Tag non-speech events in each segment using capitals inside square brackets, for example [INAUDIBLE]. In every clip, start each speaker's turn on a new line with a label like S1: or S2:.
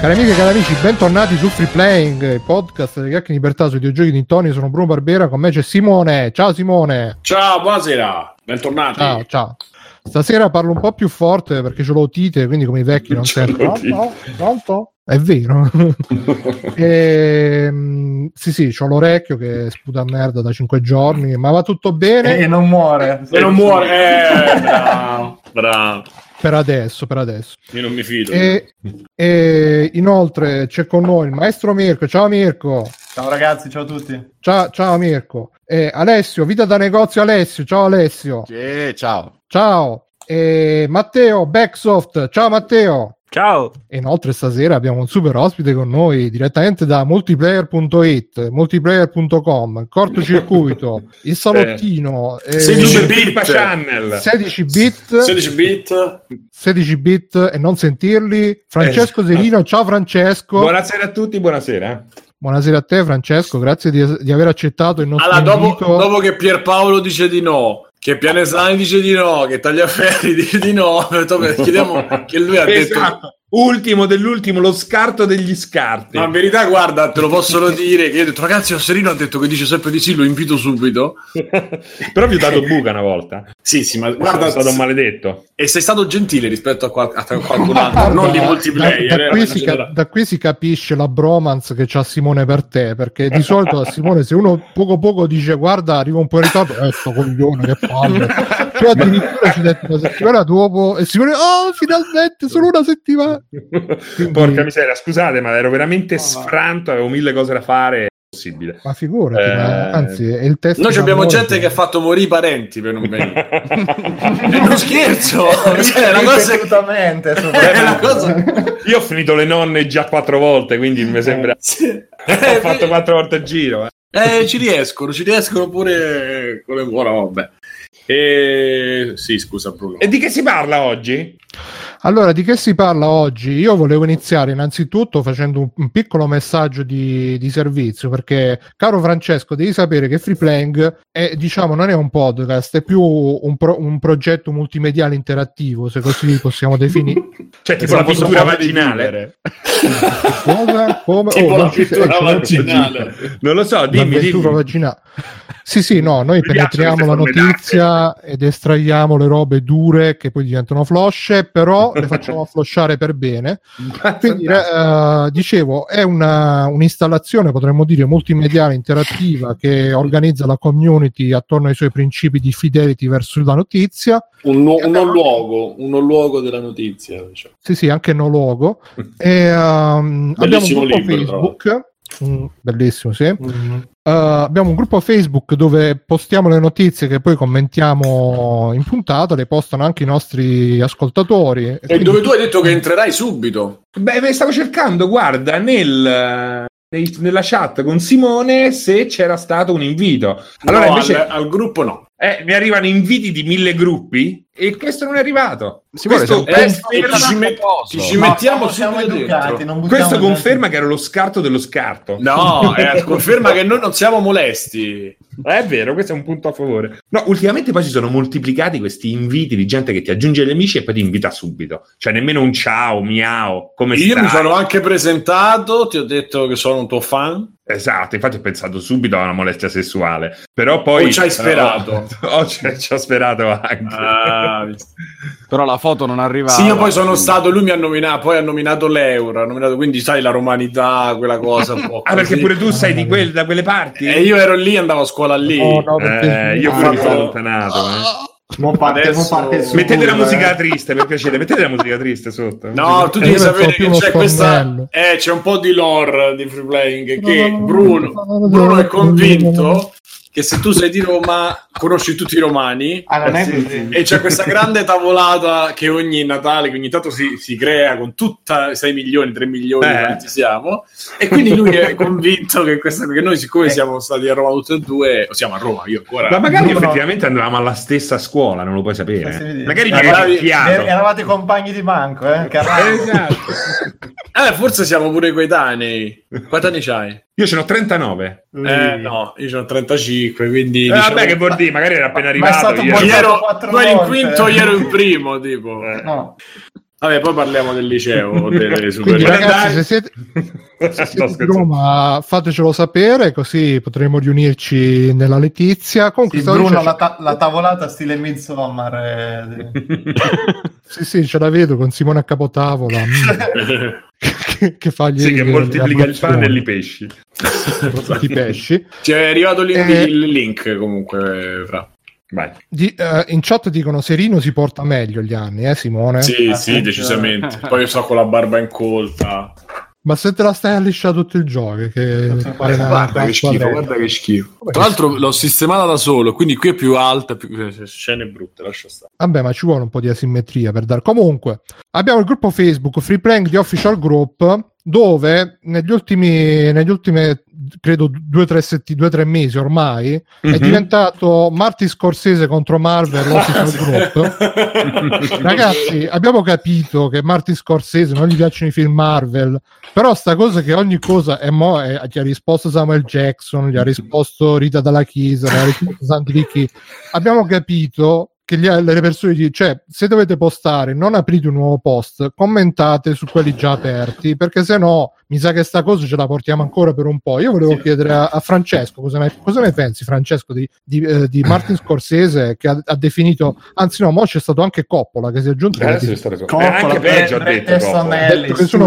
S1: Cari amiche e cari amici, bentornati su Free Playing, podcast delle chiacchiere di libertà sui videogiochi di Tony. Sono Bruno Barbera, con me c'è Simone. Ciao Simone.
S2: Ciao, buonasera, bentornati.
S1: Ciao, ciao. Stasera parlo un po' più forte perché ce l'ho otite, quindi come i vecchi non sento. Pronto? Pronto? È vero. [LAUGHS] e, mm, sì, sì, ho l'orecchio che sputa merda da cinque giorni, ma va tutto bene.
S3: E non muore.
S2: E non muore. Eh, [LAUGHS] bravo, bravo.
S1: Per adesso, per adesso.
S2: Io non mi fido.
S1: E, e inoltre c'è con noi il maestro Mirko. Ciao Mirko.
S3: Ciao ragazzi, ciao a tutti.
S1: Ciao, ciao Mirko. E Alessio, vita da negozio Alessio. Ciao Alessio.
S4: Sì, ciao.
S1: Ciao. E Matteo, Backsoft. Ciao Matteo.
S5: Ciao.
S1: E inoltre stasera abbiamo un super ospite con noi direttamente da multiplayer.it, multiplayer.com, cortocircuito, [LAUGHS] il salottino,
S2: eh, 16 bit
S1: channel, 16 bit,
S2: 16 bit,
S1: 16 bit e non sentirli. Francesco eh. Serino, ciao Francesco.
S4: Buonasera a tutti, buonasera.
S1: Buonasera a te Francesco, grazie di, di aver accettato il nostro
S2: allora,
S1: invito.
S2: Dopo, dopo che Pierpaolo dice di no, che Pianesani dice di no, che Tagliaferri [LAUGHS] dice di no, [LAUGHS] chiediamo che lui ha detto
S4: esatto. ultimo dell'ultimo, lo scarto degli scarti.
S2: Ma in verità, guarda, te lo possono dire che io ho detto ragazzi, Osserino ha detto che dice sempre di sì, lo invito subito. [LAUGHS]
S4: Però vi ho dato buca una volta.
S2: Sì, sì, ma guarda,
S4: è stato un maledetto.
S2: E sei stato gentile rispetto a, qual- a [LAUGHS] qualcun altro, non di multiplayer.
S1: Da, da, qui si ca- da, qui si capisce la bromance che c'ha Simone per te, perché di solito a [LAUGHS] Simone se uno poco poco dice guarda arriva un po' in ritardo, eh sto coglione che palle. Tu addirittura ci detto una settimana dopo e Simone, oh finalmente solo una settimana. [LAUGHS]
S4: Quindi... Porca miseria, scusate, ma ero veramente sfranto, avevo mille cose da fare. Possibile.
S1: Ma figurati, eh... ma anzi, è il test.
S2: Noi abbiamo gente che ha fatto morire i parenti per non venire. [LAUGHS] è uno scherzo, [LAUGHS] cioè, la cosa
S3: assolutamente.
S2: È una [LAUGHS] cosa...
S4: Io ho finito le nonne già quattro volte, quindi mi sembra.
S2: Sì.
S4: ho fatto quattro volte il giro.
S2: Eh. eh, ci riescono, ci riescono pure con le buone vabbè. E... Sì, scusa Bruno.
S4: E di che si parla oggi?
S1: Allora, di che si parla oggi? Io volevo iniziare innanzitutto facendo un, un piccolo messaggio di, di, servizio, perché, caro Francesco, devi sapere che Free Playing è, diciamo, non è un podcast, è più un, pro, un progetto multimediale interattivo, se così possiamo definire. [LAUGHS]
S4: cioè, tipo la pittura vaginale.
S1: Cosa? Come?
S2: Tipo oh, la pittura vaginale.
S4: Non lo so, dimmi,
S1: la pittura
S4: dimmi.
S1: vaginale. Sì, sì, no, noi penetriamo la notizia ed estraiamo le robe dure che poi diventano flosce, però le facciamo [LAUGHS] flossare per bene. Quindi, eh, dicevo, è una, un'installazione, potremmo dire, multimediale interattiva che organizza la community attorno ai suoi principi di fidelity verso la notizia.
S2: Un, nu- un luogo, un luogo della notizia. Diciamo.
S1: Sì, sì, anche no luogo. [LAUGHS] e, um, abbiamo un gruppo
S2: libro,
S1: Facebook. Mm, bellissimo, sì. Mm-hmm. Uh, abbiamo un gruppo Facebook dove postiamo le notizie che poi commentiamo in puntata, le postano anche i nostri ascoltatori.
S2: E, quindi... dove tu hai detto che entrerai subito?
S4: Beh, stavo cercando, guarda, nel, nella chat con Simone se c'era stato un invito.
S2: Allora, no, invece... al, al gruppo no.
S4: Eh, mi arrivano inviti di mille gruppi e questo non è arrivato.
S2: Si questo
S4: vuole,
S2: conferma... ci, met- ci mettiamo no, siamo educati,
S4: Questo conferma che era lo scarto dello scarto.
S2: No, [LAUGHS] eh, conferma che noi non siamo molesti.
S4: È vero, questo è un punto a favore. No, ultimamente poi si sono moltiplicati questi inviti di gente che ti aggiunge agli amici e poi ti invita subito. Cioè nemmeno un ciao, miau, come
S2: Io
S4: stai?
S2: mi sono anche presentato, ti ho detto che sono un tuo fan.
S4: Esatto, infatti ho pensato subito a una molestia sessuale, però poi...
S2: O ci hai sperato. [LAUGHS]
S4: Oh, ci ho sperato anche.
S2: Ah,
S5: però la foto non arriva.
S2: Sì, io poi sono stato, lui mi ha nominato, poi ha nominato l'euro, ha nominato, quindi sai la romanità, quella cosa un po'.
S4: ah, perché pure tu sei di quel, da quelle parti?
S2: E io ero lì, andavo a scuola lì.
S1: No, no,
S4: eh, io pure mi sono allontanato. Eh.
S3: Mo parte,
S2: Adesso...
S3: mo parte su,
S4: mettete la
S3: eh.
S4: musica triste per piacere, mettete la musica triste sotto.
S2: No, tu
S1: Eh,
S2: devi sapere che c'è questa. Eh, c'è un po' di lore di free playing che Bruno, Bruno è convinto che se tu sei di Roma conosci tutti i romani
S3: Ah,
S4: Sì,
S2: e c'è questa grande tavolata che ogni Natale, che ogni tanto si, si crea con tutta 6 milioni, 3 milioni,
S4: Eh.
S2: quanti siamo, e quindi lui è convinto che, questa, che noi, siccome
S3: Eh.
S2: siamo stati a Roma tutti e due, o siamo a Roma, io ancora.
S4: Ma magari
S3: No, no.
S4: effettivamente andavamo alla stessa scuola, non lo puoi sapere.
S3: Eh, vedi.
S4: Magari mi
S2: Eh.
S3: Er- Eravate compagni di banco, eh? Caramba. [LAUGHS]
S4: Esatto.
S2: Eh, forse siamo pure coetanei. Quanti anni c'hai?
S4: Io ce n'ho 39.
S2: Eh, no, io sono 35, quindi.
S4: Eh,
S2: diciamo-
S4: vabbè, che vuol dire? Magari era appena
S3: Ma- ma è
S4: arrivato.
S3: stato
S4: ieri.
S3: un
S2: Io ero, tu eri in quinto, io ero in primo, tipo.
S4: Eh.
S3: No.
S2: Vabbè, poi parliamo del liceo [LAUGHS] delle superiori.
S1: ragazzi, se siete, [LAUGHS] se
S4: Sto
S1: siete. Roma, fatecelo sapere, così potremo riunirci nella Letizia. Comunque,
S3: Sì, Bruno,
S1: dicendo-
S3: la, ta- la tavolata stile Midsommar. eh, [LAUGHS]
S1: sì, sì, ce la vedo con Simone a capotavola che, [LAUGHS] che fa gli
S4: Sì, che moltiplica il pane e i pesci. [LAUGHS]
S1: i pesci.
S2: Ci è arrivato l'in-
S1: Eh.
S2: il link comunque, fra.
S1: Di- eh, in chat dicono Serino si porta meglio gli anni, eh Simone?
S2: Sì,
S3: Ah,
S2: sì,
S3: sì,
S2: decisamente. [LAUGHS] Poi io sto con la barba incolta.
S1: Ma se te la stai a lisciare tutto il gioco, che pare una-
S2: Guarda che schifo, guarda che schifo. Tra l'altro l'ho sistemata da solo, quindi qui è più alta, più... eh, scene brutte, lascia stare.
S1: Vabbè, ma ci vuole un po' di asimmetria per dare. Comunque, abbiamo il gruppo Facebook Free Playing di Official Group, dove negli ultimi, negli ultimi credo due o tre, setti- due, tre mesi ormai è
S4: Mhm.
S1: diventato Martin Scorsese contro Marvel. [LAUGHS] Ragazzi, abbiamo capito che Martin Scorsese non gli piacciono i film Marvel, però sta cosa che ogni cosa è mo è- gli ha risposto Samuel Jackson, gli ha risposto Rita Dalla Chiesa, gli ha risposto Santi Ricchi. Abbiamo capito che gli- le persone dicono, cioè, se dovete postare, non aprite un nuovo post, commentate su quelli già aperti, perché se no mi sa che sta cosa ce la portiamo ancora per un po'. Io volevo chiedere a, a Francesco cosa ne, cosa ne pensi, Francesco, di, di, eh, di Martin Scorsese che ha, ha definito, anzi no, mo c'è stato anche Coppola che si è aggiunto
S4: è
S1: definizione.
S4: stato co- eh,
S3: Coppola,
S4: anche peggio ha detto Coppola.
S1: Detto che sono-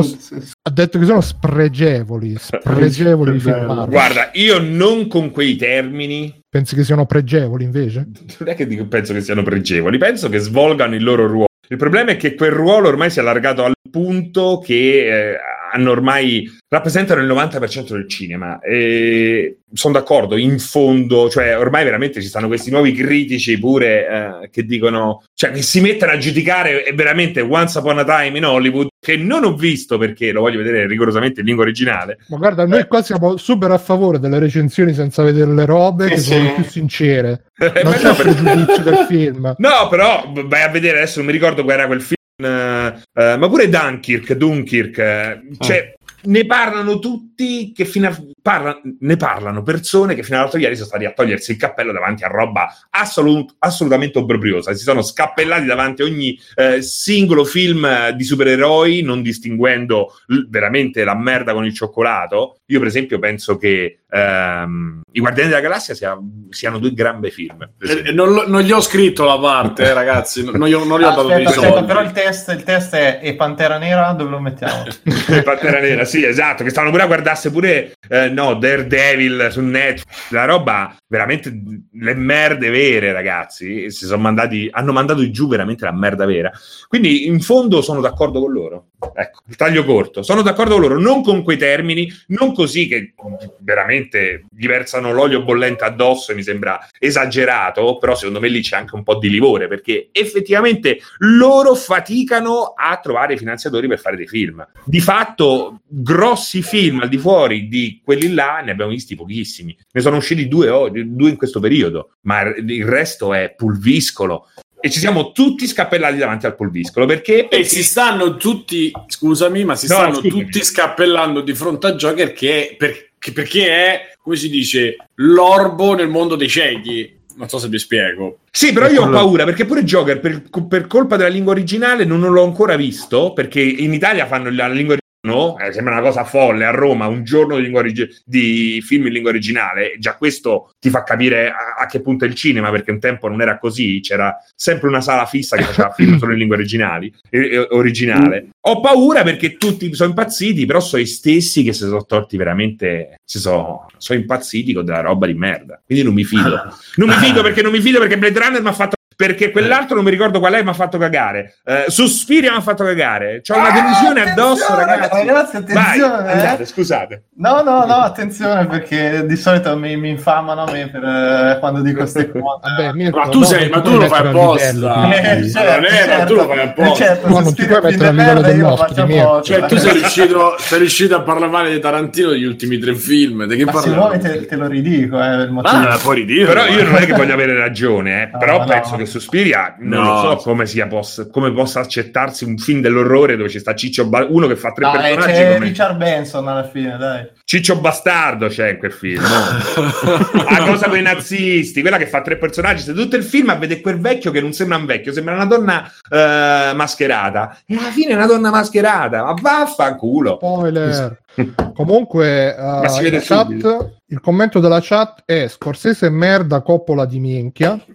S1: ha detto che sono spregevoli, spregevoli i film.
S4: Guarda, io non con quei termini,
S1: Pensi che siano pregevoli invece?
S4: non è che dico, penso che siano pregevoli, penso che svolgano il loro ruolo. Il problema è che quel ruolo ormai si è allargato al punto che eh, hanno ormai rappresentano il 90% del cinema e sono d'accordo in fondo cioè ormai veramente ci stanno questi nuovi critici pure eh, che dicono cioè che si mettono a giudicare è veramente Once Upon a Time in Hollywood che non ho visto perché lo voglio vedere rigorosamente in lingua originale
S1: Ma guarda, noi qua siamo super a favore delle recensioni senza vedere le robe, che
S3: sì.
S1: sono più sincere. [LAUGHS] Non
S4: Eh, Ma
S1: c'è
S4: no, per-
S1: pregiudizio del film.
S4: No, però vai a vedere adesso, non mi ricordo qual era quel film, eh, eh, ma pure Dunkirk, Dunkirk, eh, cioè ne parlano tutti che fino a, parla- ne parlano persone che fino all'altro ieri sono stati a togliersi il cappello davanti a roba assolut- assolutamente obbrobriosa, si sono scappellati davanti a ogni eh, singolo film di supereroi, non distinguendo l- veramente la merda con il cioccolato. Io per esempio penso che ehm, I Guardiani della Galassia sia- siano due gran bei film.
S2: Eh, non, lo- non gli ho scritto la parte, eh, [LAUGHS] ragazzi. Non, non gli ho, non gli ho dato
S3: aspetta,
S2: soldi.
S3: però il test, il test è e Pantera Nera dove lo mettiamo? [LAUGHS]
S4: Pantera Nera, sì, esatto, che stavano pure a guardarsi pure, eh, no, Daredevil su Netflix, la roba veramente le merde vere, ragazzi, si sono mandati, hanno mandato giù veramente la merda vera. Quindi in fondo sono d'accordo con loro. Ecco, il taglio corto, sono d'accordo con loro, non con quei termini, non così che veramente gli versano l'olio bollente addosso e mi sembra esagerato, però secondo me lì c'è anche un po' di livore perché effettivamente loro faticano a trovare i finanziatori per fare dei film. Di fatto, grossi film al di fuori di quelli là ne abbiamo visti pochissimi. Ne sono usciti due, oggi- due in questo periodo, ma il resto è pulviscolo. E ci siamo tutti scappellati davanti al pulviscolo perché,
S2: E si stanno tutti, scusami, ma si
S4: No,
S2: stanno
S4: scusami.
S2: tutti scappellando di fronte a Joker che è, perché, perché è, come si dice, l'orbo nel mondo dei ciechi. Non so se vi spiego.
S4: Sì, però io ho paura perché pure Joker, per, per colpa della lingua originale, non l'ho ancora visto. Perché in Italia fanno la lingua originale. No, eh, sembra una cosa folle a Roma, un giorno di, lingua origi- di film in lingua originale. Già questo ti fa capire a, a che punto è il cinema, perché un tempo non era così. C'era sempre una sala fissa che faceva film [COUGHS] solo in lingue originali, e- e- originale. Ho paura perché tutti sono impazziti, però sono i stessi che si sono torti veramente. Si sono, sono impazziti con della roba di merda. Quindi non mi fido. [LAUGHS] Non mi fido perché non mi fido perché Blade Runner mi ha fatto. Perché quell'altro non mi ricordo qual è, mi ha fatto cagare. Eh, Suspiria mi ha fatto cagare. C'ho una
S3: Ah,
S4: delusione addosso,
S3: attenzione,
S4: ragazzi.
S3: ragazzi, attenzione,
S4: Vai,
S3: eh.
S4: andate, scusate.
S3: No, no, no, attenzione perché di solito mi, mi infamano a me per, eh, quando dico queste [LAUGHS] cose.
S1: Vabbè, Mirko,
S2: Ma tu
S1: no,
S2: sei- ma tu lo fai apposta. Ah, Eh, certo. non è, ma tu lo fai apposta.
S3: certo,
S1: No, non ti puoi mettere a livello dell'ospite.
S2: Cioè, tu sei riuscito, sei riuscito a parlare male di Tarantino degli ultimi tre film. Di che
S3: Ma se vuoi te, te lo ridico, eh, il motivo.
S2: Ah, puoi ridire.
S4: Però io non è che voglio avere ragione, eh. Però penso
S3: no.
S4: Che Suspiria non
S2: No.
S4: lo so come, sia possa, come possa accettarsi un film dell'orrore dove ci sta Ciccio Ba- uno che fa tre
S3: Dai,
S4: personaggi
S3: c'è
S4: come-
S3: Richard Benson alla fine, dai.
S4: Ciccio Bastardo c'è in quel film no? [LAUGHS] la cosa con i nazisti quella che fa tre personaggi sta tutto il film a vedere quel vecchio che non sembra un vecchio sembra una donna eh, mascherata e alla fine è una donna mascherata ma vaffanculo
S1: Spoiler. [LAUGHS] Comunque, uh, chat, il commento della chat è Scorsese merda, Coppola di minchia. [LAUGHS]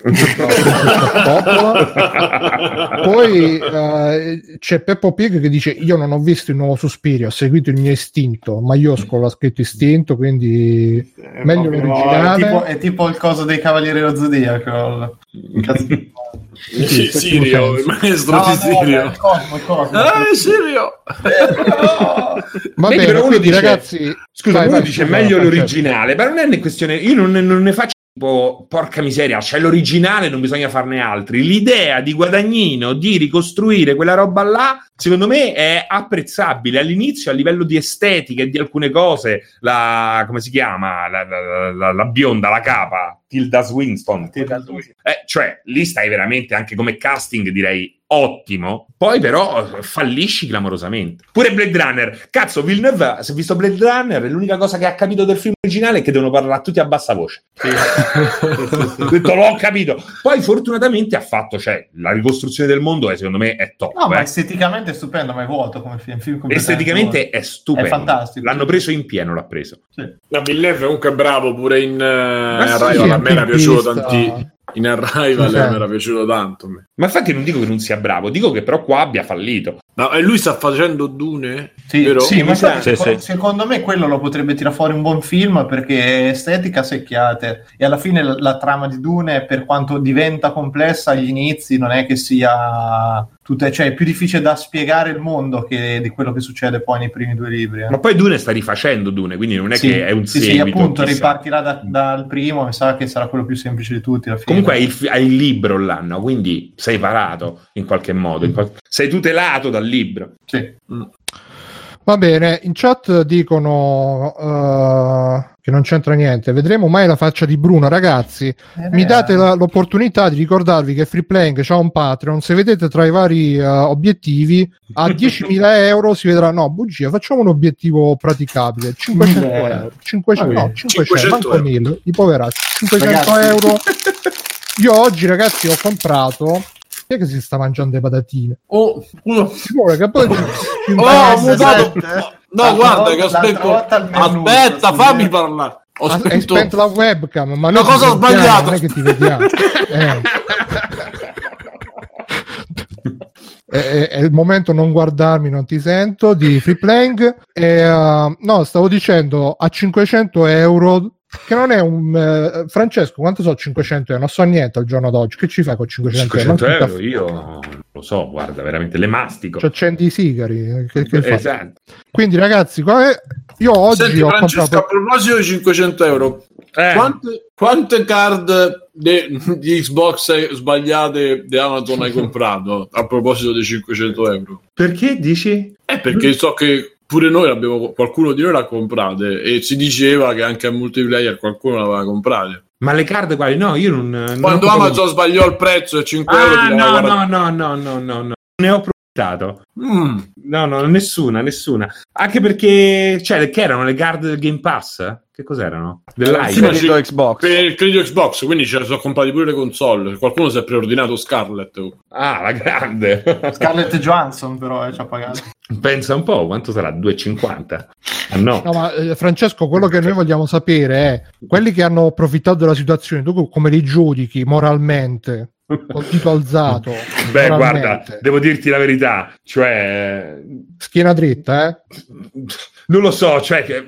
S1: Coppola. Poi eh, c'è Peppo Pig che dice: Io non ho visto il nuovo Suspirio, ho seguito il mio istinto. Ma io l'ha scritto istinto, quindi
S3: È
S1: meglio l'originale.
S3: È tipo, è tipo il coso dei Cavalieri dello Zodiaco. Cazzo di-
S2: Sì, Sirio, il maestro
S3: No,
S2: di
S3: no,
S2: Sirio.
S3: il Cosmo, il Cosmo.
S2: Eh, Sirio!
S4: Vedi,
S1: bene,
S4: però uno
S1: quindi
S4: dice-
S1: ragazzi,
S4: Scusa,
S1: vai,
S4: uno
S1: vai,
S4: dice meglio l'originale, ma non è una questione. Io non, non ne faccio tipo porca miseria, c'è l'originale, non bisogna farne altri. L'idea di Guadagnino di ricostruire quella roba là, secondo me, è apprezzabile all'inizio a livello di estetica e di alcune cose. La come si chiama? La, la- la- la bionda, la capa, Tilda Swinton.
S3: Tilda Swinton.
S4: Eh, cioè, lì stai veramente anche come casting, direi ottimo. Poi, però, fallisci clamorosamente. Pure Blade Runner, cazzo, Villeneuve, se ha visto Blade Runner, l'unica cosa che ha capito del film originale è che devono parlare tutti a bassa voce. [LAUGHS] Ho detto, l'ho capito. Poi, fortunatamente, ha fatto, cioè, la ricostruzione del mondo, è, secondo me, è top.
S3: No, ma
S4: eh.
S3: esteticamente è stupendo, ma è vuoto come film. film
S4: Esteticamente è stupendo.
S3: È fantastico.
S4: L'hanno preso in pieno, l'ha preso.
S3: Sì.
S2: La Villeneuve comunque è bravo pure in eh,
S4: sì,
S2: Arrival.
S1: Sì,
S2: a me era piaciuto
S1: in
S2: tanti.
S1: pista.
S2: In Arrival
S1: Sì, sì.
S2: me era piaciuto tanto. a me.
S4: Ma infatti non dico che non sia bravo, dico che però qua abbia fallito.
S2: No, e lui sta facendo Dune?
S3: Sì,
S2: vero?
S3: sì, ma infatti,
S5: Sì,
S3: secondo,
S5: sì.
S3: secondo me quello lo potrebbe tirare fuori un buon film perché estetica secchiate e alla fine la, la trama di Dune per quanto diventa complessa agli inizi non è che sia tutta, cioè è più difficile da spiegare il mondo che di quello che succede poi nei primi due libri. eh.
S4: Ma poi Dune sta rifacendo Dune, quindi non è
S3: Sì,
S4: che è un
S3: sì, sì,
S4: seguito.
S3: appunto
S4: chissà.
S3: ripartirà da- dal primo mi sa che sarà quello più semplice di tutti alla fine.
S4: Comunque hai il, hai il libro là, no? quindi sei parato in qualche modo, in qual- sei tutelato dal libro.
S3: Sì.
S1: Va bene, in chat dicono eh, che non c'entra niente. Vedremo mai la faccia di Bruno, ragazzi. Mi date la- l'opportunità di ricordarvi che Free Playing c'ha un Patreon. Se vedete tra i vari eh, obiettivi a [LAUGHS] 10.000 euro si vedrà. No, bugia, facciamo un obiettivo praticabile: 500
S3: Beh.
S1: euro. 500,
S3: Va
S1: no,
S3: bene.
S1: 500,
S2: 500
S1: manco
S2: euro.
S1: 1000, i poveracci. 500
S3: Ragazzi.
S1: euro. [LAUGHS] Io oggi, ragazzi, ho comprato. Chi è che si sta mangiando le patatine?
S2: Oh, uno-
S1: Simone, che poi [LAUGHS]
S2: Oh,
S3: Eh,
S2: ho mutato. No,
S3: L'altra
S2: guarda,
S3: volta-
S2: che
S3: il menù,
S2: Aspetta, fammi parlare. Ho
S1: Ah, hai
S2: spento.
S1: spento la webcam, ma noi
S2: cosa ho sbagliato?
S1: Non è che ti vediamo. [LAUGHS] Eh. È, è- è il momento non guardarmi, non ti sento di free playing. E, eh, no, stavo dicendo a 500 euro. Che non è un eh, Francesco, quanto so 500 euro? Non so niente al giorno d'oggi. Che ci fai con 500,
S4: 500
S1: euro?
S4: euro io non lo so, guarda, veramente le mastico.
S1: Ci accendi i sigari. Che, che fai?
S4: esatto.
S1: Quindi, ragazzi, qua è- io oggi
S2: Senti,
S1: ho
S2: Francesco,
S1: comprato.
S2: a proposito di 500 euro,
S4: Eh,
S2: quante, quante card de- di Xbox sbagliate di Amazon hai comprato a proposito dei 500 euro?
S4: perché dici?
S2: Eh, perché so che pure noi l'abbiamo, qualcuno di noi l'ha comprate e si diceva che anche a multiplayer qualcuno l'aveva comprate.
S4: Ma le card quali? No, io non. non
S2: Quando
S4: proprio-
S2: Amazon sbagliò il prezzo e 5 euro
S4: Ah,
S2: ti
S4: no,
S2: guarda-
S4: no, no, no, no, no, no. Ne ho approfittato.
S2: Mm.
S4: No, no, nessuna, nessuna. Anche perché, cioè, che erano le card del Game Pass? Che cos'erano? Dell'I.
S2: Sì, ma
S5: Credito
S2: ci-
S5: Xbox.
S2: Per il credito Xbox, quindi ce ne sono comprati pure le console. Qualcuno si è preordinato Scarlett.
S4: Ah, la grande. [LAUGHS]
S3: Scarlett Johansson però eh, ci ha pagato.
S4: Pensa un po', quanto sarà? 2,50? Ah, no.
S1: No, ma eh, Francesco, quello che noi vogliamo sapere è quelli che hanno approfittato della situazione, tu come li giudichi moralmente? Col dito alzato, [LAUGHS]
S4: Beh, guarda, devo dirti la verità, cioè,
S1: schiena dritta, eh?
S4: non lo so, cioè, che-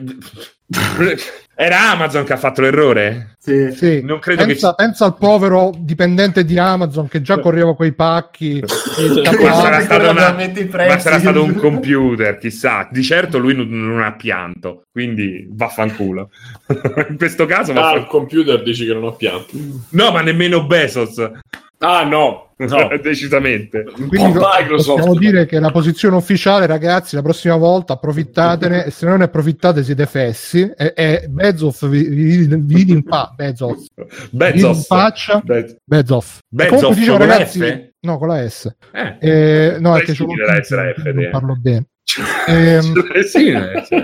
S4: era Amazon che ha fatto l'errore?
S3: Sì.
S1: Sì.
S4: Non credo
S1: pensa,
S4: che
S1: pensa al povero dipendente di Amazon che già correva quei pacchi. [LAUGHS] e
S4: Ma sarà, stato una- ma sarà stato un computer, chissà. Di certo lui non, non ha pianto, quindi vaffanculo. [LAUGHS] In questo caso,
S2: Ah,
S4: vaffanculo.
S2: il computer dici che non ho pianto.
S4: no, ma nemmeno Bezos.
S2: Ah no, no. [LAUGHS]
S4: decisamente.
S1: Quindi
S2: Un
S1: possiamo dire che la posizione ufficiale, ragazzi, la prossima volta approfittatene e se non ne approfittate siete fessi. E, e Bezos vi, vi, vi rimpa- Bezos, vi
S4: Bezos.
S1: rimpaccia.
S4: Bez-
S1: Bezos.
S4: Bezos,
S1: Comunque dicevo, ragazzi, no, con la S.
S4: Eh.
S1: Eh, no, è che
S4: S, la F,
S1: non parlo bene. [LAUGHS]
S4: Sì, eh, sì.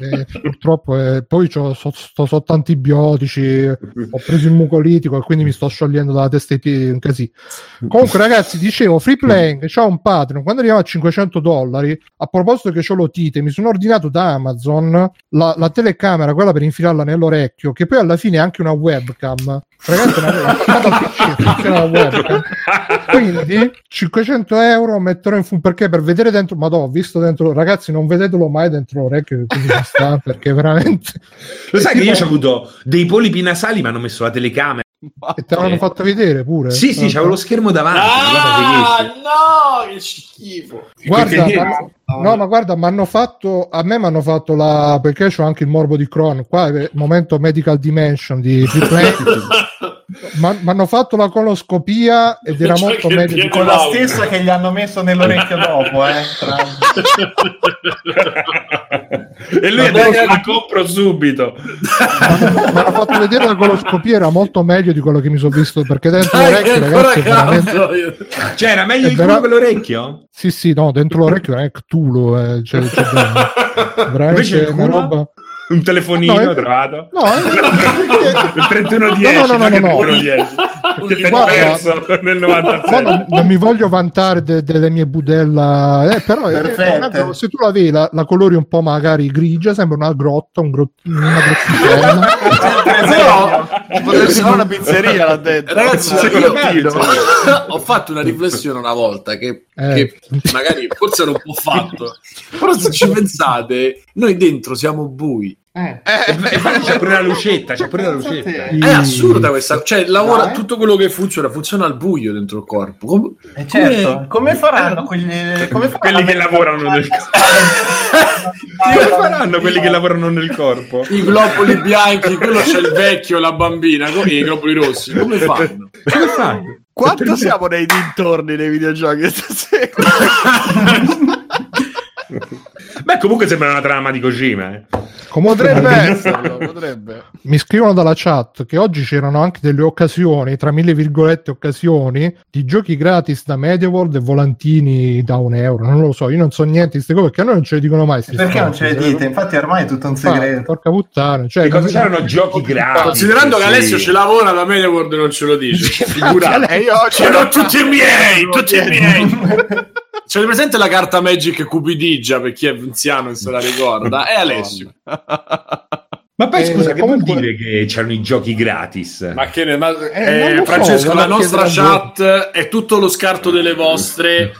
S1: Eh, purtroppo eh, poi c'ho, so, sto sotto antibiotici ho preso il mucolitico e quindi mi sto sciogliendo dalla testa ai piedi un casino. comunque ragazzi dicevo free playing c'ha un Patreon. Quando arriviamo a 500 dollari a proposito che c'ho l'otite mi sono ordinato da Amazon la, la telecamera quella per infilarla nell'orecchio che poi alla fine è anche una webcam ragazzi attaccata al PC la webcam quindi 500 euro metterò in fu perché per vedere dentro ma ho visto dentro ragazzi non vedetelo mai dentro l'orecchio sta perché veramente
S4: Lo sai che io [LAUGHS] ho avuto dei polipi nasali, ma hanno messo la telecamera.
S1: E te l'hanno fatto vedere pure
S4: Sì, sì, c'avevo lo schermo davanti.
S2: Ah, no, che schifo.
S1: guarda ma- no ma guarda mi hanno fatto a me mi hanno fatto la perché ho anche il morbo di Crohn qua è il momento medical dimension di Play [LAUGHS] mi hanno fatto la coloscopia ed era
S2: Cioè
S1: molto meglio di
S3: Con la stessa che gli hanno messo nell'orecchio dopo, eh.
S4: E lui detto
S2: che-
S4: la compro subito.
S1: mi hanno fatto vedere la coloscopia era molto meglio di quello che mi sono visto perché dentro
S2: Dai,
S1: l'orecchio
S2: che ancora
S1: ragazzi veramente
S4: Cioè, era meglio il
S1: vera-
S4: culo che l'orecchio?
S1: sì sì no dentro l'orecchio è Cthulhu eh, c'è, c'è dentro. [LAUGHS] veramente
S4: Invece
S1: una roba
S4: Un telefonino
S1: No, è-
S4: trovato?
S1: no è- [LAUGHS]
S4: Il 3110,
S1: No, no, no, no, no.
S4: il 3110. Che
S1: Guarda-
S4: perso nel
S1: No,
S4: 97.
S1: non, non mi voglio vantare de- delle mie budella, eh, però è-
S3: Perfette.
S1: è una gro- se tu la vedi la, la colori un po' magari grigia, sembra una grotta, un grot- una grotticella. [LAUGHS]
S2: Però,
S5: Potrebbe essere una pizzeria là dentro.
S2: Ragazzi,
S5: Un
S2: io [LAUGHS] ho fatto una riflessione una volta che,
S1: Eh.
S2: che magari forse era un po' fatto, però se ci pensate, noi dentro siamo bui.
S3: Eh.
S4: E infatti c'è pure la lucetta, c'è pure la lucetta.
S2: È assurda questa, cioè lavora
S3: Dai.
S2: tutto quello che funziona, funziona al buio dentro il corpo. Com-
S3: Eh, certo, come faranno quelli, come faranno
S4: Quelli che lavorano nel corpo. [LAUGHS] Come faranno quelli che lavorano nel corpo?
S2: I globuli bianchi, quello c'è il vecchio, la bambina, come i globuli rossi, come fanno?
S4: Come fanno?
S5: Quanto siamo nei dintorni dei videogiochi stasera? [LAUGHS]
S4: Beh, comunque sembra una trama di Kojima. Eh.
S5: Potrebbe esserlo, potrebbe.
S1: mi scrivono dalla chat che oggi c'erano anche delle occasioni, tra mille virgolette occasioni, di giochi gratis da MediaWorld e volantini da un euro. Non lo so, io non so niente di queste cose perché a noi non ce le dicono mai.
S3: Perché non
S1: stronzi,
S3: ce le dite? Infatti ormai è tutto un segreto.
S1: Porca puttana. Cioè,
S4: Che cosa
S1: non-
S4: c'erano giochi gratis?
S2: Considerando che
S4: Sì.
S2: Alessio ci lavora da MediaWorld non ce lo dice. [LAUGHS] Figurati.
S5: E io
S2: tutti miei, tutti miei. [LAUGHS] C'è presente la carta Magic Cupidigia per chi è anziano e se la ricorda? È Alessio.
S4: Ma poi
S1: Eh,
S4: scusa, che
S1: comunque-
S4: vuol dire che c'erano i giochi gratis?
S2: Ma che ne, ma-
S1: Eh,
S2: eh,
S1: lo so,
S2: Francesco, la nostra
S1: voi.
S2: chat è tutto lo scarto delle vostre.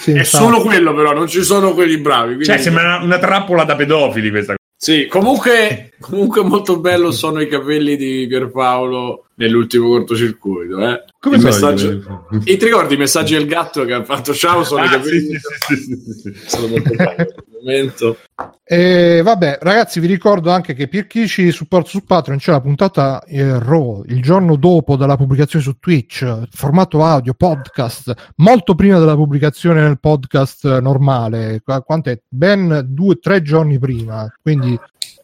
S1: Sì,
S2: è
S1: infatti.
S2: solo quello, però, non ci sono quelli bravi. quindi-
S4: Cioè, sembra una, una trappola da pedofili questa
S2: Sì, comunque, comunque molto bello sono i capelli di Pierpaolo nell'ultimo cortocircuito. Eh.
S4: Come
S2: Il
S4: i
S2: messaggio-? E ti ricordi i messaggi del gatto che ha fatto ciao? Sono i
S4: Ah,
S2: capelli
S4: sì, sì, sì, sì, sì.
S2: Sono molto belli in quel momento.
S1: E vabbè, ragazzi, vi ricordo anche che per chi ci supporta su Patreon c'è la puntata eh, Raw il giorno dopo dalla pubblicazione su Twitch, formato audio, podcast, molto prima della pubblicazione nel podcast normale. Qua- Quant'è? Ben due o tre giorni prima. Quindi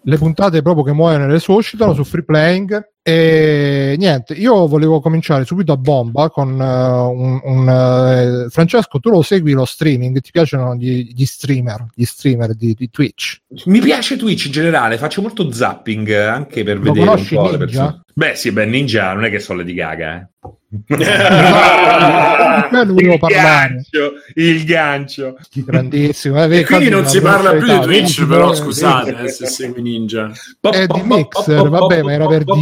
S1: le puntate proprio che muoiono le suscitano su free playing. E niente, io volevo cominciare subito a bomba con eh, un, un, eh, Francesco. Tu lo segui lo streaming? Ti piacciono gli, gli streamer, gli streamer di, di Twitch?
S4: Mi piace Twitch in generale, faccio molto zapping eh, anche per
S1: Lo
S4: vedere un
S1: conosci,
S4: po' le
S1: Ninja?
S4: persone. Beh, sì, beh, Ninja non è che so Lady Gaga, eh. il
S1: parlare.
S4: gancio, il gancio.
S1: grandissimo. Eh,
S2: E quindi non si parla più di Twitch,
S1: Twitch
S2: però scusate eh, se segui Ninja.
S1: È di Mixer, vabbè, ma era per dire.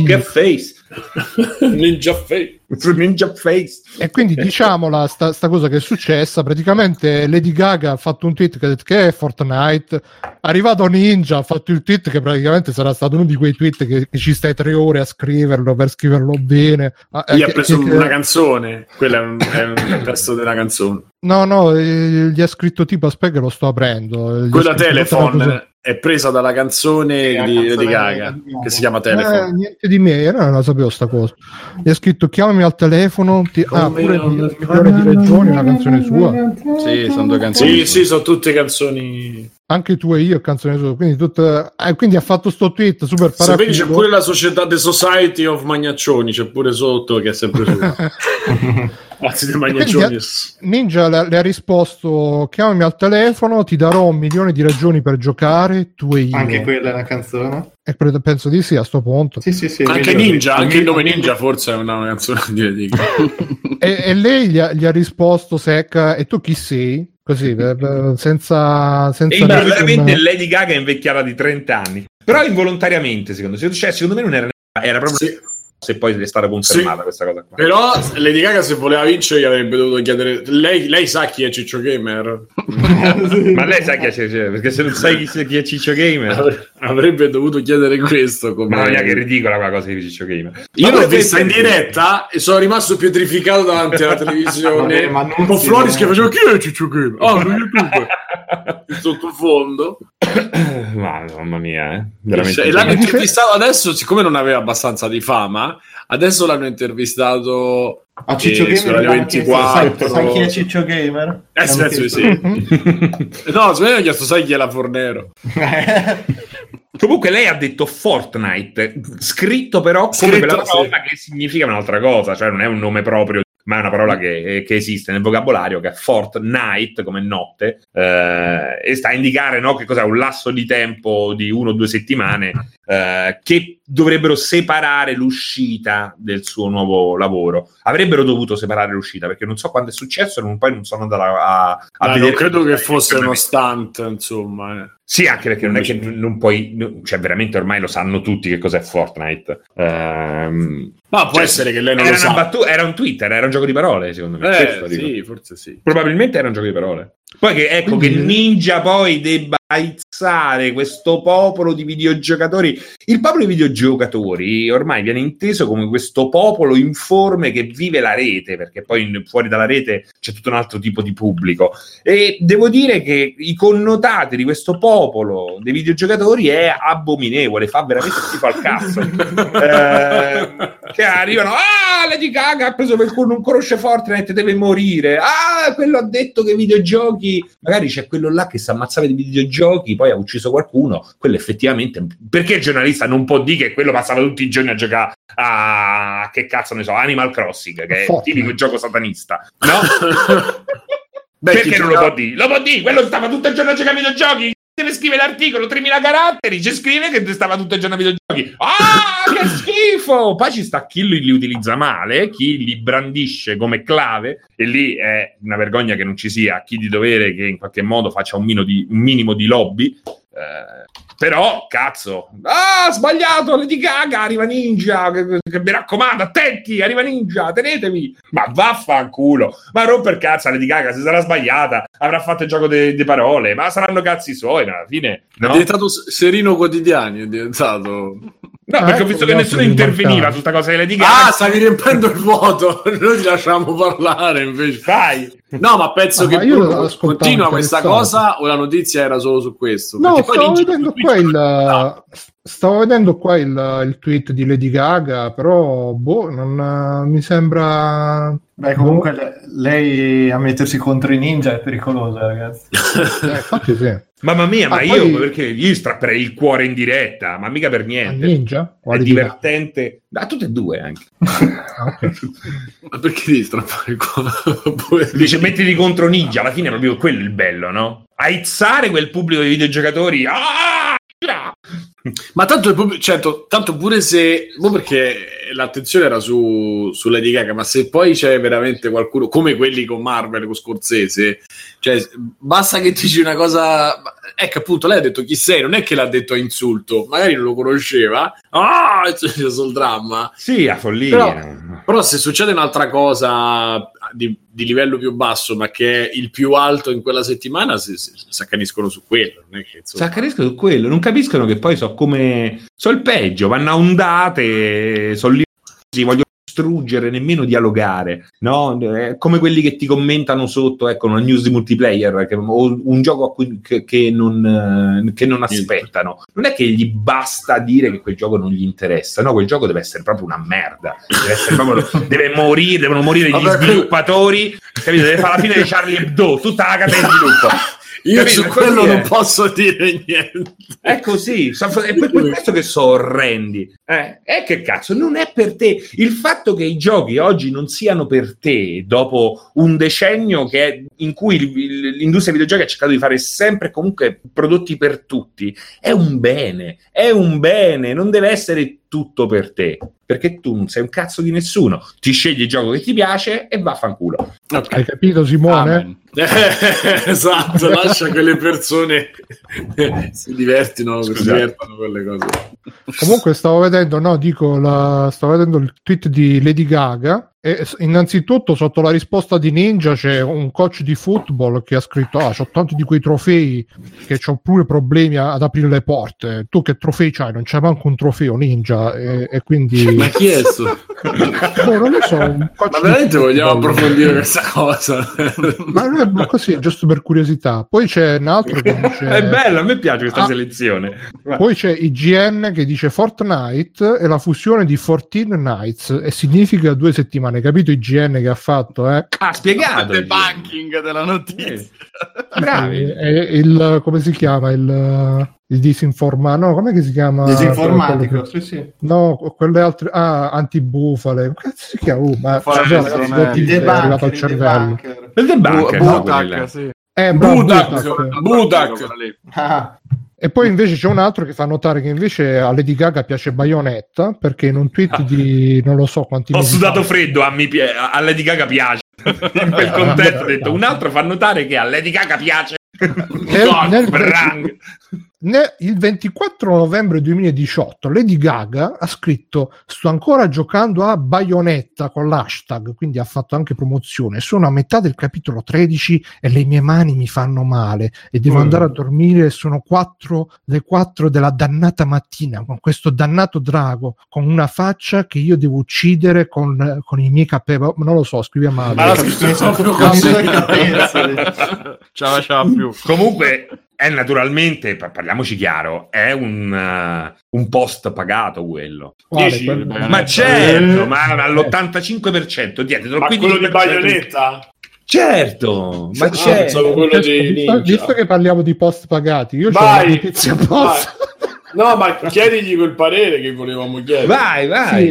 S2: Ninja Face. [LAUGHS]
S4: Ninja face.
S1: E quindi diciamola sta, sta cosa che è successa. Praticamente Lady Gaga ha fatto un tweet che ha detto che è Fortnite. Arrivato Ninja ha fatto il tweet che praticamente sarà stato uno di quei tweet che, che ci stai tre ore a scriverlo per scriverlo bene. Ah, eh,
S2: Gli ha
S1: che-
S2: preso
S1: che-
S2: una canzone. Quello è un, è un testo della canzone.
S1: No, no, eh, gli ha scritto tipo aspetta che lo sto aprendo. Gli
S2: Quella Telephone è presa dalla canzone di
S3: canzone
S2: Lady Gaga
S3: di Gaga.
S2: che si chiama
S1: Eh,
S2: Telephone.
S1: niente di me, io non la sapevo sta cosa. Gli ha scritto chiamami chiamami al telefono, ti... ah, pure
S2: non-
S1: il milione di regioni, una canzone sua,
S5: Sì, sono due canzoni.
S2: Sì, sì, sono tutte canzoni.
S1: Anche tu e io canzone sua, quindi, tutta... eh, quindi ha fatto sto tweet super
S2: Se vedi c'è pure la società The Society of Magnaccioni, c'è pure sotto che è sempre su. [LAUGHS] Anzi, dei Magnaccioni.
S1: Ninja le, le ha risposto chiamami al telefono, ti darò un milione di ragioni per giocare, tu e io.
S3: Anche quella è una canzone?
S1: E pre- penso di sì a sto punto.
S3: Sì, sì, sì.
S2: Anche
S3: vedo-
S2: Ninja, anche il nome Ninja forse è una, canzone [LAUGHS] di.
S1: E, e lei gli ha, gli ha risposto secca, e tu chi sei? Così, per- per- senza... senza
S4: E
S1: nessun-
S4: veramente Lady Gaga è invecchiata di 30 anni. Però involontariamente, secondo me. Cioè, secondo me non era, era proprio
S2: Sì.
S4: Se poi è stata confermata
S2: Sì.
S4: questa cosa qua.
S2: Però Lady Gaga se voleva vincere gli avrebbe dovuto chiedere... Lei, lei sa chi è Ciccio Gamer? [LAUGHS]
S4: Ma lei sa chi è Ciccio? Perché se non sai chi, chi è Ciccio Gamer,
S2: Avre- Avrebbe dovuto chiedere questo. Come...
S4: mamma mia, che ridicola quella cosa di Ciccio Gamer.
S2: Io l'ho vista in diretta e sono rimasto pietrificato davanti alla televisione. [LAUGHS]
S3: Ma non
S2: un po' Floris che faceva chi è Ciccio Gamer? Ah, su YouTube. In sottofondo. [COUGHS]
S4: Ma, mamma mia, eh. veramente.
S2: E l'hanno intervistato adesso, siccome non aveva abbastanza di fama, adesso l'hanno intervistato
S3: A Ciccio
S2: eh,
S3: Gamer
S2: Radio
S3: l'hanno chiesto, sai,
S2: 24.
S3: sai chi è Ciccio Gamer?
S2: Eh,
S3: L'hanno
S2: sì. [LAUGHS] No, secondo me ha chiesto, sai chi è la Fornero? [LAUGHS]
S4: Comunque lei ha detto Fortnite, scritto però come
S2: Scritto,
S4: quella
S2: sì.
S4: parola che significa un'altra cosa, cioè non è un nome proprio, ma è una parola che, che esiste nel vocabolario, che è Fortnite, come notte, eh, e sta a indicare no, che cos'è un lasso di tempo di uno o due settimane eh, che dovrebbero separare l'uscita del suo nuovo lavoro. Avrebbero dovuto separare l'uscita, perché non so quando è successo, non, poi non sono andato a, a
S2: Ah, non
S4: vedere.
S2: credo che fosse uno stunt, insomma. eh.
S4: Sì, anche perché non è che non puoi, cioè veramente ormai lo sanno tutti che cos'è Fortnite. Ehm,
S2: Ma può
S4: cioè,
S2: essere che lei non
S4: era,
S2: lo sa.
S4: battu- era un Twitter, era un gioco di parole, secondo me.
S2: Eh,
S4: Questo dico.
S2: sì, forse sì.
S4: Probabilmente era un gioco di parole. Poi che ecco
S1: Quindi-
S4: che Ninja poi debba aizzare questo popolo di videogiocatori. Il popolo di videogiocatori ormai viene inteso come questo popolo informe che vive la rete, perché poi fuori dalla rete c'è tutto un altro tipo di pubblico. E devo dire che i connotati di questo popolo dei videogiocatori è abominevole, fa veramente schifo al cazzo. [LAUGHS] Eh, che arrivano, ah, Lady Gaga ha preso per culo, non conosce Fortnite, deve morire. Ah, quello ha detto che i videogiochi, magari c'è quello là che si ammazzava di videogiochi, poi ha ucciso qualcuno. Quello effettivamente, perché il giornalista non può dire che quello passava tutti i giorni a giocare a che cazzo ne so, Animal Crossing, che è il tipico gioco satanista, no? [LAUGHS]
S2: Beh,
S4: Perché non lo può dire? Lo può dire, quello stava tutto il giorno a giocare a videogiochi. Deve scrivere l'articolo, 3000 caratteri, ci scrive che stava tutto il giorno a videogiochi. Ah, che schifo! Poi ci sta chi li li utilizza male, chi li brandisce come clave, e lì è una vergogna che non ci sia chi di dovere che in qualche modo faccia un, di- un minimo di lobby. Eh, però, cazzo, ah, sbagliato, Lady Gaga, arriva Ninja, che, che mi raccomando, attenti, arriva Ninja, tenetevi. Ma vaffanculo, ma romper cazzo Lady Gaga, se sarà sbagliata, avrà fatto il gioco di parole, ma saranno cazzi suoi, alla fine,
S2: È
S4: no?
S2: diventato S- Serino Quotidiani, è diventato...
S4: No,
S1: Ah,
S4: perché ho
S1: ecco,
S4: visto che nessuno interveniva su sta cosa di Lady Gaga.
S2: Ah, stavi riempiendo il vuoto, [LAUGHS] noi ti lasciamo parlare invece.
S4: Vai!
S2: No, ma penso
S1: Ah,
S2: che
S1: ma
S2: continua questa cosa o la notizia era solo su questo?
S1: No,
S2: Perché poi
S1: stavo vedendo
S2: Twitch
S1: qua il,
S2: non-
S1: stavo vedendo qua il, il tweet di Lady Gaga, però boh, non mi sembra.
S3: Beh, comunque le- lei a mettersi contro i ninja è pericolosa, ragazzi. [LAUGHS]
S1: Eh, infatti sì.
S4: Mamma mia, ma
S1: Ah,
S4: io
S1: poi-
S4: perché io strapperei il cuore in diretta, ma mica per
S1: A
S4: niente.
S1: Ninja?
S4: È
S1: Quali Gaga?
S4: divertente. A tutte e due anche. [LAUGHS]
S1: Ah, ok. [LAUGHS]
S2: Ma perché devi strappare il cuore?
S4: Dice mettiti contro Ninja, alla fine è proprio quello il bello, no? Aizzare quel pubblico di videogiocatori. Ah!
S2: Ma tanto, il pubblico- certo, tanto pure se. boh, perché l'attenzione era su, su Lady Gaga, ma se poi c'è veramente qualcuno come quelli con Marvel, con Scorsese, cioè basta che dici una cosa. Ecco, appunto, lei ha detto chi sei, non è che l'ha detto a insulto, magari non lo conosceva. Ah, [LAUGHS] c'è sul dramma.
S4: Sì, a follia.
S2: Però- Però se succede un'altra cosa di, di livello più basso, ma che è il più alto in quella settimana, si, si, si accaniscono su quello. Non che, insomma,
S4: Saccaresco su quello, non capiscono che poi so come. So il peggio, vanno a ondate, sono lì, si vogliono distruggere, nemmeno dialogare, no? Eh, come quelli che ti commentano sotto, ecco, una news di multiplayer che, o un gioco a cui, che, che non, eh, che non aspettano. Non è che gli basta dire che quel gioco non gli interessa, no? Quel gioco deve essere proprio una merda, deve, proprio, [LAUGHS] deve morire, devono morire gli
S2: Vabbè,
S4: sviluppatori, capito? Deve fare la fine di Charlie Hebdo, tutta la catena di sviluppo.
S2: Io
S4: Capito?
S2: su quello
S4: è.
S2: non posso dire niente.
S4: È così, so- è per questo che sono orrendi. Eh, e che cazzo, non è per te. Il fatto che i giochi oggi non siano per te, dopo un decennio che è- in cui l'industria videogiochi ha cercato di fare sempre e comunque prodotti per tutti, è un bene, è un bene, non deve essere tutto per te. Perché tu non sei un cazzo di nessuno, ti scegli il gioco che ti piace e vaffanculo.
S1: Hai capito, Simone?
S5: Amen. [LAUGHS]
S2: esatto, lascia che le persone si divertino, si divertano con le cose.
S1: Comunque stavo vedendo, no, dico, la- stavo vedendo il tweet di Lady Gaga e innanzitutto sotto la risposta di Ninja c'è un coach di football che ha scritto ah, c'ho tanti di quei trofei che ho pure problemi ad aprire le porte. Tu che trofei c'hai? Non c'è manco un trofeo Ninja e, e quindi... [LAUGHS]
S2: Ma chi è sto? [LAUGHS]
S1: Boh, non lo so, un coach
S2: Ma veramente vogliamo
S1: football.
S2: approfondire questa cosa? [LAUGHS]
S1: Ma non è ma così, giusto per curiosità. Poi c'è un altro che dice...
S4: È bello, a me piace questa
S1: Ah.
S4: selezione.
S1: Poi c'è IGN che dice Fortnite è la fusione di 14 Nights e significa due settimane. Capito IGN che ha fatto? Eh?
S4: Ha spiegato.
S5: Il
S4: il-
S5: banking della notizia.
S4: Eh, Bravi.
S1: È il come si chiama? Il, il disinforma no, come si chiama?
S3: Disinformatico,
S1: Quello che-
S3: sì, sì.
S1: No, quelle altre ah, antibufale. Come cazzo si chiama? Uh, ma
S5: i
S1: è arrivato al
S3: i
S1: cervello.
S3: debunker.
S4: Il debunker, no, quelli là.
S5: Butak, sì.
S1: Eh,
S2: Budak.
S1: Budak.
S2: Budak.
S3: Ah,
S1: E poi invece c'è un altro che fa notare che invece a Lady Gaga piace Bayonetta perché in un tweet di non lo so quanti
S4: Ho sudato
S1: fa-
S4: freddo, a, mi a Lady Gaga piace. [LAUGHS] In quel contesto ho detto, un altro fa notare che a Lady Gaga piace.
S1: Nel- nel-. Ne- il 24 novembre 2018 Lady Gaga ha scritto sto ancora giocando a Bayonetta con l'hashtag quindi ha fatto anche promozione sono a metà del capitolo 13 e le mie mani mi fanno male e devo
S4: Mm.
S1: andare a dormire sono 4 le 4 della dannata mattina con questo dannato drago con una faccia che io devo uccidere con, con i miei capelli non lo so scrive male
S2: Ma l'ha scritto proprio così. [LAUGHS]
S5: Ce la più.
S4: Comunque è naturalmente, pa- parliamoci chiaro, è un, eh, un post pagato quello.
S1: Quale?
S2: Dici?
S1: Quello-
S5: Beh,
S4: Ma
S5: Eh,
S4: certo, ma all'85%. Dietro,
S2: Ma quello di Bayonetta?
S4: Certo, ma
S2: Ah,
S4: certo.
S2: pensavo quello di
S1: visto, visto che parliamo di post pagati io ho una notizia post
S2: No, ma chiedigli quel parere che volevamo chiedere.
S4: Vai, vai.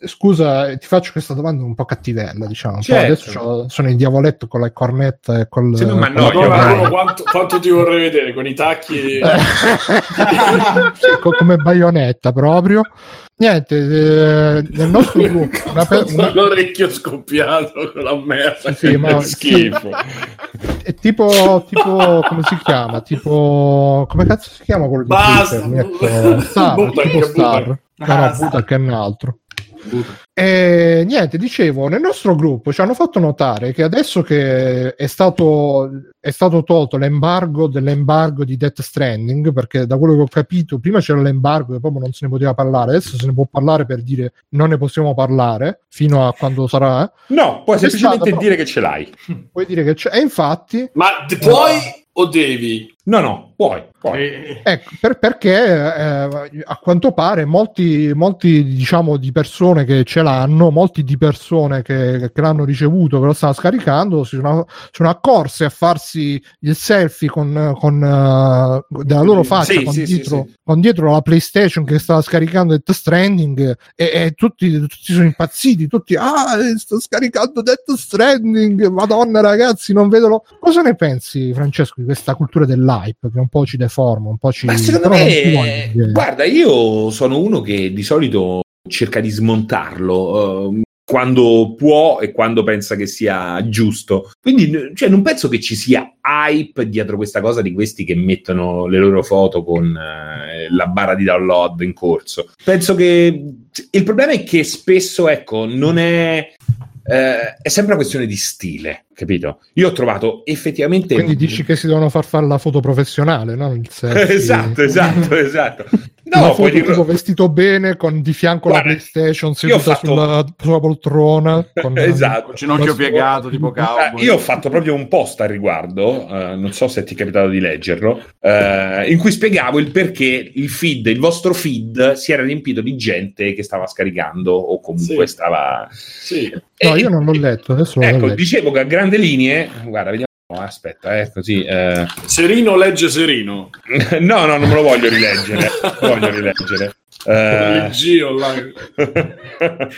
S1: Sì, scusa, ti faccio questa domanda un po' cattivella, diciamo. po'.
S4: Certo.
S1: Adesso c'ho- sono il diavoletto con la cornetta e col.
S4: Sì, ma
S1: con
S4: no, io-
S2: quanto, quanto ti vorrei vedere con i tacchi e... [LAUGHS]
S1: Sì, co- come baionetta proprio. Niente, eh, nel nostro [LAUGHS] gruppo una pe- una-
S2: l'orecchio scoppiato con la merda.
S1: Sì, ma-
S2: schifo.
S1: è tipo, tipo come si chiama? Tipo come cazzo si chiama quello di
S2: Basta.
S1: Twitter? Mi ecco, Star,
S2: Butak,
S1: tipo Star.
S2: Butak.
S1: No, no, Butak è un altro. E niente, dicevo, nel nostro gruppo ci hanno fatto notare che adesso che è stato, è stato tolto l'embargo dell'embargo di Death Stranding, perché da quello che ho capito, prima c'era l'embargo e proprio non se ne poteva parlare, adesso se ne può parlare per dire non ne possiamo parlare fino a quando sarà.
S4: No, puoi semplicemente
S1: stato-
S4: dire che ce l'hai.
S1: Puoi dire che c'è. E infatti,
S2: Ma te puoi o devi?
S4: No, no, puoi. puoi.
S3: Eh,
S1: Ecco, per- perché eh, a quanto pare molti, molti diciamo di persone che ce l'hanno, molti di persone che, che l'hanno ricevuto, che lo stanno scaricando, si sono, sono accorse a farsi il selfie con, con eh, della loro faccia
S4: Sì,
S1: con,
S4: sì,
S1: dietro,
S4: sì.
S1: con dietro la PlayStation che stava scaricando Death Stranding e, e tutti, tutti sono impazziti, tutti ah, sto scaricando Death Stranding, madonna ragazzi, non vedo lo-". Cosa ne pensi Francesco di questa cultura dell'hype che un po' ci deforma, un po' ci
S4: Ma secondo
S1: però
S4: me, guarda, io sono uno che di solito cerca di smontarlo ehm, quando può e quando pensa che sia giusto. Quindi, cioè, non penso che ci sia hype dietro questa cosa di questi che mettono le loro foto con eh, la barra di download in corso. Penso che il problema è che spesso, ecco, non è. eh, è sempre una questione di stile, capito? Io ho trovato effettivamente...
S1: Quindi dici che si devono far fare la foto professionale, no? Il [LAUGHS] selfie.
S4: esatto, esatto, esatto. [LAUGHS]
S1: No,
S4: No,
S1: foto tipo vestito bene con di fianco
S4: Guarda,
S1: la PlayStation
S4: io ho
S1: seduta
S4: fatto-
S1: sulla, sulla poltrona. Con, [LAUGHS]
S4: Esatto.
S5: Con ginocchio piegato, tipo
S4: Ah,
S5: cowboy.
S4: io ho fatto proprio un post al riguardo, eh, non so se ti è capitato di leggerlo, eh, in cui spiegavo il perché il feed, il vostro feed, si era riempito di gente che stava scaricando o comunque
S2: Sì.
S4: stava...
S2: Sì.
S1: No,
S4: E-
S1: io non l'ho letto, adesso
S4: Ecco,
S1: leggo.
S4: dicevo che a grandi linee, guarda, vediamo, aspetta, eh, così... eh,
S2: Serino legge Serino. [LAUGHS]
S4: no, no, non me lo voglio rileggere, voglio rileggere. Eh,
S2: online. [LAUGHS]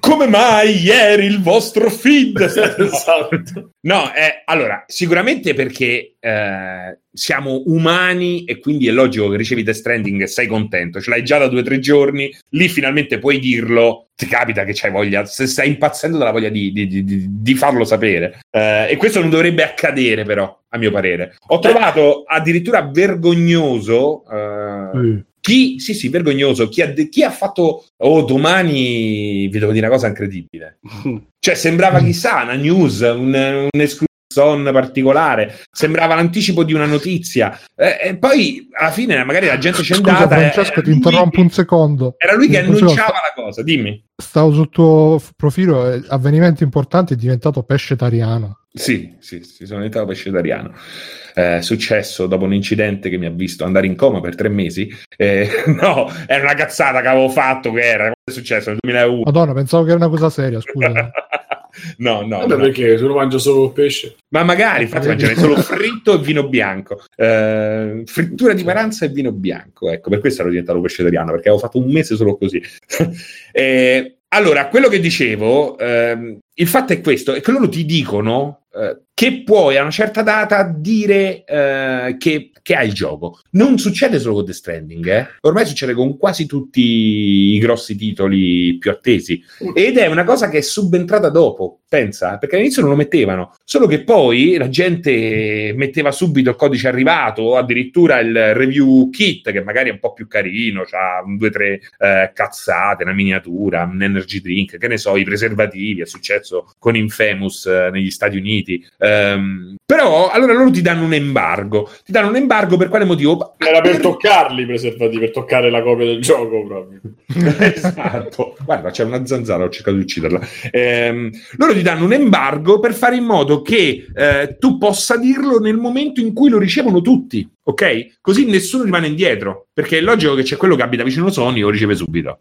S4: Come mai ieri il vostro feed? [LAUGHS]
S2: esatto.
S4: No, eh, allora, sicuramente perché eh, siamo umani e quindi è logico che ricevi Death Stranding e sei contento, ce l'hai già da due o tre giorni, lì finalmente puoi dirlo, ti capita che c'hai voglia, se stai impazzendo dalla voglia di, di- di- di- farlo sapere. Eh, e questo non dovrebbe accadere però, a mio parere. Ho trovato addirittura vergognoso... eh, chi, sì, sì, vergognoso. Chi ha, chi ha fatto, oh, domani vi devo dire una cosa incredibile. [LAUGHS] Cioè, sembrava chissà una news, un, un exclusion particolare, sembrava l'anticipo di una notizia. Eh, e poi alla fine, magari la gente c'è
S1: Scusa
S4: andata.
S1: Francesco, ti interrompo un secondo.
S4: Era lui che annunciava la cosa, dimmi.
S1: Stavo sul tuo profilo, eh, avvenimenti importanti, è diventato pescetariano.
S4: Sì, sì, sì, sono diventato pescetariano. Eh, È successo dopo un incidente che mi ha visto andare in coma per tre mesi. Eh, [LAUGHS] no, era una cazzata che avevo fatto. Che era? È successo? Nel 2001.
S1: Madonna, pensavo che era una cosa seria, scusa. [LAUGHS]
S4: no, no,
S2: Vabbè,
S4: no.
S2: perché tu lo mangi solo pesce?
S4: Ma magari, infatti, mangiare solo [LAUGHS] fritto e vino bianco. Eh, frittura di paranza e vino bianco. Ecco, per questo ero diventato pescetariano, perché avevo fatto un mese solo così. Eh, allora, quello che dicevo, ehm, il fatto è questo, è che loro ti dicono eh, che puoi a una certa data dire eh, che, che hai il gioco. Non succede solo con The Stranding, eh. ormai succede con quasi tutti i grossi titoli più attesi. Ed è una cosa che è subentrata dopo, pensa, perché all'inizio non lo mettevano, solo che poi la gente metteva subito il codice arrivato o addirittura il review kit, che magari è un po' più carino, ha due o tre eh, cazzate, una miniatura, un energy drink, che ne so, i preservativi, è successo con Infamous eh, negli Stati Uniti. Ehm, però allora loro ti danno un embargo, ti danno un embargo per quale motivo?
S2: Era per toccarli i preservativi, per toccare la copia del gioco proprio. [LAUGHS]
S4: esatto. Guarda, c'è una zanzara, ho cercato di ucciderla. Ehm, loro ti danno un embargo per fare in modo che eh, tu possa dirlo nel momento in cui lo ricevono tutti, ok? Così nessuno rimane indietro, perché è logico che c'è quello che abita vicino Sony lo riceve subito.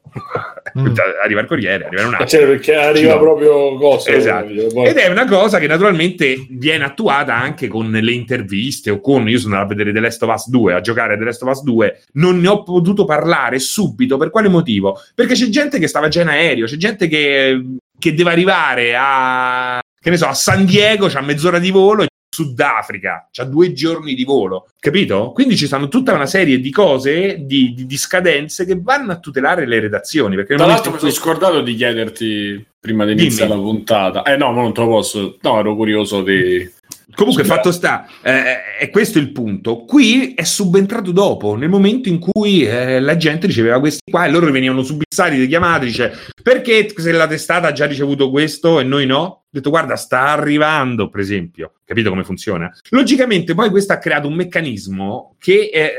S1: Mm. [LAUGHS]
S4: arriva il corriere, arriva un attimo.
S2: c'è perché arriva
S4: No.
S2: proprio cosa.
S4: Esatto.
S2: Poi-
S4: Ed è una cosa che naturalmente viene attuata anche con le interviste o con io sono andato a vedere The Last of Us 2, a giocare The Last of Us 2, non ne ho potuto parlare subito. Per quale motivo? Perché c'è gente che stava già in aereo, c'è gente che, che deve arrivare a che ne so, a San Diego, c'ha mezz'ora di volo e Sudafrica, c'ha due giorni di volo, capito? Quindi ci stanno tutta una serie di cose, di, di- di scadenze che vanno a tutelare le redazioni.
S2: Tra l'altro mi sono
S4: cui-
S2: scordato di chiederti prima di iniziare la puntata. Eh no, ma non te lo posso. No, ero curioso di...
S4: Comunque, fatto sta, eh, è questo il punto. Qui è subentrato dopo, nel momento in cui eh, la gente riceveva questi qua e loro venivano subissati di chiamate, dice perché se la testata ha già ricevuto questo e noi no? Ho detto guarda, sta arrivando, per esempio. Capito come funziona? Logicamente poi questo ha creato un meccanismo che eh,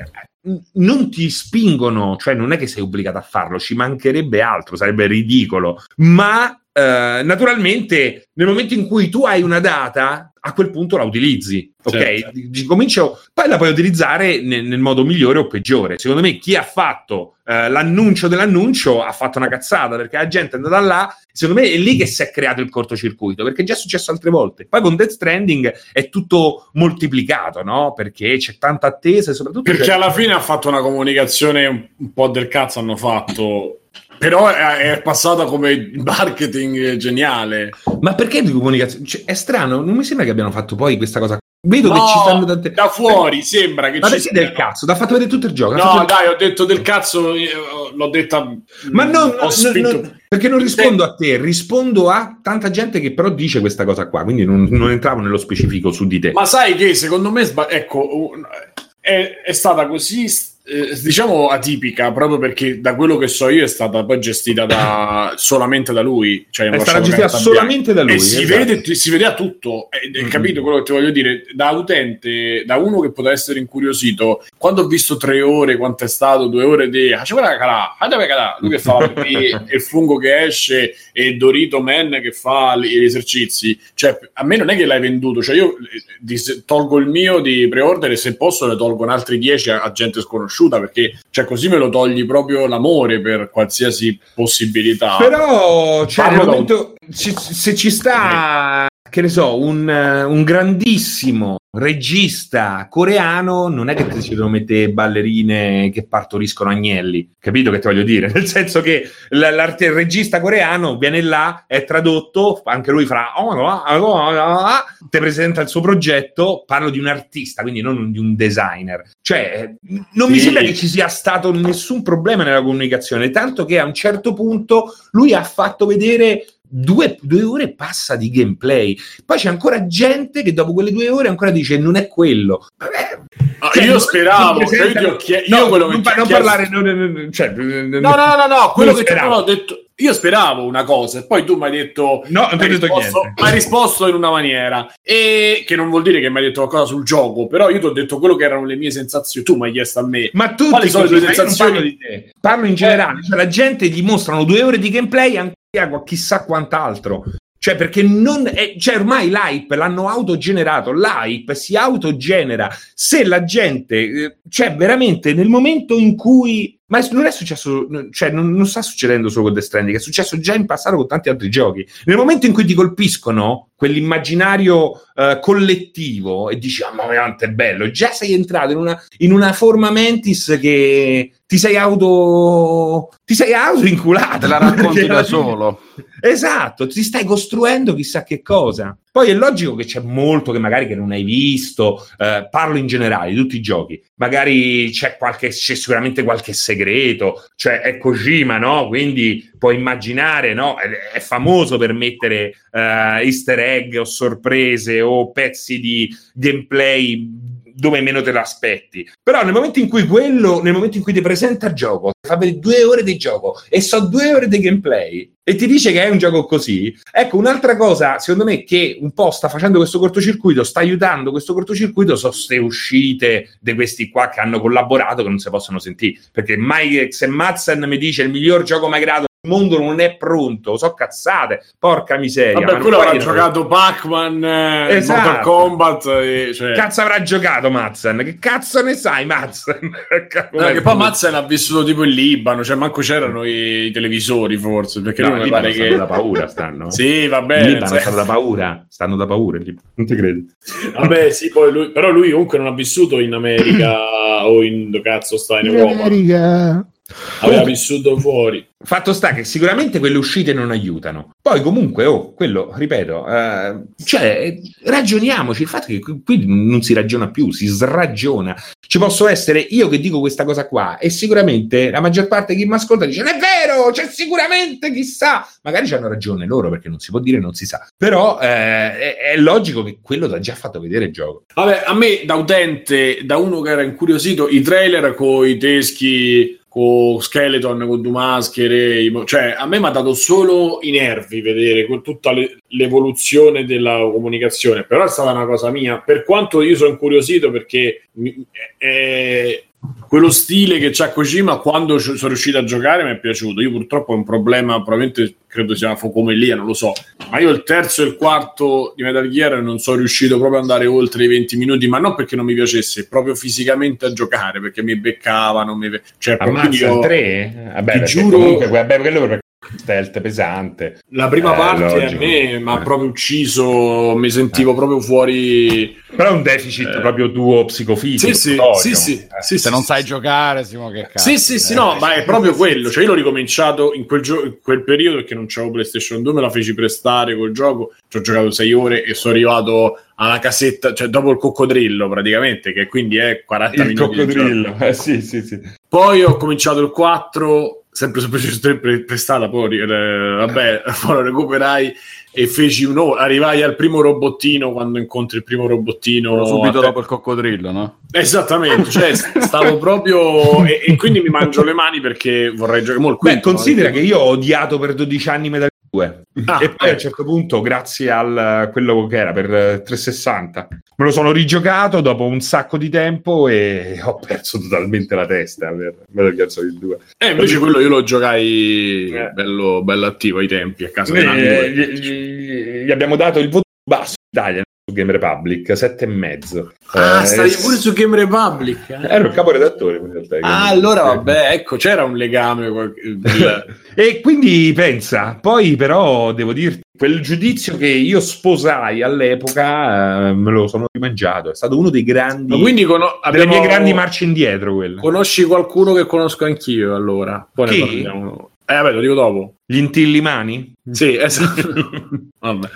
S4: non ti spingono, cioè non è che sei obbligato a farlo, ci mancherebbe altro, sarebbe ridicolo, ma eh, naturalmente nel momento in cui tu hai una data, a quel punto la utilizzi, ok?
S2: Certo.
S4: Di- Comincio, poi la puoi utilizzare nel, nel modo migliore o peggiore. Secondo me chi ha fatto eh, l'annuncio dell'annuncio ha fatto una cazzata perché la gente è andata là, secondo me è lì che si è creato il cortocircuito, perché è già successo altre volte. Poi con Death Stranding è tutto moltiplicato, no? Perché c'è tanta attesa e soprattutto...
S2: Perché alla fine ha fatto una comunicazione un, un po' del cazzo hanno fatto. Però è, è passata come marketing geniale.
S4: Ma perché di comunicazione? Cioè, è strano, non mi sembra che abbiano fatto poi questa cosa. Vedo che
S2: No,
S4: ci stanno tante...
S2: da fuori sembra che
S4: Ma
S2: ci
S4: perché del cazzo? Ti ha fatto vedere tutto il gioco.
S2: No,
S4: fatto-
S2: dai, ho detto del cazzo, io l'ho detta.
S4: Ma no,
S2: ho
S4: no, no, no, perché non rispondo a te, rispondo a tanta gente che però dice questa cosa qua, quindi non, non entravo nello specifico su di te.
S2: Ma sai che secondo me, ecco, è, è stata così eh, diciamo atipica proprio perché da quello che so io è stata poi gestita da, [COUGHS] solamente da lui. Cioè
S4: È stata gestita solamente da lui.
S2: E si,
S4: esatto.
S2: vede, si vedeva tutto, e, e
S4: Mm.
S2: capito quello che ti voglio dire? Da utente, da uno che poteva essere incuriosito, quando ho visto tre ore, quanto è stato, due ore di "Ah, calà, ah, dove calà?" lui che fa [LAUGHS] la pipì, il fungo che esce e Dorito Man che fa gli esercizi, cioè a me non è che l'hai venduto, cioè io eh, tolgo il mio di pre-order e se posso ne tolgo un altri 10 a, a gente sconosciuta perché cioè, così me lo togli proprio l'amore per qualsiasi possibilità.
S4: Però cioè, momento- se ci sta, che ne so, un, eh, un grandissimo regista coreano, non è che ti devono mettere ballerine che partoriscono agnelli, capito che ti voglio dire? [LAUGHS] Nel senso che l- l'art- il regista coreano viene là, è tradotto, anche lui fra... ti presenta il suo progetto, parlo di un artista, quindi non di un designer. Cioè, non mi
S2: Sì.
S4: sembra che ci sia stato nessun problema nella comunicazione, tanto che a un certo punto lui ha fatto vedere due, due ore passa di gameplay. Poi c'è ancora gente che dopo quelle due ore ancora dice non è quello.
S2: Ah,
S4: cioè,
S2: io speravo, cioè, io quello
S4: non, parlare, cioè,
S2: No, no, no, no, no, quello che
S4: speravo.
S2: ho detto. Io speravo una cosa, e poi tu mi hai detto.
S4: No, non ti ho detto
S2: risposto-
S4: niente.
S2: Mi hai risposto in una maniera, e che non vuol dire che mi hai detto qualcosa sul gioco, però io ti ho detto quello che erano le mie sensazioni. Tu mi hai chiesto a me.
S4: Ma tutti
S2: Quali sono le tue sensazioni?
S4: parlo di te. Parlo in generale, cioè la gente gli mostrano due ore di gameplay a chissà quant'altro. Cioè, perché non è, cioè ormai l'hype l'hanno autogenerato, l'hype si autogenera. Se la gente, eh, cioè veramente nel momento in cui, ma non è successo, cioè non, non sta succedendo solo con The Stranding, è successo già in passato con tanti altri giochi. Nel momento in cui ti colpiscono quell'immaginario eh, collettivo e dici, ah, ma veramente è bello, già sei entrato in una, in una forma mentis che ti sei auto ti sei auto inculato
S5: Te la racconti da solo.
S4: Esatto ti stai costruendo chissà che cosa. Poi è logico che c'è molto che magari che non hai visto eh, parlo in generale di tutti i giochi. Magari c'è qualche c'è sicuramente qualche segreto cioè è Kojima no? Quindi puoi immaginare no? È, è famoso per mettere eh, easter egg o sorprese o pezzi di gameplay dove meno te l'aspetti. Però nel momento in cui quello, nel momento in cui ti presenta il gioco, ti fa vedere due ore di gioco e so due ore di gameplay e ti dice che è un gioco così, ecco un'altra cosa, secondo me, che un po' sta facendo questo cortocircuito, sta aiutando questo cortocircuito, sono ste uscite di questi qua che hanno collaborato che non si possono sentire. Perché mai, se Madsen mi dice il miglior gioco mai creato mondo non è pronto, so cazzate, porca miseria.
S2: Vabbè,
S4: ma
S2: quello avrà giocato Pac-Man, eh,
S4: Esatto.
S2: Mortal Kombat. E, cioè...
S4: cazzo avrà giocato Madsen? Che cazzo ne sai, Madsen? [LAUGHS]
S2: No, che poi Mazzen ha vissuto tipo in Libano, cioè manco c'erano i, i televisori forse, perché
S4: No,
S2: lui mi pare che...
S4: da paura, stanno. [LAUGHS]
S2: Sì, va bene.
S4: Libano
S2: cioè-
S4: stanno da paura, stanno da paura. Non ti credo.
S2: Vabbè, sì, poi lui, però lui comunque non ha vissuto in America [CLEARS THROAT] o in dove cazzo sta in Europa.
S1: America.
S2: Aveva vissuto fuori.
S4: Fatto sta che sicuramente quelle uscite non aiutano. Poi comunque, oh, quello, ripeto, eh, cioè, ragioniamoci, il fatto che qui, non si ragiona più, si sragiona. Ci posso essere io che dico questa cosa qua e sicuramente la maggior parte di chi mi ascolta dice, non è vero, c'è sicuramente, chissà. Magari hanno ragione loro perché non si può dire, non si sa. Però eh, è, è logico che quello ti ha già fatto vedere il gioco.
S2: Vabbè, a me da utente, da uno che era incuriosito, i trailer con i teschi, con Skeleton, con due maschere, i mo- cioè a me mi ha dato solo i nervi vedere con tutta le- l'evoluzione della comunicazione, però è stata una cosa mia, per quanto io sono incuriosito perché è- quello stile che c'ha Kojima quando sono riuscito a giocare mi è piaciuto. Io purtroppo ho un problema, probabilmente credo sia una focomelia, non lo so. Ma io il terzo e il quarto di Metal Gear non sono riuscito proprio ad andare oltre i 20 minuti, ma non perché non mi piacesse, proprio fisicamente a giocare, perché mi beccavano, mi... cioè proprio
S4: Ammazza
S2: io-
S4: il 3? Vabbè,
S2: ti giuro-
S4: comunque, vabbè, quello perché stealth pesante.
S2: La prima
S4: Eh,
S2: parte a
S4: logico.
S2: me mi ha
S4: Eh.
S2: proprio ucciso, mi sentivo proprio fuori.
S4: Però è un deficit
S2: Eh.
S4: proprio tuo psicofisico.
S2: Sì, sì, sì, sì,
S4: Eh.
S2: sì,
S5: Se
S2: sì,
S5: non
S2: sì,
S5: sai
S2: sì.
S5: giocare, Simo, che cazzo.
S2: Sì, sì, sì,
S5: Eh.
S2: no, ma è proprio quello. Cioè, io l'ho ricominciato in quel, gio- in quel periodo perché non c'avevo PlayStation 2, me la feci prestare col gioco. Ci ho giocato sei ore e sono arrivato alla casetta, cioè dopo il coccodrillo praticamente, che quindi è 40
S4: Il
S2: minuti. gioco.
S4: coccodrillo. [LAUGHS] Eh, sì, sì, sì.
S2: Poi ho cominciato il 4, sempre su pre- prestata, poi eh, vabbè, [LAUGHS] poi lo recuperai e feci un'ora, arrivai al primo robottino quando incontri il primo robottino.
S5: Subito dopo il coccodrillo, no?
S2: Esattamente, cioè [LAUGHS] stavo proprio e, e quindi mi mangio le mani perché vorrei giocare molto.
S4: Beh, considera che io ho odiato per 12 anni Metal Gear 2
S2: Ah,
S4: e poi a
S2: ecco.
S4: un certo punto, grazie a quello che era per eh, 360, me lo sono rigiocato dopo un sacco di tempo e ho perso totalmente la testa per Metal Gear Solid 2.
S2: Eh, invece quello io lo giocai
S4: Eh.
S2: bello, bello attivo ai tempi a casa di
S4: Eh,
S2: Nando.
S4: gli, gli- gli abbiamo dato il voto basso in Italia su Game Republic, sette e mezzo.
S2: Ah,
S4: Eh,
S2: stavi pure su Game Republic. eh?
S4: Ero il caporedattore in realtà.
S2: Ah, allora vabbè, ecco, c'era un legame. [LAUGHS]
S4: E quindi pensa, poi però devo dirti, quel giudizio che io sposai all'epoca eh, me lo sono rimangiato, è stato uno dei grandi,
S2: Ma quindi
S4: delle
S2: abbiamo-
S4: mie grandi marce indietro quello.
S2: conosci qualcuno che conosco anch'io allora? Poi
S4: Chi?
S2: ne parliamo. Eh, vabbè, lo dico dopo.
S4: Gli intillimani?
S2: Sì, esatto. [LAUGHS] vabbè.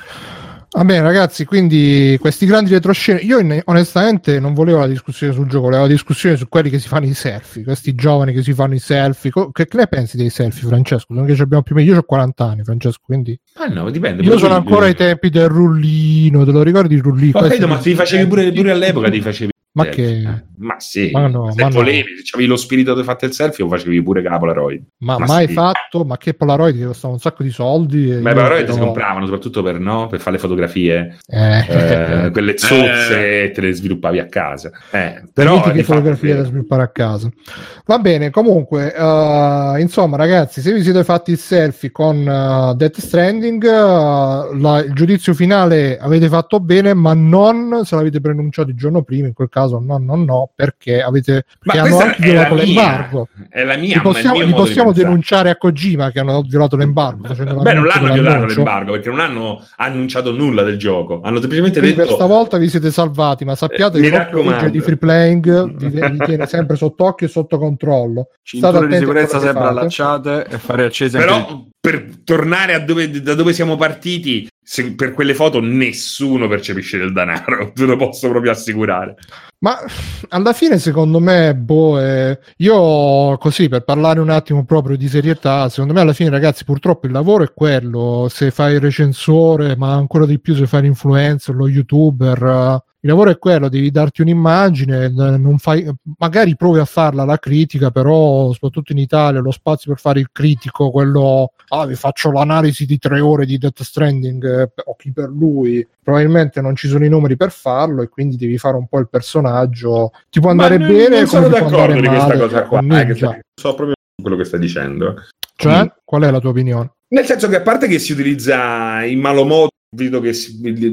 S1: Vabbè, ragazzi, quindi questi grandi retroscene. Io in- onestamente non volevo la discussione sul gioco, volevo la discussione su quelli che si fanno i selfie, questi giovani che si fanno i selfie. Co- Che, che ne pensi dei selfie, Francesco? Non che ci abbiamo più Io ho 40 anni, Francesco, quindi
S4: Ah no, dipende.
S1: io sono ancora ai tempi del rullino, te lo ricordi il rullino?
S4: Ho capito, ma ti facevi pure, pure all'epoca, ti facevi
S1: Ma
S4: Eh,
S1: che...
S4: Ma sì,
S1: Ma no,
S4: se
S1: ma no.
S4: volevi, se avevi lo spirito di fare il selfie, lo facevi pure con la Polaroid.
S1: Ma,
S4: Ma
S1: mai
S4: sì.
S1: fatto? Ma che Polaroid che costava un sacco di soldi? e
S4: Ma i Polaroid
S1: però-
S4: si compravano soprattutto per, no? per fare le fotografie,
S1: Eh,
S4: eh, quelle zozze te le sviluppavi a casa. Eh,
S1: però che fotografie da sviluppare a casa. Va bene, comunque, eh, insomma, ragazzi, se vi siete fatti il selfie con eh, Death Stranding, eh, la- il giudizio finale avete fatto bene, ma non se l'avete pronunciato il giorno prima, in quel caso no, no, no, perché avete
S4: Ma
S1: che hanno anche
S4: è la
S1: violato
S4: mia,
S1: l'embargo.
S4: È la mia,
S1: Li possiamo, li
S4: di
S1: possiamo denunciare a Kojima che hanno violato l'embargo. facendo
S4: Beh, non l'hanno violato l'embargo perché non hanno annunciato nulla del gioco. Hanno semplicemente
S1: Quindi per
S4: detto
S1: stavolta vi siete salvati, ma sappiate
S4: Eh,
S1: che di free playing vi, vi tiene sempre sotto occhio e sotto controllo.
S5: Cinture di sicurezza sempre
S1: fate.
S5: allacciate e fare accese anche
S4: Però per tornare a dove, da dove siamo partiti, se- per quelle foto nessuno percepisce del denaro, [LAUGHS] te lo posso proprio assicurare.
S1: Ma alla fine, secondo me, boh, eh, io così per parlare un attimo proprio di serietà, secondo me alla fine, ragazzi, purtroppo il lavoro è quello. Se fai il recensore, ma ancora di più se fai l'influencer, lo youtuber. eh, il lavoro è quello, devi darti un'immagine, fai, magari provi a farla la critica, però soprattutto in Italia lo spazio per fare il critico, quello, ah vi faccio l'analisi di tre ore di Death Stranding, eh, o chi per lui, probabilmente non ci sono i numeri per farlo e quindi devi fare un po' il personaggio. Ti può andare
S4: Ma non-
S1: bene,
S4: non sono
S1: ti può
S4: d'accordo di questa cosa qua. eh, so proprio quello che stai dicendo.
S1: Cioè,
S4: Mm.
S1: qual è la tua opinione?
S4: Nel senso che a parte che si utilizza in malo modo, vedo che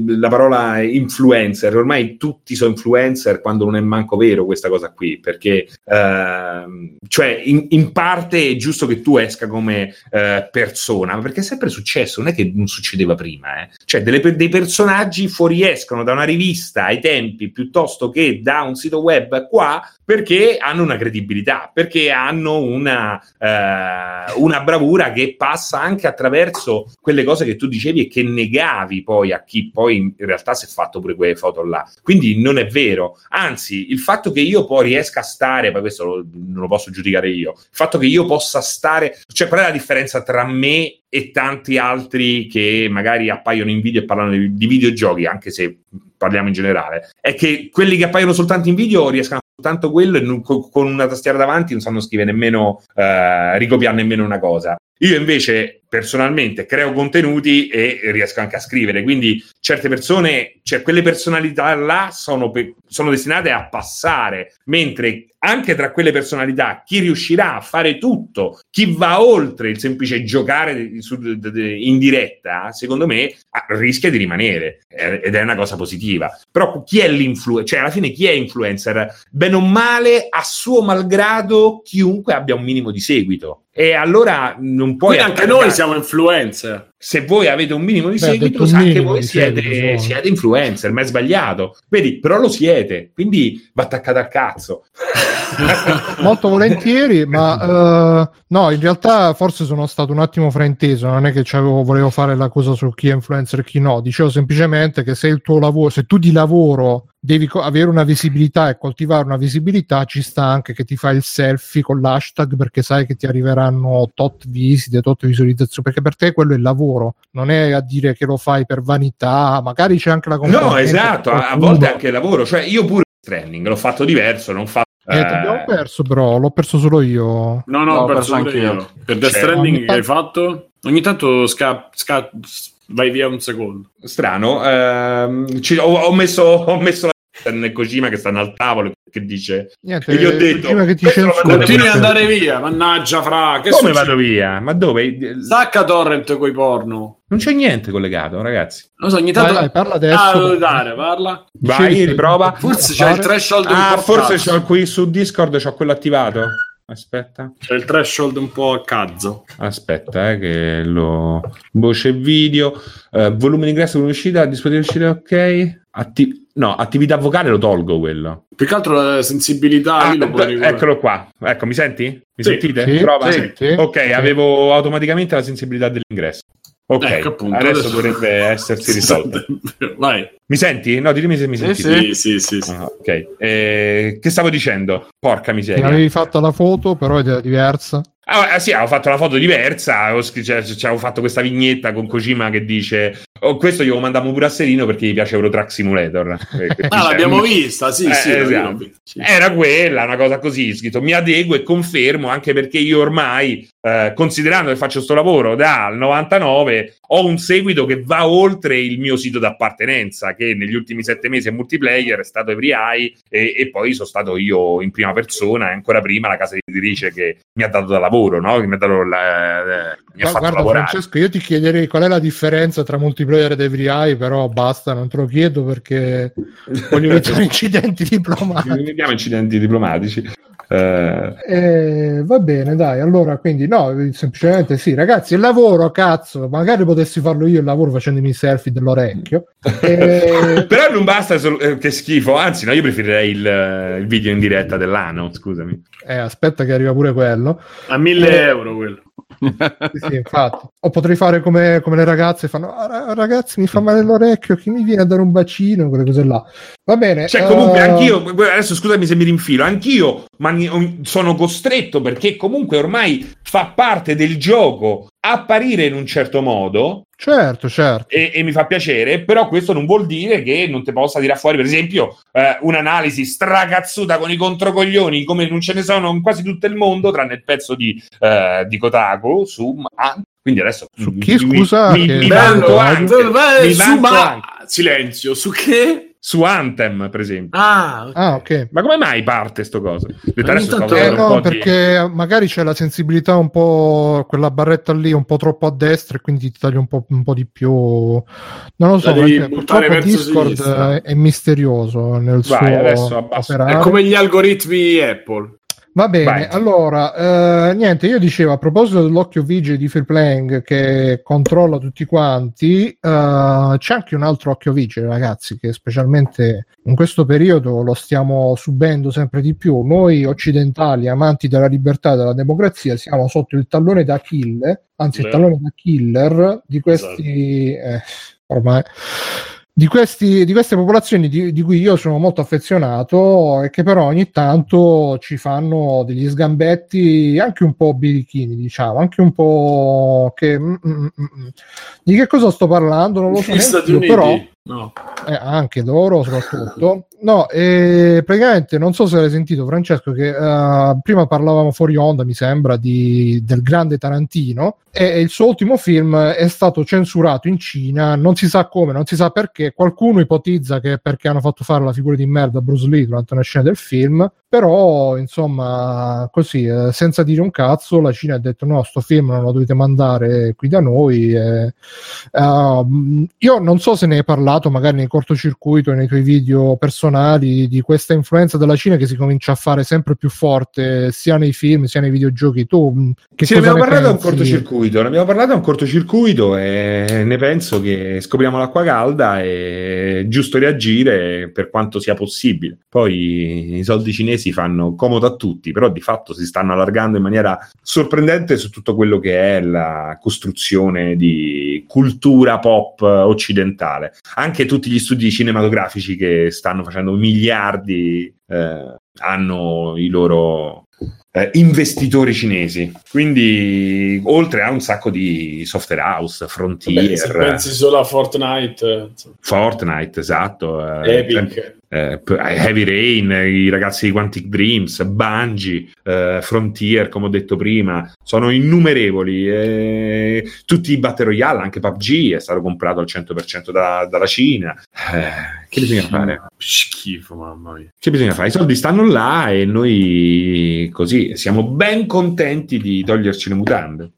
S4: la parola influencer, ormai tutti sono influencer quando non è manco vero questa cosa qui, perché ehm, cioè in, in parte è giusto che tu esca come eh, persona, ma perché è sempre successo, non è che non succedeva prima, eh. cioè delle dei personaggi fuoriescono da una rivista ai tempi piuttosto che da un sito web qua perché hanno una credibilità, perché hanno una, eh, una bravura che passa anche attraverso quelle cose che tu dicevi e che negavi poi a chi poi in realtà si è fatto pure quelle foto là. Quindi non è vero. Anzi, il fatto che io poi riesca a stare, poi questo lo- non lo posso giudicare io, il fatto che io possa stare, cioè qual è la differenza tra me e tanti altri che magari appaiono in video e parlano di, di videogiochi, anche se parliamo in generale, è che quelli che appaiono soltanto in video riescono a soltanto quello e con una tastiera davanti non sanno scrivere nemmeno, eh, ricopiare nemmeno una cosa. Io invece personalmente creo contenuti e riesco anche a scrivere, quindi certe persone, cioè quelle personalità là sono, sono destinate a passare, mentre anche tra quelle personalità chi riuscirà a fare tutto, chi va oltre il semplice giocare in diretta, secondo me ah, rischia di rimanere eh, ed è una cosa positiva. Però chi è l'influencer? Cioè alla fine chi è influencer? Bene o male, a suo malgrado, chiunque abbia un minimo di seguito. E allora non puoi...
S2: Quindi anche noi siamo influencer.
S4: Se voi avete un minimo di
S1: Beh,
S4: seguito, sa che voi siete,
S1: seguito,
S4: siete influencer, ma è sbagliato. Vedi, però lo siete, quindi va attaccato al cazzo. [LAUGHS]
S1: molto volentieri, ma eh, no, in realtà forse sono stato un attimo frainteso, non è che volevo fare la cosa su chi è influencer e chi no, dicevo semplicemente che se il tuo lavoro, se tu di lavoro devi co- avere una visibilità e coltivare una visibilità, ci sta anche che ti fai il selfie con l'hashtag perché sai che ti arriveranno tot visite, tot visualizzazioni, perché per te quello è il lavoro, non è a dire che lo fai per vanità, magari c'è anche la
S4: No,
S1: componente
S4: esatto, a, a volte anche lavoro, cioè io pure training l'ho fatto diverso, non fatto...
S1: Eh, ti abbiamo perso però, l'ho perso solo io.
S2: No, no,
S5: No,
S2: ho
S5: ho
S2: perso
S5: perso
S2: anche io. Per Death
S4: Cioè,
S2: Stranding
S1: ogni
S2: che hai fatto? Ogni tanto sca- sca- vai via un secondo.
S4: Strano, ehm, ci- ho, ho messo, ho messo la Kojima che stanno al tavolo che dice
S1: Niente,
S4: E gli ho detto,
S1: che ti censuri-
S4: mandate
S2: Continui ad andare via, mannaggia fra. Che
S4: come
S2: succede?
S4: vado via? Ma dove?
S2: Stacca torrent coi porno.
S4: Non c'è niente collegato, ragazzi.
S2: Non so, ogni
S1: Vai,
S2: tanto...
S1: vai, parla adesso.
S2: Ah, dare, parla.
S4: Vai,
S1: Dicevi-
S4: riprova.
S2: Forse c'è il threshold
S4: Ah, forse c'ho qui su Discord c'ho quello attivato. Aspetta,
S2: C'è il threshold un po' a cazzo.
S4: aspetta, eh, che lo voce video, eh, volume di ingresso, volume di uscita, dispositivo di uscita, ok. Atti- no, attività vocale lo tolgo quello.
S2: Più che altro la sensibilità
S4: Ah,
S2: lì lo puoi regolare.
S4: eccolo qua. Ecco, mi senti? Mi
S2: Sì.
S4: sentite?
S1: Sì,
S4: Prova.
S1: sì, sì.
S4: Ok,
S1: Sì.
S4: avevo automaticamente la sensibilità dell'ingresso. Ok,
S2: Ecco, appunto,
S4: adesso,
S2: adesso-
S4: dovrebbe essersi [LAUGHS] risolto.
S2: Vai.
S4: Mi senti? No, dimmi se mi
S5: Sì,
S4: sentite.
S2: Sì, sì, sì. sì.
S4: Ah, ok. Eh, che stavo dicendo? Porca
S1: Mi
S4: miseria.
S1: avevi fatto la foto, però è diversa.
S4: Ah, ah, sì, avevo fatto la foto diversa, cioè, avevo fatto questa vignetta con Kojima che dice oh, questo glielo mandiamo pure a Serino perché gli piace Euro Truck Simulator. [LAUGHS] Eh,
S2: Ah, l'abbiamo vista, sì,
S4: Eh,
S2: sì.
S4: esatto.
S2: sì.
S4: Era quella, una cosa così, scritto mi adeguo e confermo anche perché io ormai, eh, considerando che faccio sto lavoro dal 99, ho un seguito che va oltre il mio sito d'appartenenza, che negli ultimi sette mesi è multiplayer, è stato Every Eye e, e poi sono stato io in prima persona e ancora prima la casa editrice che mi ha dato da lavoro, no? che mi ha, dato la- eh, mi ha fatto
S1: Guarda,
S4: lavorare.
S1: Francesco, io ti chiederei qual è la differenza tra multiplayer ed Every Eye, però basta, non te lo chiedo perché [LAUGHS] voglio evitare incidenti diplomatici.
S4: Non vediamo incidenti diplomatici. Eh,
S1: Eh, va bene, dai, allora quindi no, semplicemente sì, ragazzi, il lavoro, cazzo, magari potessi farlo io il lavoro facendomi i selfie dell'orecchio. [LAUGHS] Eh,
S4: Però non basta eh, che schifo, anzi, no, io preferirei il, eh, il video in diretta dell'anno, scusami.
S1: eh, aspetta che arriva pure quello.
S2: A 1000 euro quello. [LAUGHS]
S1: Sì, sì, infatti. O potrei fare come, come le ragazze fanno, "Ah, ra- ragazzi, mi fa male l'orecchio, chi mi viene a dare un bacino, quelle cose là. Va bene.
S4: Cioè, comunque,
S1: eh,
S4: anch'io, adesso scusami se mi rinfilo, anch'io ma ni- sono costretto perché comunque ormai fa parte del gioco apparire in un certo modo
S1: Certo, certo.
S4: e, e mi fa piacere, però questo non vuol dire che non ti possa tirare fuori, per esempio, eh, un'analisi stracazzuta con i controcoglioni, come non ce ne sono in quasi tutto il mondo, tranne il pezzo di, eh, di Kotaku su Ma- quindi adesso
S1: Su
S4: mi-
S1: chi,
S4: mi-
S1: scusa,
S4: mi,
S1: che-
S4: mi
S1: Bello,
S4: vanto anche,
S2: Vai,
S4: mi
S2: su,
S4: vanto
S2: ma-
S4: anche.
S2: Silenzio, su che?
S4: Su Anthem, per esempio.
S2: Ah,
S1: Ah, ok.
S4: Ma come mai parte sto coso? Detto, adesso
S1: Eh, no,
S4: po' di-
S1: perché magari c'è la sensibilità un po', quella barretta lì un po' troppo a destra e quindi ti tagli un po', un po' di più. Non lo so, perché purtroppo Discord è, è misterioso nel
S4: Vai, adesso
S1: suo operare.
S2: è come gli algoritmi Apple.
S1: Va bene,
S4: Vai.
S1: allora, eh, niente, io dicevo a proposito dell'occhio vigile di Playing che controlla tutti quanti, eh, c'è anche un altro occhio vigile, ragazzi, che specialmente in questo periodo lo stiamo subendo sempre di più. Noi occidentali, amanti della libertà e della democrazia, siamo sotto il tallone da killer, anzi il tallone da killer di questi... eh, ormai di, questi, di queste popolazioni di, di cui io sono molto affezionato e che però ogni tanto ci fanno degli sgambetti anche un po' birichini, diciamo, anche un po' che... mm, mm, mm, mm. Di che cosa sto parlando? Non lo so
S2: Gli Stati Uniti.
S1: però
S2: No.
S1: eh, anche loro soprattutto no e praticamente non so se l'hai sentito Francesco che eh, prima parlavamo fuori onda mi sembra di, del grande Tarantino e il suo ultimo film è stato censurato in Cina non si sa come non si sa perché qualcuno ipotizza che è perché hanno fatto fare la figura di merda a Bruce Lee durante una scena del film però insomma così eh, senza dire un cazzo la Cina ha detto no sto film non lo dovete mandare qui da noi e, ehm, io non so se ne hai parlato notato magari nei cortocircuito e nei tuoi video personali di questa influenza della Cina che si comincia a fare sempre più forte sia nei film sia nei videogiochi. Tu mm, che
S4: Sì, ne
S1: cosa
S4: abbiamo
S1: ne
S4: parlato a un cortocircuito, ne abbiamo parlato a un cortocircuito e ne penso che scopriamo l'acqua calda e è giusto reagire per quanto sia possibile. Poi i soldi cinesi fanno comodo a tutti, però di fatto si stanno allargando in maniera sorprendente su tutto quello che è la costruzione di cultura pop occidentale. Anche tutti gli studi cinematografici che stanno facendo miliardi eh, hanno i loro eh, investitori cinesi. Quindi, oltre a un sacco di software house, Frontier,
S2: Beh, se pensi solo a Fortnite, eh,
S4: Fortnite, esatto. eh,
S2: Epic.
S4: Eh, Heavy Rain, i ragazzi di Quantic Dreams, Bungie, eh, Frontier, come ho detto prima, sono innumerevoli. eh, tutti i Battle Royale, anche PUBG è stato comprato al 100% da- dalla Cina. Eh, che bisogna fare?
S2: Schifo, mamma mia.
S4: Che bisogna fare? I soldi stanno là e noi così siamo ben contenti di toglierci le mutande.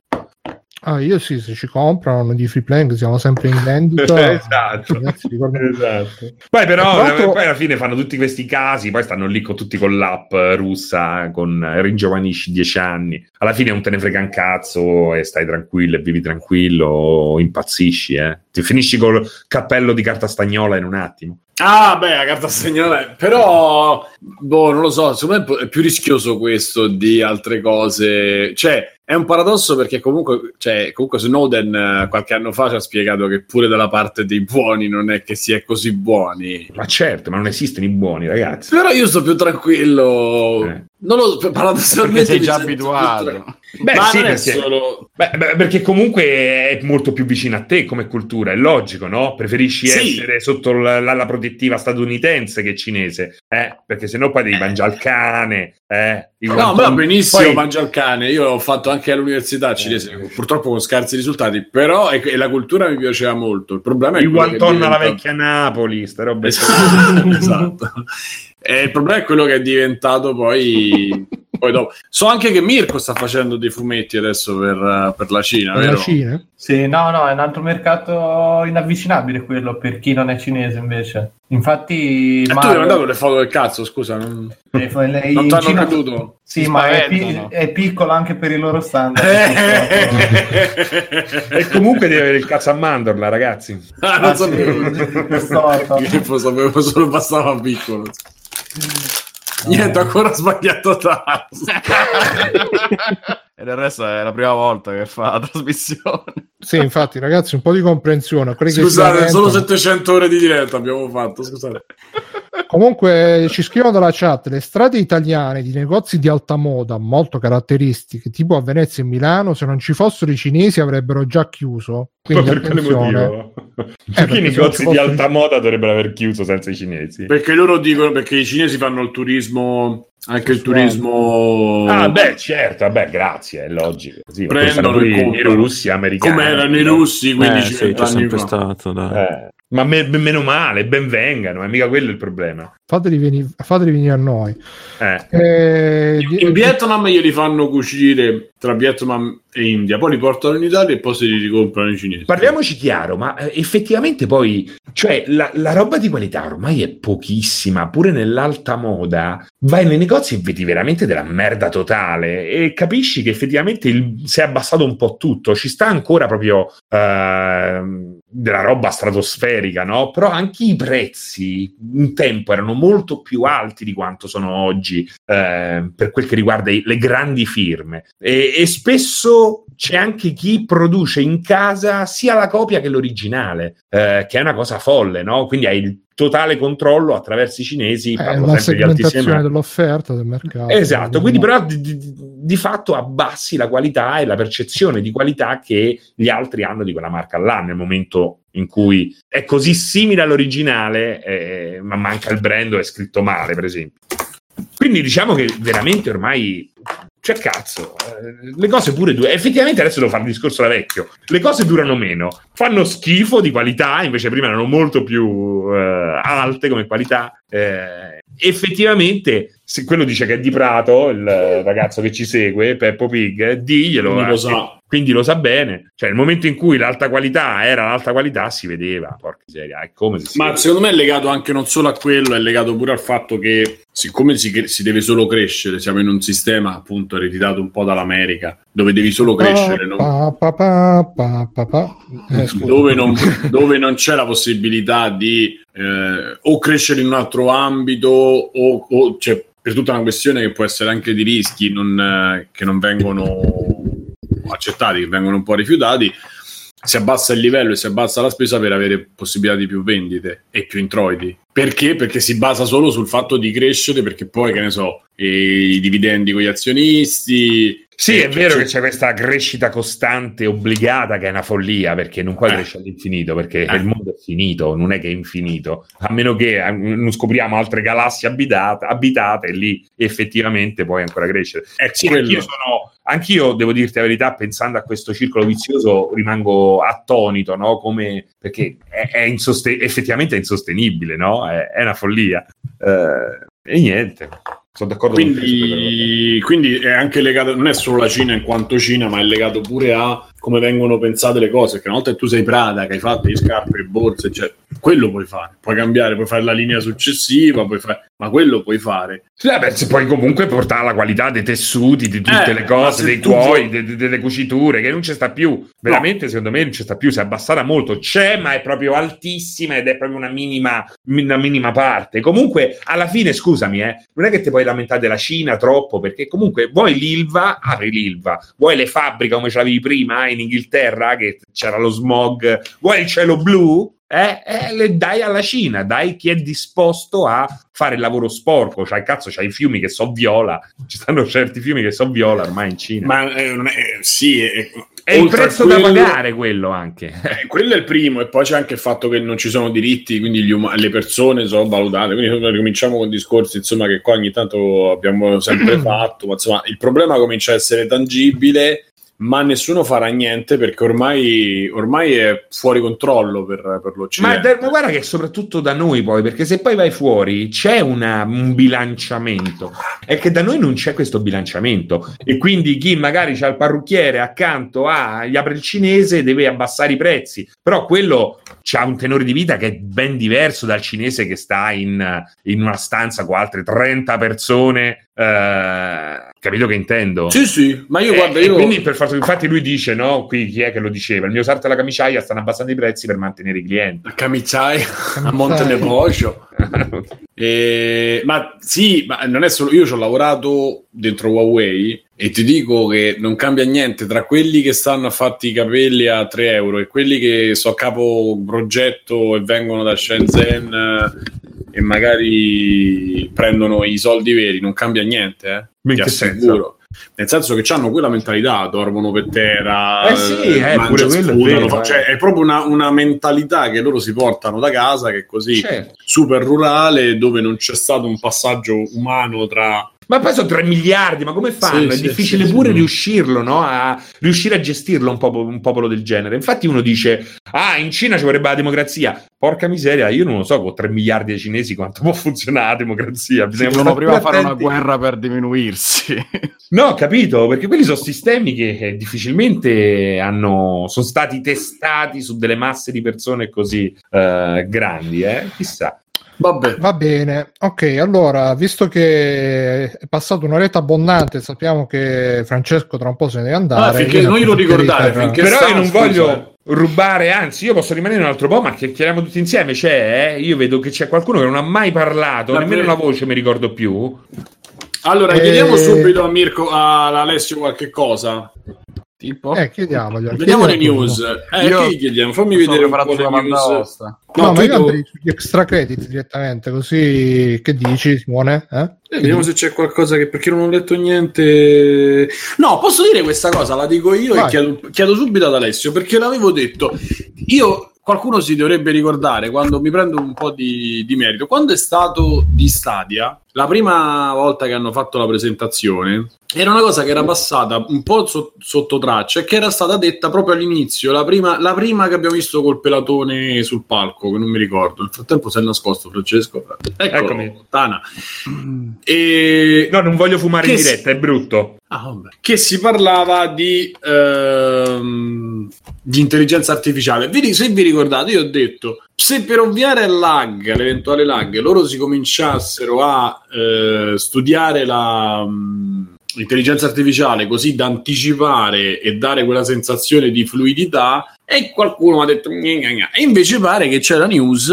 S1: Ah, io sì, se ci comprano di free playing siamo sempre in vendita. [LAUGHS]
S4: esatto.
S1: Ragazzi, ricordo-
S4: Esatto. Poi però
S1: Tra l'altro-
S4: poi alla fine fanno tutti questi casi, poi stanno lì con tutti con l'app russa, con ringiovanisci 10 anni. Alla fine non te ne frega un cazzo e stai tranquillo e vivi tranquillo o impazzisci, eh. Ti finisci col cappello di carta stagnola in un attimo.
S2: Ah, beh, la carta stagnola, però, boh, non lo so, secondo me è più rischioso questo di altre cose. Cioè, è un paradosso perché comunque, cioè, comunque Snowden eh, qualche anno fa ci ha spiegato che pure dalla parte dei buoni non è che si è così buoni.
S4: Ma certo, ma non esistono i buoni, ragazzi.
S2: Però io sto più tranquillo.
S4: Eh.
S2: Non lo paradossalmente
S5: Perché sei già abituato.
S4: Beh,
S2: Ma
S4: sì,
S2: non è
S4: perché-
S2: solo
S4: Beh, beh, perché comunque è molto più vicino a te come cultura, è logico, no? Preferisci
S2: Sì.
S4: essere sotto la- l'ala protettiva statunitense che cinese, eh? Perché sennò poi devi mangiare il cane, eh?
S2: No, ma benissimo,
S4: Poi-
S2: mangia il cane. Io l'ho fatto anche all'università cinese, purtroppo con scarsi risultati, però e, e la cultura mi piaceva molto. Il problema è
S4: il guanton alla
S2: diventa-
S4: vecchia Napoli, sta roba. [LAUGHS]
S2: Esatto. esatto. E il problema è quello che è diventato poi, [LAUGHS] poi dopo. So anche che Mirko sta facendo dei fumetti adesso per, per la Cina,
S1: Per la? Cina?
S3: Sì, no, no, è un altro mercato inavvicinabile quello per chi non è cinese invece. Infatti,
S2: E tu mi hai mandato le foto del cazzo, scusa, non,
S3: eh, le-
S2: non ti hanno
S3: Cina-
S2: creduto?
S3: Sì,
S5: Si
S3: ma è, pi- è piccolo anche per i loro standard. [LAUGHS]
S4: E comunque devi avere il cazzo a mandorla, ragazzi.
S2: Ah, non
S3: Ah, sì,
S2: sapevo.
S3: storto. [LAUGHS]
S2: Io sapevo solo bastava piccolo. Niente, ho ancora sbagliato tasto. [LAUGHS]
S5: e del resto è la prima volta che fa la trasmissione.
S1: Sì, infatti, ragazzi, un po' di comprensione.
S2: Scusate, solo
S1: lamentano-
S2: 700 ore di diretta abbiamo fatto, scusate. [LAUGHS]
S1: Comunque ci scrivono dalla chat le strade italiane di negozi di alta moda molto caratteristiche, tipo a Venezia e Milano, se non ci fossero i cinesi avrebbero già chiuso.
S4: Ma
S1: Quindi
S4: per quale
S1: attenzione.
S4: motivo? Perché i
S1: perché non
S4: negozi di alta moda dovrebbero aver chiuso senza i cinesi?
S2: Perché loro dicono, perché i cinesi fanno il turismo, anche il turismo...
S4: Ah, beh, certo, vabbè, grazie, è logico. Sì, ma
S2: Prendono
S4: i, i russi americani.
S2: come erano i russi
S5: Eh,
S2: 15
S5: sì, c'è
S2: 20 anni
S5: sempre
S2: fa.
S5: stato, dai.
S4: Eh, ma me- meno male, ben vengano, è mica quello il problema.
S1: Fateli, veni- fateli venire a noi.
S4: Eh.
S1: Eh,
S2: In- In Vietnam glieli fanno cucire tra Vietnam e India, poi li portano in Italia e poi se li ricomprano i cinesi.
S4: Parliamoci chiaro, ma eh, effettivamente poi, cioè, la, la roba di qualità ormai è pochissima, pure nell'alta moda, vai nei negozi e vedi veramente della merda totale e capisci che effettivamente il- si è abbassato un po' tutto, ci sta ancora proprio ehm, della roba stratosferica, no? Però anche i prezzi un tempo erano molto più alti di quanto sono oggi eh, per quel che riguarda le grandi firme e, e spesso c'è anche chi produce in casa sia la copia che l'originale, eh, che è una cosa folle, no? Quindi hai il totale controllo attraverso i cinesi,
S1: è
S4: di altissime
S1: segmentazione dell'offerta del mercato.
S4: Esatto, quindi però di, di- di fatto abbassi la qualità e la percezione di qualità che gli altri hanno di quella marca là nel momento in cui è così simile all'originale, eh, ma manca il brand o è scritto male, per esempio. Quindi diciamo che veramente ormai cioè cazzo, eh, le cose pure due. Effettivamente adesso devo fare il discorso da vecchio. Le cose durano meno, fanno schifo di qualità, invece prima erano molto più eh, alte come qualità. Eh, effettivamente, se quello dice che è di Prato, il ragazzo che ci segue, Peppo Pig, diglielo.
S2: Non lo
S4: eh,
S2: sa.
S4: Quindi lo sa bene. Cioè, nel momento in cui l'alta qualità era l'alta qualità, si vedeva, porca miseria, è come se si
S2: Ma
S4: vede.
S2: secondo me è legato anche non solo a quello, è legato pure al fatto che siccome si, cre- si deve solo crescere, siamo in un sistema appunto ereditato un po' dall'America, dove devi solo crescere, non-
S1: Pa, pa, pa, pa, pa, pa. Eh, [LAUGHS]
S2: dove, non, dove non c'è la possibilità di eh, o crescere in un altro ambito o, o- cioè, per tutta una questione che può essere anche di rischi non, eh, che non vengono accettati, che vengono un po' rifiutati, si abbassa il livello e si abbassa la spesa per avere possibilità di più vendite e più introiti. Perché? Perché si basa solo sul fatto di crescere, perché poi, che ne so, i dividendi con gli azionisti.
S4: Sì, è vero
S2: cioè-
S4: che c'è questa crescita costante, obbligata, che è una follia, perché non puoi
S2: Eh.
S4: crescere all'infinito, perché
S2: Eh.
S4: il mondo è finito, non è che è infinito, a meno che eh, non scopriamo altre galassie abitate, abitate lì effettivamente puoi ancora crescere.
S2: È
S4: Sì, anch'io, sono, anch'io devo dirti la verità, pensando a questo circolo vizioso, rimango attonito, no? Come, perché è, è insoste- effettivamente è insostenibile, no? È, è una follia. Eh, e niente, sono d'accordo.
S2: Quindi, quindi è anche legato, non è solo la Cina in quanto Cina, ma è legato pure a come vengono pensate le cose. Che una volta che tu sei Prada, che hai fatto le scarpe, le borse, cioè, quello puoi fare, puoi cambiare, puoi fare la linea successiva, puoi fare, ma quello puoi fare.
S4: Sì, vabbè, se poi comunque portare la qualità dei tessuti, di tutte
S2: Eh,
S4: le cose,
S2: se
S4: dei
S2: tu
S4: tuoi,
S2: vuoi-
S4: de- de- delle cuciture, che non c'è sta più. Veramente, secondo me, non c'è sta più. Si è abbassata molto. C'è, ma è proprio altissima ed è proprio una minima, una minima parte. Comunque, alla fine, scusami, eh, non è che ti puoi lamentare della Cina troppo, perché comunque vuoi l'Ilva, apri l'Ilva. Vuoi le fabbriche come ce l'avevi prima in Inghilterra, che c'era lo smog. Vuoi il cielo blu? Eh, eh, le dai alla Cina, dai chi è disposto a fare il lavoro sporco. Cioè, cazzo, c'hai i fiumi che so viola. Ci stanno certi fiumi che so viola ormai in Cina.
S2: Ma eh, è- eh, sì, è,
S4: è il prezzo da
S2: quello-
S4: pagare quello anche.
S2: Eh, quello è il primo, e poi c'è anche il fatto che non ci sono diritti, quindi uma- le persone sono valutate. Quindi ricominciamo con discorsi insomma, che qua ogni tanto abbiamo sempre [CLEARS THROAT] fatto. Ma insomma, il problema comincia a essere tangibile, ma nessuno farà niente perché ormai, ormai è fuori controllo per, per
S4: Ma,
S2: l'Occidente.
S4: da- ma guarda che soprattutto da noi poi, perché se poi vai fuori c'è una- un bilanciamento, è che da noi non c'è questo bilanciamento. E quindi chi magari c'ha il parrucchiere accanto a gli apre il cinese deve abbassare i prezzi, però quello ha un tenore di vita che è ben diverso dal cinese che sta in, in una stanza con altre 30 persone, eh, capito che intendo?
S2: Sì, sì, ma io
S4: Eh,
S2: guarda,
S4: e
S2: io...
S4: quindi per fatto, infatti lui dice, no, qui chi è che lo diceva? Il mio sarto e la camiciaia stanno abbassando i prezzi per mantenere i clienti.
S2: a Camicciai, a Monte Nepocio. Eh, ma sì, ma non è solo io ci ho lavorato dentro Huawei e ti dico che non cambia niente tra quelli che stanno a fatti i capelli a 3 euro e quelli che so a capo progetto e vengono da Shenzhen e magari prendono i soldi veri, non cambia niente, eh. Ti assicuro. Nel senso che hanno quella mentalità, dormono per terra,
S4: Eh sì, eh,
S2: mangiano,
S4: pure quello è
S2: sputano,
S4: vero,
S2: fa-
S4: eh.
S2: cioè, è proprio una, una mentalità che loro si portano da casa, che è così
S4: Certo.
S2: super rurale, dove non c'è stato un passaggio umano tra...
S4: Ma poi sono 3 miliardi, ma come fanno?
S2: Sì,
S4: è
S2: sì,
S4: difficile
S2: sì,
S4: pure
S2: sì.
S4: riuscirlo, no? A riuscire a gestirlo un popolo, un popolo del genere. Infatti uno dice, ah, in Cina ci vorrebbe la democrazia. Porca miseria, io non lo so con 3 miliardi di cinesi quanto [LAUGHS] può funzionare la democrazia. Bisogna stare
S5: prima fare una guerra per diminuirsi. [LAUGHS]
S4: No, capito, perché quelli sono sistemi che eh, difficilmente hanno, sono stati testati su delle masse di persone così eh, grandi, eh? Chissà.
S2: Vabbè,
S1: Va bene, ok, allora, visto che è passata un'oretta abbondante, sappiamo che Francesco tra un po' se ne deve andare.
S2: Ah, finché- glielo
S1: approfitterei
S2: ricordare,
S1: per-
S2: finché-
S4: Però io non
S2: scusa,
S4: voglio rubare, anzi, io posso rimanere un altro po', ma chiacchieriamo tutti insieme. C'è, eh? io vedo che c'è qualcuno che non ha mai parlato,
S2: La
S4: nemmeno
S2: pre-
S4: una voce mi ricordo più.
S2: allora
S1: Eh,
S2: chiediamo subito a Mirko, a Alessio qualche cosa.
S5: Tipo,
S1: Eh, chiediamoglielo.
S2: Vediamo le
S1: chiediamo
S2: news. Eh,
S5: Io
S2: chiediamo? Fammi vedere un po'
S5: banda
S2: news.
S1: No,
S2: No,
S1: ma io andrei sugli extra credit direttamente, così che dici Simone? Eh?
S2: Eh, vediamo se c'è qualcosa che perché non ho letto niente. No, posso dire questa cosa, la dico io
S1: Vai.
S2: e chiedo, chiedo subito ad Alessio perché l'avevo detto. Io qualcuno si dovrebbe ricordare quando mi prendo un po' di, di merito. Quando è stato di Stadia, la prima volta che hanno fatto la presentazione era una cosa che era passata un po' so- sotto traccia e che era stata detta proprio all'inizio, la prima, la prima che abbiamo visto col pelatone sul palco, che non mi ricordo. Nel frattempo si è nascosto Francesco. Eccolo,
S4: Eccomi.
S2: Tana. E...
S4: No, non voglio fumare
S2: Che
S4: in
S2: si-
S4: diretta, è brutto.
S2: Ah. Che si parlava di, ehm, di intelligenza artificiale. Se vi ricordate, io ho detto: se per ovviare al lag, all'eventuale lag, loro si cominciassero a eh, studiare la. mh, L'intelligenza artificiale così da anticipare e dare quella sensazione di fluidità, e qualcuno mi ha detto. E invece pare che c'è la news,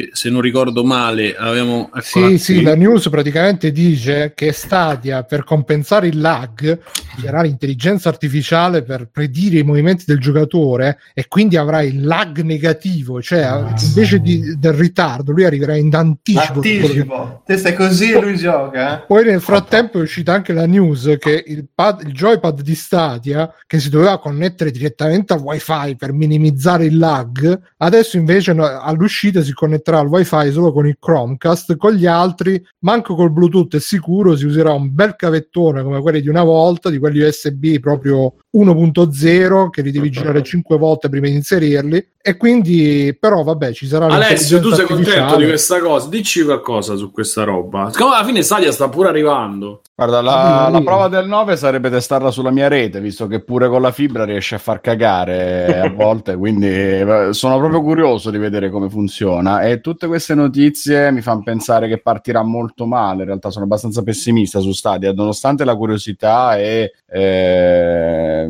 S2: che se non ricordo male, avevamo eccola
S1: Sì, sì, la news praticamente dice che Stadia per compensare il lag userà l'intelligenza artificiale per predire i movimenti del giocatore e quindi avrà il lag negativo, cioè invece di- del ritardo lui arriverà in anticipo. quello che-
S3: Anticipo. Te stai così e lui gioca. eh?
S1: Poi nel frattempo è uscita anche la news che il, pad, il joypad di Stadia, che si doveva connettere direttamente al wifi per minimizzare il lag, adesso invece no- all'uscita si connetterà al wifi solo con il Chromecast, con gli altri, manco col Bluetooth è sicuro, si userà un bel cavettone come quelli di una volta, di quelli USB proprio 1.0 che li devi girare 5 volte prima di inserirli e quindi però vabbè ci sarà
S2: Alessio, tu sei
S1: l'intelligenza
S2: contento
S1: artificiale.
S2: di questa cosa? Dici qualcosa su questa roba. Secondo me alla fine Stadia sta pure arrivando.
S5: Guarda, la, la prova del 9 sarebbe testarla sulla mia rete, visto che pure con la fibra riesce a far cagare a [LAUGHS] volte, quindi eh, sono proprio curioso di vedere come funziona e tutte queste notizie mi fanno pensare che partirà molto male, in realtà sono abbastanza pessimista su Stadia, nonostante la curiosità e eh,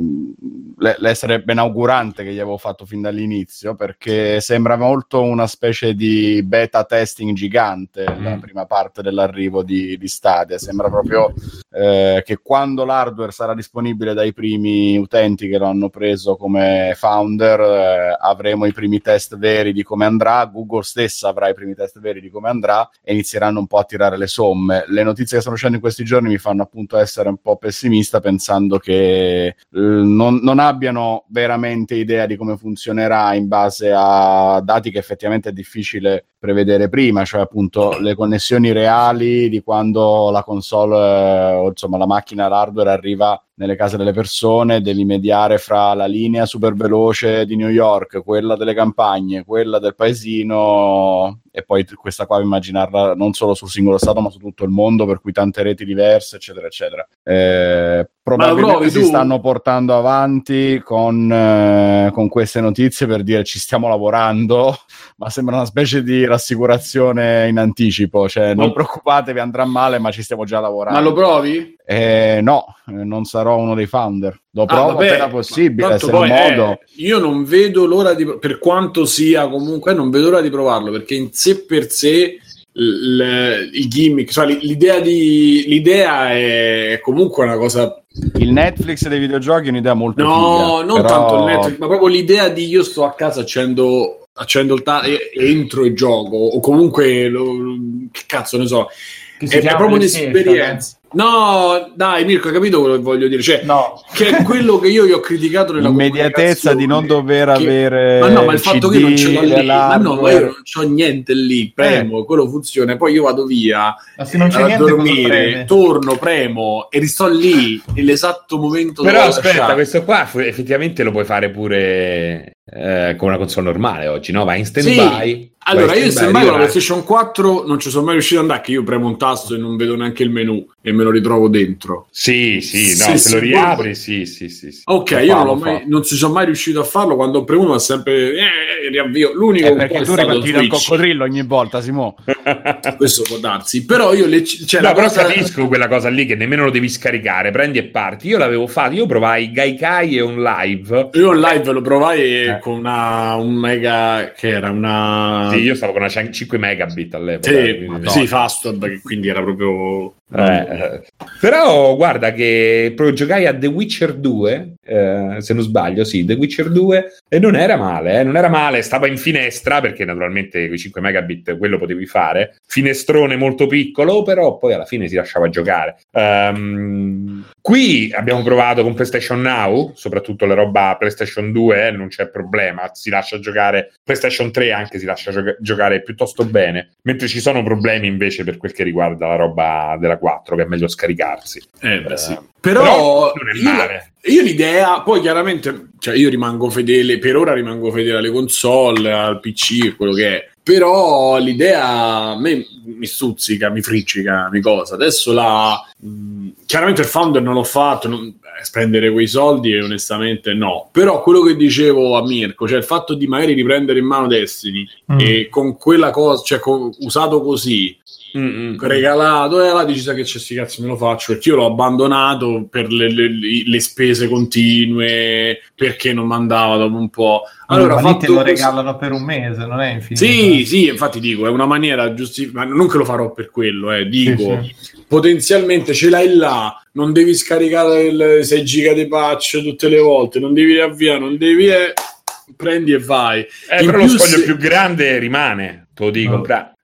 S5: l'essere benaugurante che gli avevo fatto fin dall'inizio, perché sembra molto una specie di beta testing gigante la
S4: Mm.
S5: prima parte dell'arrivo di, di Stadia, sembra proprio eh, che quando l'hardware sarà disponibile dai primi utenti che lo hanno preso come founder eh, avremo i primi test veri di come andrà, Google stessa avrà i primi test veri di come andrà e inizieranno un po' a tirare le somme. Le notizie che stanno uscendo in questi giorni mi fanno appunto essere un po' pessimista pensando che eh, non, non abbiano veramente idea di come funzionerà in base a dati che effettivamente è difficile prevedere prima, cioè appunto le connessioni reali di quando la console eh, o insomma la macchina l'hardware arriva nelle case delle persone, devi mediare fra la linea super veloce di New York, quella delle campagne, quella del paesino e poi questa qua immaginarla non solo sul singolo stato ma su tutto il mondo, per cui tante reti diverse, eccetera, eccetera. Eh, probabilmente
S2: provi
S5: si
S2: tu?
S5: stanno portando avanti con, eh, con queste notizie per dire ci stiamo lavorando, [LAUGHS] ma sembra una specie di rassicurazione in anticipo, cioè non preoccupatevi andrà male ma ci stiamo già lavorando.
S2: Ma lo provi?
S5: Eh, no, eh, non sarò uno dei founder. Lo
S2: Ah,
S5: provo
S2: vabbè,
S5: appena possibile,
S2: tanto
S5: se
S2: poi,
S5: modo.
S2: eh, io non vedo l'ora di per quanto sia comunque non vedo l'ora di provarlo perché in sé per sé l- il gimmick cioè l'idea di l'idea è comunque una cosa
S5: Il Netflix dei videogiochi è un'idea molto
S2: no
S5: figa,
S2: non
S5: però-
S2: tanto il Netflix ma proprio l'idea di io sto a casa accendo accendo il ta- e- entro e gioco o comunque lo, che cazzo ne so
S3: Che
S2: è, è proprio un'esperienza no dai Mirko hai capito quello che voglio dire cioè
S3: eh? No,
S2: che è quello che io gli ho criticato nella
S5: L'immediatezza di non dover
S2: che-
S5: avere
S2: ma no ma il
S5: il
S2: fatto
S5: CD
S2: che io non ce l'ho lì ma no ma io non c'ho niente lì premo quello funziona poi io vado via
S3: ma se non c'è
S2: a
S3: niente
S2: dormire torno premo e risto lì nell'esatto momento
S4: Però aspetta,
S2: lasciato.
S4: questo qua effettivamente lo puoi fare pure eh, con una console normale oggi, no? Vai in
S2: Sì.
S4: stand-by.
S2: Allora, io in
S4: stand-by
S2: con la PlayStation 4 non ci sono mai riuscito ad andare, che io premo un tasto e non vedo neanche il menu e me lo ritrovo dentro.
S4: Sì, sì, no,
S2: Sì,
S4: se
S2: sì,
S4: lo riapri, sì, sì, sì. sì.
S2: Ok,
S5: Lo
S2: io
S5: fa,
S2: non, mai- ci sono mai riuscito a farlo. Quando ho premuto, ma sempre eh, riavvio. L'unico
S5: Eh,
S2: un po'
S5: perché
S2: è
S5: tu il
S2: Twitch.
S5: coccodrillo ogni volta, Simo. [LAUGHS]
S2: Questo può darsi, però io le, cioè,
S4: no,
S2: la
S4: però
S2: cosa-
S4: capisco quella cosa lì che nemmeno lo devi scaricare, prendi e parti. Io l'avevo fatto, io provai Gaikai e un live.
S2: Io in live lo provai
S5: Eh.
S2: Con una un mega che era una
S4: Sì, io stavo con una 5 megabit all'epoca.
S2: Sì,
S4: quindi-
S2: sì, che quindi era proprio
S4: Eh, però guarda che proprio giocai a The Witcher 2, eh, se non sbaglio, sì, The Witcher 2 e non era male, eh, non era male, stava in finestra perché naturalmente con i 5 megabit quello potevi fare, finestrone molto piccolo, però poi alla fine si lasciava giocare. Um, qui abbiamo provato con PlayStation Now, soprattutto la roba PlayStation 2, eh, non c'è problema, si lascia giocare PlayStation 3 anche si lascia gioca- giocare piuttosto bene, mentre ci sono problemi invece per quel che riguarda la roba della 4 che è meglio scaricarsi.
S2: Eh, beh, sì.
S4: Eh,
S2: Però,
S4: però non è
S2: io,
S4: male.
S2: io l'idea, poi chiaramente, cioè io rimango fedele, per ora rimango fedele alle console, al PC, quello che è. Però l'idea a me mi stuzzica, mi friccica, mi cosa. Adesso la... mh, chiaramente il founder non l'ho fatto, non- eh, spendere quei soldi onestamente no. Però quello che dicevo a Mirko, cioè il fatto di magari riprendere in mano Destiny
S1: Mm.
S2: e con quella cosa, cioè con- usato così,
S4: Mm-mm.
S2: regalato e là dici sai che c'è sti cazzi me lo faccio perché io l'ho abbandonato per le, le- le spese continue perché non mandava dopo un po' allora
S3: ma te lo
S2: così-
S3: regalano per un mese, non è infinito.
S2: sì sì infatti dico è una maniera giusti ma non che lo farò per quello eh, dico
S3: Sì,
S2: potenzialmente ce l'hai là non devi scaricare il 6 giga di patch tutte le volte non devi riavviare non devi eh, prendi e vai
S4: Eh,
S2: In
S4: però lo scoglio
S2: se-
S4: più grande rimane, te lo devi
S3: No.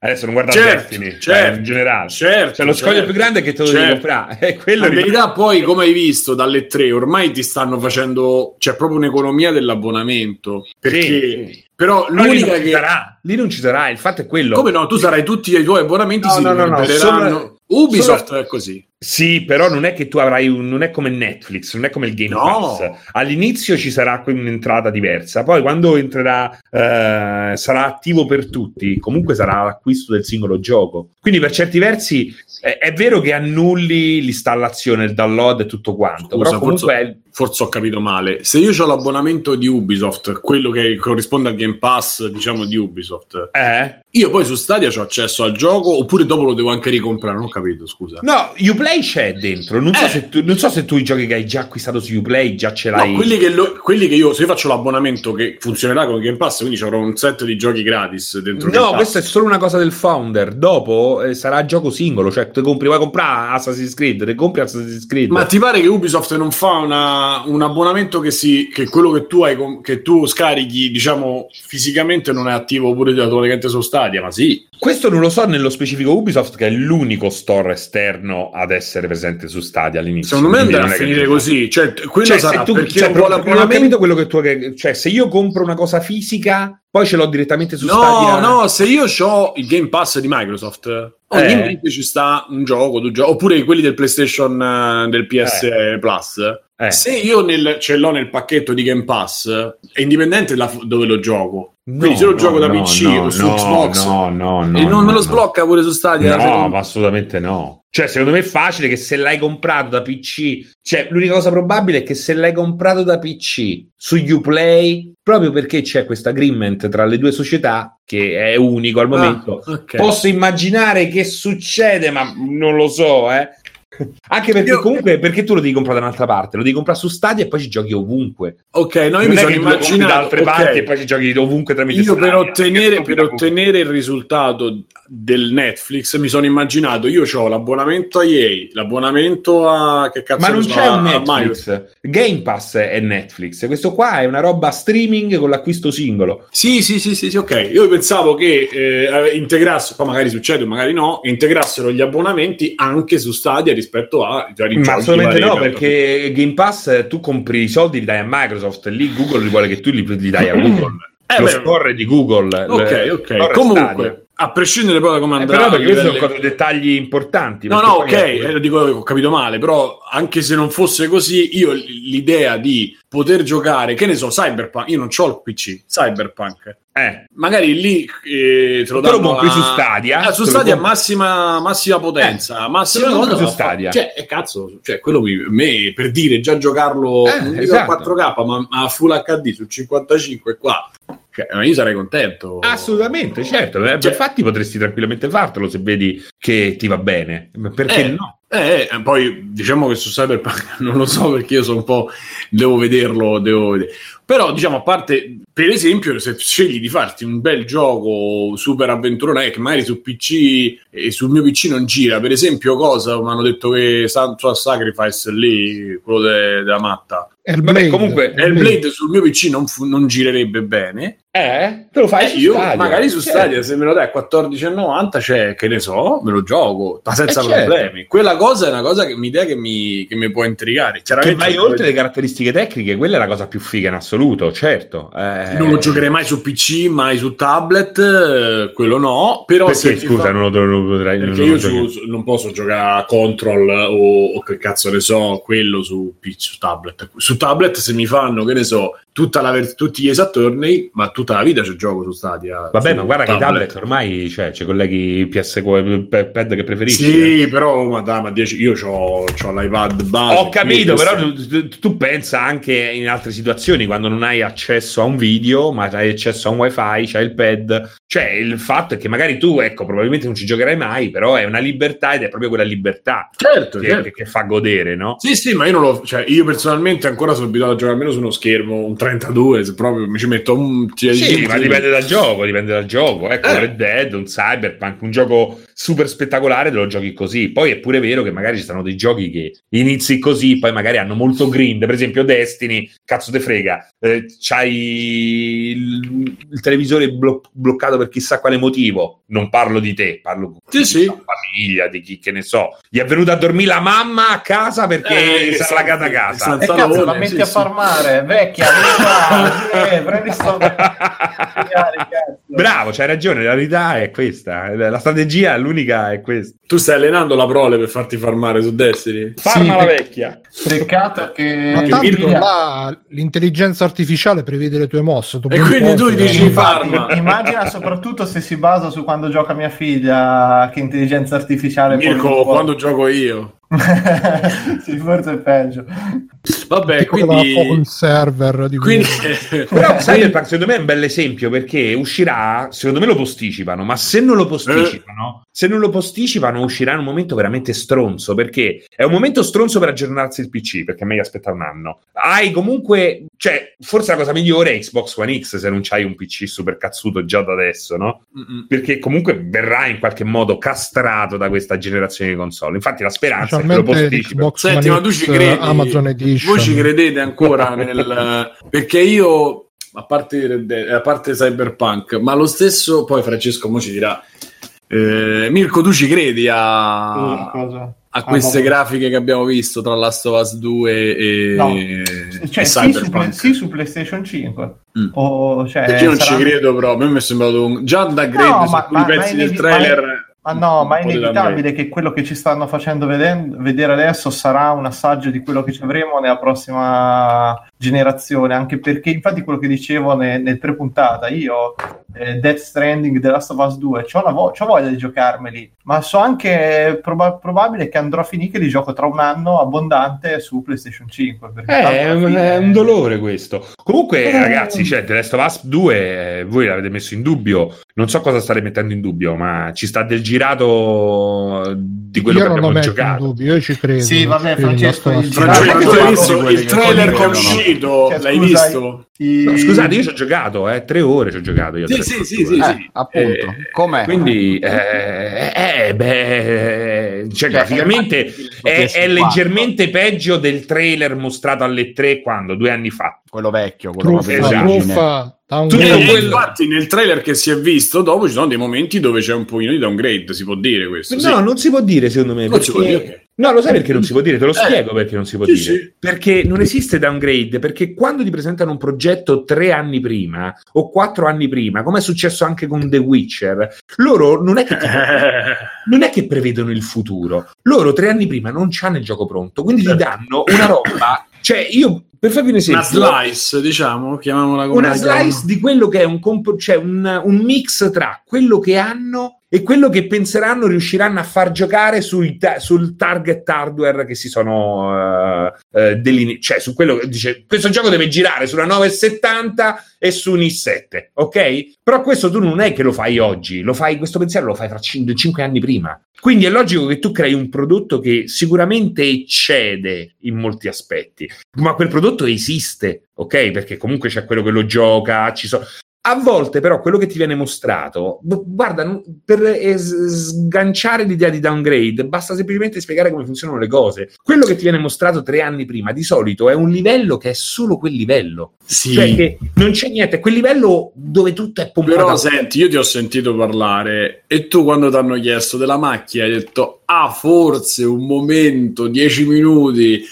S4: Comprare. Adesso non guarda
S2: Certo,
S4: Destiny,
S2: certo,
S4: eh, in generale.
S2: certo,
S4: Cioè, lo scoglio
S2: certo,
S4: più grande è che te lo devi
S2: certo.
S4: comprare. E [LAUGHS] quello rimane-
S2: verità, poi, come hai visto dalle tre, ormai ti stanno facendo. C'è proprio un'economia dell'abbonamento. Perché,
S4: Sì, sì.
S2: però,
S4: Però lì
S2: l'unica
S4: ci
S2: che.
S4: sarà, lì non ci sarà, il fatto è quello.
S2: Come no? Tu sarai tutti i tuoi abbonamenti
S4: No,
S2: si
S4: no, no, no, solo-
S2: Ubisoft
S4: solo-
S2: è così.
S4: Sì, però non è che tu avrai un, non è come Netflix, non è come il Game
S2: No.
S4: Pass. All'inizio ci sarà un'entrata diversa, poi quando entrerà eh, sarà attivo per tutti, comunque sarà l'acquisto del singolo gioco. Quindi per certi versi eh, è vero che annulli l'installazione, il download e tutto quanto,
S2: Scusa,
S4: però comunque
S2: forse, forse ho capito male. Se io ho l'abbonamento di Ubisoft, quello che corrisponde al Game Pass, diciamo, di Ubisoft,
S4: eh?
S2: io poi su Stadia ho accesso al gioco oppure dopo lo devo anche ricomprare? Non ho capito, scusa.
S4: No, Uplay c'è dentro. Non so,
S2: Eh.
S4: se tu, non so se tu i giochi che hai già acquistato su Uplay già ce l'hai.
S2: No, quelli che, lo- quelli che io, se io faccio l'abbonamento che funzionerà con Game Pass, quindi ci avrò un set di giochi gratis dentro
S4: No, questa è solo una cosa del founder. Dopo eh, sarà gioco singolo. Cioè, te compri, vuoi comprare Assassin's Creed, te compri Assassin's Creed.
S2: Ma ti pare che Ubisoft non fa una- un abbonamento che, si, che quello che tu, hai, che tu scarichi, diciamo, fisicamente non è attivo pure automaticamente su Stadia? Ma sì.
S4: Questo non lo so nello specifico Ubisoft, che è l'unico store esterno ad essere presente su Stadia all'inizio.
S2: Secondo me andrà a finire così. Cioè, quello
S4: Cioè,
S2: sarà
S4: tu,
S2: perché
S4: cioè,
S2: non
S4: ho capito quello che tu che- cioè se io compro una cosa fisica poi ce l'ho direttamente su
S2: No,
S4: Stadia
S2: no, se io ho il Game Pass di Microsoft, ogni
S4: Eh.
S2: mese ci sta un gioco, due giochi, oppure quelli del PlayStation eh, del PS Plus.
S4: Eh.
S2: Se io nel- ce l'ho nel pacchetto di Game Pass, è indipendente da dove lo gioco. Quindi se lo gioco da PC o su Xbox
S4: no, no, no,
S2: e non
S4: no,
S2: me lo
S4: no.
S2: sblocca pure su Stadia.
S4: No, ma assolutamente no. Cioè, secondo me è facile che se l'hai comprato da PC, cioè, l'unica cosa probabile è che se l'hai comprato da PC su Uplay, proprio perché c'è questo agreement tra le due società, che è unico al momento,
S2: Ah, ok.
S4: posso immaginare che succede, ma non lo so, eh. [LAUGHS] Anche perché
S2: Io-
S4: comunque perché tu lo devi comprare da un'altra parte, lo devi comprare su Stadia e poi ci giochi ovunque.
S2: Ok, no, io
S4: non
S2: mi sono immaginato
S4: da altre
S2: ok.
S4: parti e poi ci giochi ovunque tramite
S2: Io per
S4: Stadia.
S2: ottenere, per ottenere il risultato del Netflix mi sono immaginato io ho l'abbonamento a EA, l'abbonamento a che cazzo
S4: Ma non c'è un. Netflix. Game Pass è Netflix. Questo qua è una roba streaming con l'acquisto singolo.
S2: Sì, sì, sì, sì, sì, ok. Io pensavo che eh, integrassero, poi magari succede, magari no, integrassero gli abbonamenti anche su Stadia rispetto a
S4: Ma assolutamente no, perché Game Pass eh, tu compri i soldi, li dai a Microsoft, lì Google vuole che tu li, li dai a [LAUGHS] Google.
S2: Eh,
S4: Lo
S2: beh.
S4: score di Google.
S2: Ok, ok. Comunque. A prescindere poi da come
S4: Eh,
S2: andrà...
S4: però perché questi sono dettagli importanti.
S2: No, no, ok,
S4: è-
S2: eh, dico ho capito male, però anche se non fosse così, io l'idea di poter giocare, che ne so, Cyberpunk, io non ho il PC, Cyberpunk,
S4: Eh,
S2: magari lì eh, te lo danno
S4: compri
S2: a-
S4: su Stadia,
S2: Eh, su Stadia massima, massima potenza, massima
S4: te lo compri
S2: cosa,
S4: su Stadia.
S2: Cioè, eh, cazzo, cioè, quello mi, me, per dire, già giocarlo
S4: Eh,
S2: non
S4: esatto.
S2: a 4K, ma a Full HD su 55 qua, ma io sarei contento.
S4: assolutamente, certo. eh,
S2: Cioè-
S4: infatti potresti tranquillamente fartelo se vedi che ti va bene. Perché
S2: Eh,
S4: no?
S2: Eh, eh, poi diciamo che su Cyberpunk [LAUGHS] non lo so perché io sono un po'. Devo vederlo, devo vedere. Però, diciamo, a parte, per esempio, se scegli di farti un bel gioco super avventurone che magari su PC e sul mio PC non gira, per esempio, cosa mi hanno detto che Santo Sacrifice lì, quello de- della matta.
S1: Hellblade.
S4: comunque,
S2: Hellblade sul mio PC non, fu- non girerebbe bene.
S4: Eh? Te lo fai
S2: Eh,
S4: su
S2: io
S4: Stadia.
S2: magari su
S4: Certo.
S2: Stadia se me lo dai a 14,90 c'è che ne so, me lo gioco ma senza
S4: Eh, certo.
S2: problemi. Quella cosa è una cosa che un'idea che mi, che mi può intrigare.
S4: Che
S2: Chiaramente
S4: vai oltre le caratteristiche tecniche, quella è la cosa più figa in assoluto, certo. Eh,
S2: non lo giocherei mai su PC, mai su tablet, eh, quello no. Però
S4: Perché, scusa,
S2: fa-
S4: non lo, potrai
S2: perché
S4: non
S2: io su- su- non posso giocare a Control o, o che cazzo ne so, quello su PC, su tablet. Su tablet se mi fanno, che ne so, tutta la tutti gli esattorni, ma tutta la vita ci gioco su Stadia.
S4: Vabbè, ma guarda che i tablet ormai cioè, ci colleghi PS il pad che preferisci. eh.
S2: Sì, però ma dai, ma 10 io ho l'iPad base.
S4: Ho capito, però tu, tu- tu pensa anche in altre situazioni quando non hai accesso a un video, ma hai accesso a un wifi, c'hai il pad. Cioè, il fatto è che magari tu, ecco, probabilmente non ci giocherai mai, però è una libertà ed è proprio quella libertà
S2: Certo,
S4: che,
S2: certo.
S4: che- che fa godere, no?
S2: Sì, sì, ma io non lo. Cioè, io personalmente ancora sono abituato a giocare almeno su uno schermo, un 32, se proprio mi ci metto un.
S4: Sì, ma dipende dal gioco, dipende dal gioco. Ecco,
S2: Eh.
S4: Red Dead, un Cyberpunk, un gioco super spettacolare, te lo giochi così. Poi è pure vero che magari ci stanno dei giochi che inizi così, poi magari hanno molto grind. Per esempio, Destiny, cazzo te frega, eh, c'hai il, il televisore blo- bloccato per chissà quale motivo. Non parlo di te, parlo
S2: Sì,
S4: di
S2: sì.
S4: famiglia, di chi che ne so. Gli è venuta a dormire la mamma a casa perché
S2: Eh,
S4: si è allagata a casa.
S3: E cazzo, la metti
S2: sì,
S3: a
S2: sì.
S3: farmare, vecchia, [LAUGHS] eh, prendi sto... [LAUGHS] [LAUGHS]
S4: Bravo, c'hai ragione, la verità è questa. La strategia, l'unica è questa.
S2: Tu stai allenando la prole per farti farmare su Destiny?
S4: Farma
S1: Sì,
S4: la vecchia.
S3: Peccato che...
S1: Ma
S2: che
S1: tanto
S2: Mirko-
S1: là l'intelligenza artificiale prevede le tue mosse. tu
S2: E quindi tu dici
S1: no?
S2: fa-
S3: Infatti, immagina soprattutto se si basa su quando gioca mia figlia che intelligenza artificiale
S2: Mirko, quando gioco io. [LAUGHS]
S3: sì, forse è peggio.
S2: Vabbè,
S1: Tipo a
S2: quindi.
S1: il server di
S2: quindi [LAUGHS]
S4: Però Cyberpunk secondo me è un bel esempio perché uscirà, secondo me lo posticipano, ma se non lo posticipano, se non lo posticipano uscirà in un momento veramente stronzo perché è un momento stronzo per aggiornarsi il PC perché è meglio aspettare un anno. Hai comunque, cioè, forse la cosa migliore è Xbox One X se non c'hai un PC super cazzuto già da adesso, no?
S2: Mm-mm.
S4: Perché comunque verrà in qualche modo castrato da questa generazione di console. Infatti la speranza posticipano.
S1: Xbox
S2: Senti, ma tu ci credi?
S1: Amazon Edition.
S2: Voi ci credete ancora nel. [LAUGHS] Perché io, a parte, a parte Cyberpunk, ma lo stesso, poi Francesco mo ci dirà. eh, Mirko, tu ci credi a,
S3: Cosa?
S2: a queste
S3: Ah,
S2: grafiche che abbiamo visto tra Last of Us 2 e,
S3: No.
S2: e
S3: Cioè, sì su,
S2: Cyberpunk?
S3: sì su PlayStation 5.
S2: Mm.
S3: O, cioè,
S2: io non
S3: sarà-
S2: ci credo, però. A me mi è sembrato un... già da grade
S3: No,
S2: su
S3: ma-
S2: alcuni
S3: ma- ma
S2: pezzi
S3: è
S2: del trailer.
S3: Ma no, ma è inevitabile che quello che ci stanno facendo vedere adesso sarà un assaggio di quello che ci avremo nella prossima generazione, anche perché infatti quello che dicevo ne- nel pre-puntata, io eh, Death Stranding, The Last of Us 2, c'ho, la vo- c'ho voglia di giocarmeli, ma so anche proba- probabile che andrò a finire che li gioco tra un anno abbondante su PlayStation 5. perché
S4: Eh, è, un,
S3: fine-
S4: è un dolore questo. Comunque,
S3: Eh.
S4: ragazzi, cioè, The Last of Us 2, eh, voi l'avete messo in dubbio. Non so cosa state mettendo in dubbio, ma ci sta del girato di quello
S1: io
S4: che
S1: non lo
S4: abbiamo
S1: metto in
S4: giocato.
S1: dubbio, io ci credo.
S3: Sì, vabbè, Francesco, il quelli
S2: il
S5: che
S2: trailer che è uscito?
S3: Cioè,
S2: L'hai
S3: scusa,
S2: visto?
S3: i-
S4: No, scusate, io ci ho giocato, eh, tre ore ci ho giocato. Io
S2: Sì,
S4: tre
S2: sì, sì, sì,
S5: Eh,
S2: sì.
S5: appunto.
S2: Eh,
S5: Com'è?
S4: Quindi, eh, eh, beh, cioè,
S5: Cioè,
S4: graficamente
S5: è-
S4: è, è
S5: PS4.
S4: leggermente peggio del trailer mostrato alle 3 quando? Due anni fa.
S5: quello vecchio, quello
S1: Truffa,
S5: proprio
S4: Esatto.
S1: downgrade.
S2: Infatti nel trailer che si è visto dopo ci sono dei momenti dove c'è un pochino di downgrade, si può dire questo.
S4: No,
S2: sì.
S4: non si può dire secondo me.
S2: Non si può
S4: perché-
S2: dire, ok.
S4: No, lo sai perché non si può dire? Te lo
S2: Eh,
S4: spiego perché non si può
S2: sì,
S4: dire.
S2: sì.
S4: Perché non esiste downgrade, perché quando ti presentano un progetto tre anni prima o quattro anni prima, come è successo anche con The Witcher, loro non è che, ti- [LAUGHS] non è che prevedono il futuro. Loro tre anni prima non c'hanno il gioco pronto, quindi ti
S2: Certo.
S4: danno una roba. Cioè, io per farvi un
S2: Una
S4: esempio,
S2: slice, diciamo, chiamiamola come
S4: una slice
S2: chiamano.
S4: di quello che è un, comp- cioè un, un mix tra quello che hanno e quello che penseranno riusciranno a far giocare ta- sul target hardware che si sono uh, uh, deline- cioè su quello che dice questo gioco deve girare sulla 970 e su un i7 ok? Però questo tu non è che lo fai oggi lo fai questo pensiero lo fai fra 5 anni prima. Quindi è logico che tu crei un prodotto che sicuramente eccede in molti aspetti ma quel prodotto esiste ok? Perché comunque c'è quello che lo gioca ci sono a volte però quello che ti viene mostrato, guarda, per sganciare l'idea di downgrade basta semplicemente spiegare come funzionano le cose. Quello che ti viene mostrato tre anni prima di solito è un livello che è solo quel livello.
S2: Sì.
S4: Cioè che non c'è niente, è quel livello dove tutto è pompato.
S2: Però senti, io ti ho sentito parlare e tu quando ti hanno chiesto della macchina hai detto, ah forse un momento, dieci minuti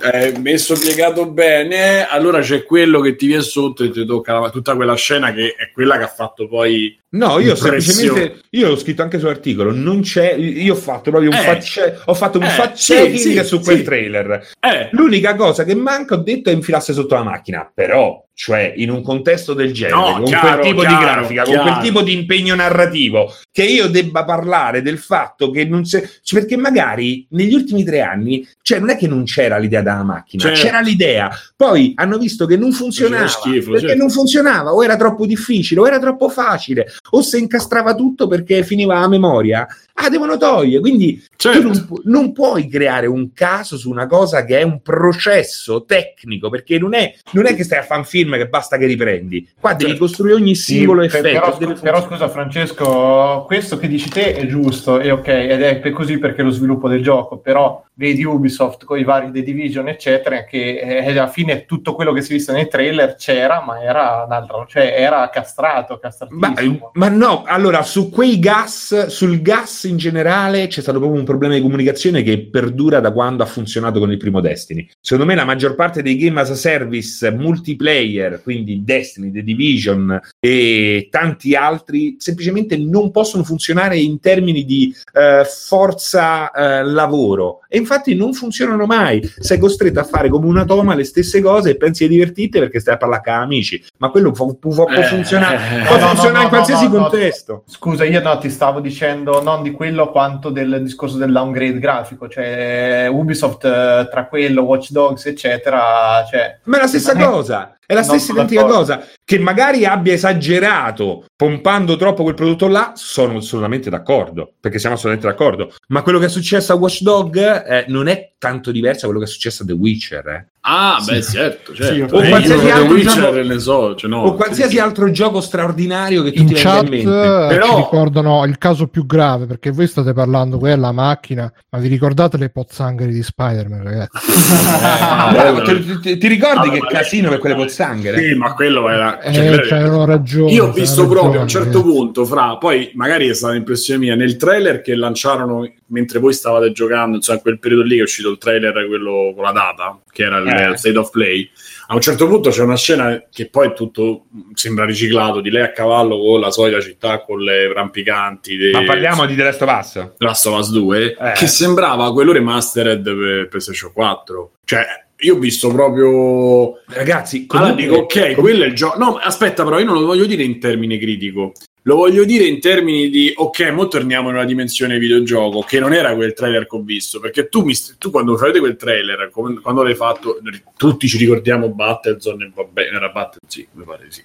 S2: eh, messo piegato bene, allora c'è quello che ti viene sotto e ti tocca la, tutta quella scena che è quella che ha fatto poi.
S4: No, io semplicemente io l'ho scritto anche sull'articolo. Non c'è, io ho fatto proprio un eh, facce, ho fatto un eh, fact-checking sì, sì, su quel sì. trailer.
S2: Eh.
S4: L'unica cosa che manca, ho detto, è infilasse sotto la macchina. Però cioè in un contesto del genere,
S2: no,
S4: con
S2: chiaro,
S4: quel tipo
S2: chiaro,
S4: di grafica,
S2: chiaro.
S4: con quel tipo di impegno narrativo, che io debba parlare del fatto che non c'è, cioè, perché magari negli ultimi tre anni, cioè non è che non c'era l'idea della macchina,
S2: Certo.
S4: c'era l'idea, poi hanno visto che non funzionava,
S2: schifo,
S4: perché
S2: certo.
S4: non funzionava, o era troppo difficile, o era troppo facile, o se incastrava tutto perché finiva la memoria. Ah, devono togliere, quindi
S2: Certo.
S4: tu non, pu- non puoi creare un caso su una cosa che è un processo tecnico, perché non è, non è che stai a fare un film che basta che riprendi. Qua devi
S2: Certo.
S4: costruire ogni singolo
S3: Sì, per-
S4: effetto.
S3: Però, scu- però scusa Francesco, questo che dici te è giusto e ok, ed è così perché è lo sviluppo del gioco, però vedi Ubisoft con i vari The Division eccetera che eh, alla fine tutto quello che si è visto nei trailer c'era ma era un altro, cioè era castrato,
S4: Ma, ma no, allora su quei gas, sul gas in generale c'è stato proprio un problema di comunicazione che perdura da quando ha funzionato con il primo Destiny. Secondo me la maggior parte dei game as a service multiplayer, quindi Destiny, The Division e tanti altri, semplicemente non possono funzionare in termini di eh, forza eh, lavoro e infatti non funzionano mai. Sei costretto a fare come una toma le stesse cose e pensi di divertirti perché stai a parlare con amici, ma quello può, può- può
S2: Eh,
S4: funzionare,
S2: eh,
S4: può
S3: no, no,
S4: funzionare
S3: no,
S4: in qualsiasi
S3: no, no.
S4: contesto.
S3: Scusa, io no, ti stavo dicendo non di quello quanto del discorso del downgrade grafico, cioè Ubisoft eh, tra quello, Watch Dogs, eccetera, cioè,
S4: Ma è la stessa
S3: è-
S4: cosa, è la stessa identica
S3: d'accordo.
S4: cosa. Che magari abbia esagerato pompando troppo quel prodotto là, sono assolutamente d'accordo, perché siamo assolutamente d'accordo. Ma quello che è successo a Watch Dog eh, non è tanto diverso da quello che è successo a The Witcher. eh.
S2: Ah, beh, certo, certo.
S3: Sì,
S2: Eh,
S3: o
S2: io
S4: qualsiasi altro gioco-
S2: ne so, cioè, no,
S4: o qualsiasi altro gioco straordinario che tu
S1: In
S4: ti
S1: chat
S4: in mente.
S1: eh,
S2: Però-
S1: ci ricordano il caso più grave perché voi state parlando quella macchina, ma vi ricordate le pozzanghere di Spider-Man, ragazzi? [LAUGHS]
S2: Ah, bello.
S4: ti, ti- ti ricordi
S2: Ah,
S4: che casino per quelle pozzanghere?
S2: Sì, ma quello era...
S1: Eh,
S2: cioè,
S1: c'avevano ragione.
S2: Io ho visto
S1: c'avevano
S2: proprio a un
S1: ragione,
S2: certo
S1: ragazzi.
S2: punto, fra, poi magari è stata impressione mia, nel trailer che lanciarono mentre voi stavate giocando, insomma, in quel periodo lì che è uscito il trailer, quello con la data, che era il
S4: Eh.
S2: State of Play, a un certo punto c'è una scena che poi tutto sembra riciclato, di lei a cavallo con la solita città, con le rampicanti. dei-
S4: Ma parliamo di The Last of Us.
S2: Last of Us 2
S4: Eh.
S2: che sembrava quello remastered per PlayStation 4 cioè io ho visto proprio
S4: Ragazzi,
S2: allora dico ok quello è il gioco no aspetta però io non lo voglio dire in termini critico lo voglio dire in termini di ok mo torniamo in una dimensione videogioco che non era quel trailer che ho visto perché tu, mi, tu quando fai quel trailer come- quando l'hai fatto tutti ci ricordiamo Battlezone e vabbè era Battlezone sì mi pare di sì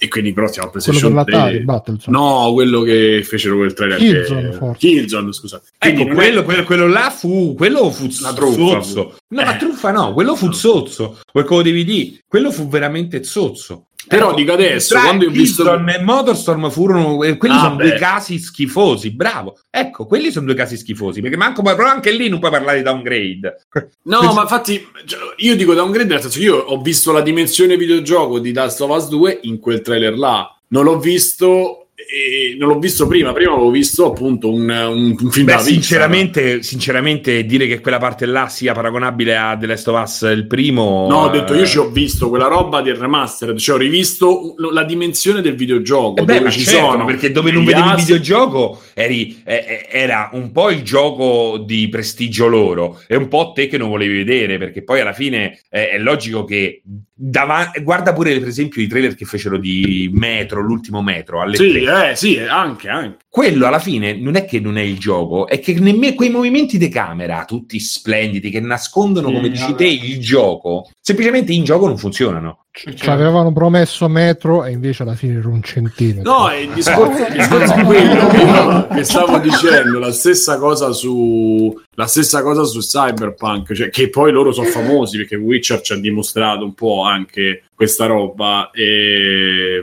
S2: e quindi però stiamo a
S1: Quello
S2: PlayStation
S1: l'Atari,
S2: 3
S1: Battlezone.
S2: No, quello che fecero quel trailer.
S1: Killzone,
S2: che...
S1: forse.
S2: Killzone, scusa. Quindi
S4: Ecco,
S2: non è-
S4: quello, quello, quello là fu, quello fu
S2: Una truffa,
S4: zozzo. No, ma
S2: Eh.
S4: truffa no, quello fu zozzo. Quel quello DVD, quello fu veramente zozzo.
S2: Però dico adesso,
S4: tra
S2: quando ho visto-
S4: Killzone e Motorstorm furono, eh, quelli
S2: Ah,
S4: sono
S2: beh.
S4: due casi schifosi, bravo. Ecco, quelli sono due casi schifosi, perché manco, però anche lì non puoi parlare di downgrade.
S2: No, [LAUGHS] ma infatti cioè, io dico downgrade nel senso che io ho visto la dimensione videogioco di Last of Us 2 in quel trailer là. Non l'ho visto e non l'ho visto prima, prima avevo visto appunto un, un, un film
S4: Beh,
S2: da
S4: sinceramente, sinceramente, dire che quella parte là sia paragonabile a The Last of Us il primo...
S2: No, ho detto
S4: eh,
S2: io ci ho visto quella roba del remastered, cioè ho rivisto la dimensione del videogioco
S4: Eh beh,
S2: dove ci
S4: certo,
S2: sono
S4: perché dove non vedevi il videogioco eri, eh, eh, era un po' il gioco di prestigio loro e un po' te che non volevi vedere perché poi alla fine eh, è logico che davanti guarda pure per esempio i trailer che fecero di Metro l'ultimo Metro alle
S2: Sì,
S4: tre.
S2: Eh, sì, anche, anche.
S4: Quello alla fine non è che non è il gioco, è che nemmeno quei movimenti di camera, tutti splendidi, che nascondono,
S3: Sì,
S4: come dici
S3: vabbè.
S4: te, il gioco, semplicemente in gioco non funzionano.
S1: Ci avevano promesso metro e invece alla fine era un centimetro.
S2: No, il discorso, il discorso è quello [LAUGHS] che- che stavo dicendo, la stessa cosa su la stessa cosa su Cyberpunk, cioè che poi loro sono famosi perché Witcher ci ha dimostrato un po' anche questa roba e,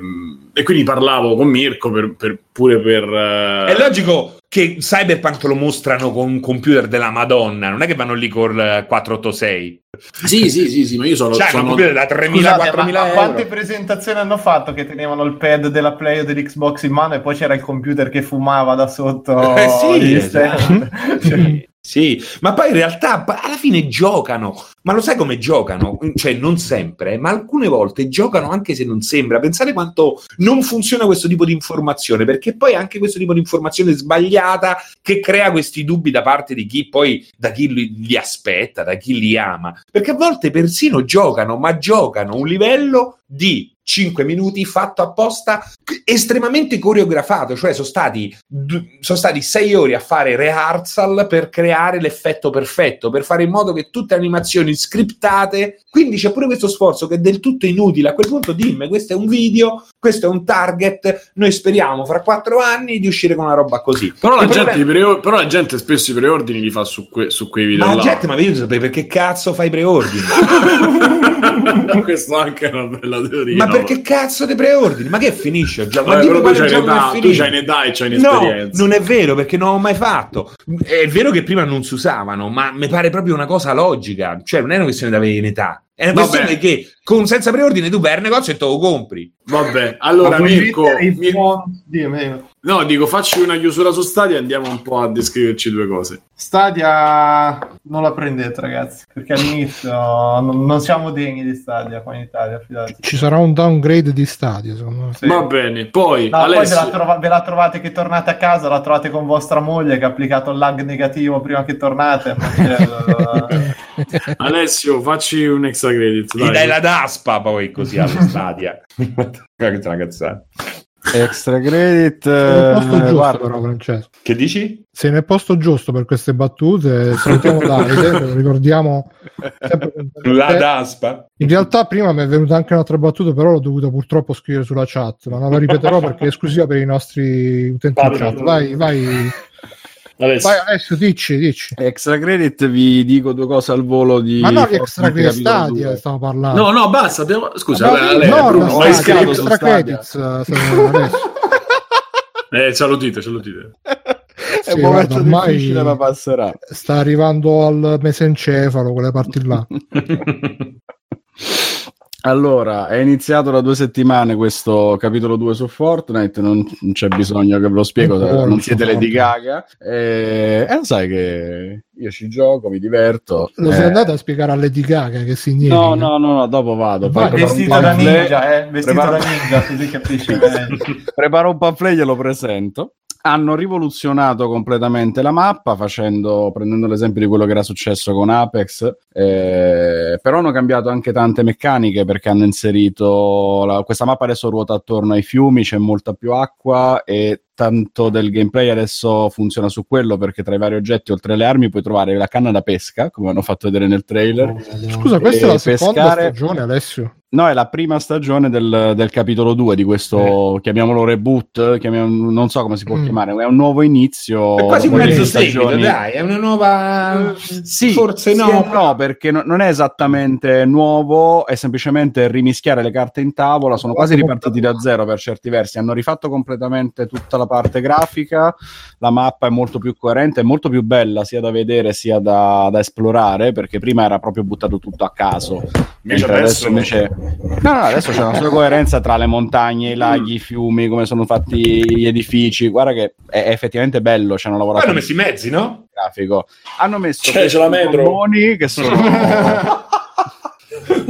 S2: e quindi parlavo con Mirko per, per- pure per eh,
S4: È logico che Cyberpunk lo mostrano con un computer della Madonna, non è che vanno lì col 486.
S2: Sì, sì, sì, sì, ma io sono,
S4: Cioè, un
S2: sono-
S4: computer da 3.000-4.000
S3: Scusate, ma, ma
S4: euro.
S3: quante presentazioni hanno fatto che tenevano il pad della Play o dell'Xbox in mano e poi c'era il computer che fumava da sotto
S4: Eh sì, esatto.
S3: Cioè,
S4: Sì, ma poi in realtà alla fine giocano, ma lo sai come giocano? Cioè non sempre, ma alcune volte giocano anche se non sembra. Pensate quanto non funziona questo tipo di informazione, perché poi anche questo tipo di informazione sbagliata che crea questi dubbi da parte di chi poi, da chi li, li aspetta, da chi li ama. Perché a volte persino giocano, ma giocano un livello di 5 minuti fatto apposta estremamente coreografato, cioè sono stati, sono stati 6 ore a fare rehearsal per creare l'effetto perfetto, per fare in modo che tutte le animazioni scriptate, quindi c'è pure questo sforzo che è del tutto inutile, a quel punto dimmi questo è un video, questo è un target, noi speriamo fra 4 anni di uscire con una roba così.
S2: però, la gente, i preo- però la gente spesso i preordini li fa su, que- su quei video
S4: Ma
S2: là.
S4: gente, ma io sapere perché cazzo fai preordini? [LAUGHS]
S2: Questo anche è una bella teoria.
S4: ma
S2: no?
S4: perché cazzo ti preordini? Ma che finisce gioco? Ma
S2: Vabbè, però tu c'hai un'età,
S4: è
S2: tu c'hai un'età e c'hai
S4: No,
S2: un'esperienza.
S4: non è vero perché non ho mai fatto. È vero che prima non si usavano, ma mi pare proprio una cosa logica. Cioè, non è una questione di avere in età. È una
S2: Vabbè.
S4: questione che con senza preordine tu vai al negozio e te lo compri.
S2: Vabbè, allora Mirko,
S3: mettere il
S2: Mir-
S3: font- dimmi.
S2: no, dico facci una chiusura su Stadia e andiamo un po' a descriverci due cose.
S3: Stadia non la prendete ragazzi perché all'inizio non, non siamo degni di Stadia qua in Italia fidate.
S1: Ci sarà un downgrade di stadio, secondo me.
S3: Sì.
S2: Va bene, poi
S3: No, poi ve
S2: Alessio,
S3: la, trova- ve la trovate che tornate a casa, la trovate con vostra moglie che ha applicato il lag negativo prima che tornate. [LAUGHS] eh,
S2: Alessio, facci un extra credit.
S4: Gli
S2: dai.
S4: dai la daspa poi così allo [LAUGHS] stadia.
S5: Extra credit. Eh,
S1: giusto,
S5: guarda,
S1: però, Francesco.
S4: Che dici?
S1: Sei nel posto giusto per queste battute. Salutiamo [LAUGHS] Davide, ricordiamo
S4: La daspa?
S1: In realtà prima mi è venuta anche un'altra battuta, però l'ho dovuta purtroppo scrivere sulla chat, ma non la ripeterò perché è esclusiva per i nostri utenti in
S2: Vai.
S1: Vai, vai,
S2: Alessio.
S1: vai Alessio, dici, dici.
S5: Extra credit, vi dico due cose al volo di.
S1: Ma no, di
S5: Fortnite
S1: extra credit Stadia
S5: due.
S1: stavo parlando.
S2: No, no, basta. Abbiamo... Scusa,
S1: Ma
S2: Ale,
S1: no,
S2: Bruno,
S1: no,
S5: Stadia,
S2: scritto.
S5: su
S1: extra
S5: Stadia.
S1: credits. eh, adesso. [LAUGHS]
S2: Eh, salutite, salutite.
S5: È
S1: Sì,
S5: un momento
S1: guarda, ormai-
S5: difficile, ma passerà.
S1: Sta arrivando al mesencefalo, quelle parti là. [LAUGHS]
S5: Allora, è iniziato da due settimane questo capitolo 2 su Fortnite, non, non c'è bisogno che ve lo spiego, non
S1: su
S5: siete Lady
S1: Fortnite.
S5: Gaga. E, e lo sai che io ci gioco, mi diverto.
S1: Lo
S5: Eh,
S1: sei andato a spiegare a Lady Gaga che significa?
S5: No, no, no, no, dopo vado. Un
S3: vestito da ninja, eh? Vestito
S5: preparo-
S3: da ninja, così capisci [LAUGHS]
S5: preparo un pamphlet e glielo presento. Hanno rivoluzionato completamente la mappa, facendo, prendendo l'esempio di quello che era successo con Apex, eh, però hanno cambiato anche tante meccaniche perché hanno inserito la- questa mappa adesso ruota attorno ai fiumi, c'è molta più acqua e tanto del gameplay adesso funziona su quello perché tra i vari oggetti, oltre alle armi, puoi trovare la canna da pesca, come hanno fatto vedere nel trailer.
S1: Scusa, questa è la seconda
S5: pescare-
S1: stagione, Alessio.
S5: No, è la prima stagione del, del capitolo 2 di questo, chiamiamolo reboot, chiamiamo- non so come si può
S1: Mm.
S5: chiamare, è un nuovo inizio.
S4: È quasi un mezzo seguito,
S5: stagioni-
S4: dai, è una nuova...
S5: Sì,
S4: forse
S5: sì
S4: no.
S5: no, perché no- non è esattamente nuovo, è semplicemente rimischiare le carte in tavola, sono quasi ripartiti da zero per certi versi, hanno rifatto completamente tutta la parte grafica, la mappa è molto più coerente, è molto più bella sia da vedere sia da, da esplorare, perché prima era proprio buttato tutto a caso.
S2: Invece adesso-
S5: invece no, no, adesso c'è una sua coerenza tra le montagne, i laghi, i fiumi, come sono fatti gli edifici. Guarda che è, effettivamente bello. Ci hanno
S4: Poi
S5: lavorato
S4: hanno messo i mezzi, no?
S5: grafico. Hanno messo
S2: Cioè, c'è la metro.
S5: che sono. [LAUGHS] [LAUGHS]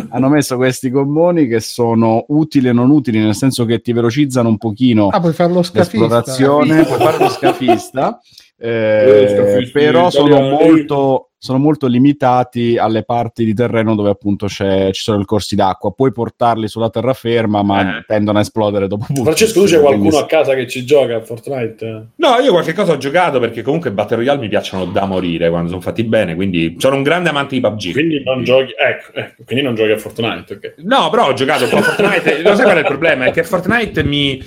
S5: hanno messo questi gommoni che sono utili e non utili, nel senso che ti velocizzano un pochino
S1: Ah, puoi fare lo scafista.
S5: l'esplorazione, puoi fare lo scafista. [LAUGHS] eh,
S2: Eh,
S5: però sono molto sono molto limitati alle parti di terreno dove appunto c'è, ci sono i corsi d'acqua. Puoi portarli sulla terraferma, ma
S2: Eh.
S5: tendono a esplodere dopo.
S2: Francesco, tu c'è
S5: Quindi
S2: qualcuno a casa che ci gioca a Fortnite?
S4: No, io qualche cosa ho giocato perché comunque Battle Royale mi piacciono da morire quando sono fatti bene, quindi sono un grande amante di PUBG.
S2: Quindi non giochi, ecco, ecco, quindi non giochi a Fortnite, ok.
S4: No, però ho giocato un po' a Fortnite. Lo sai qual è il problema? È che Fortnite mi,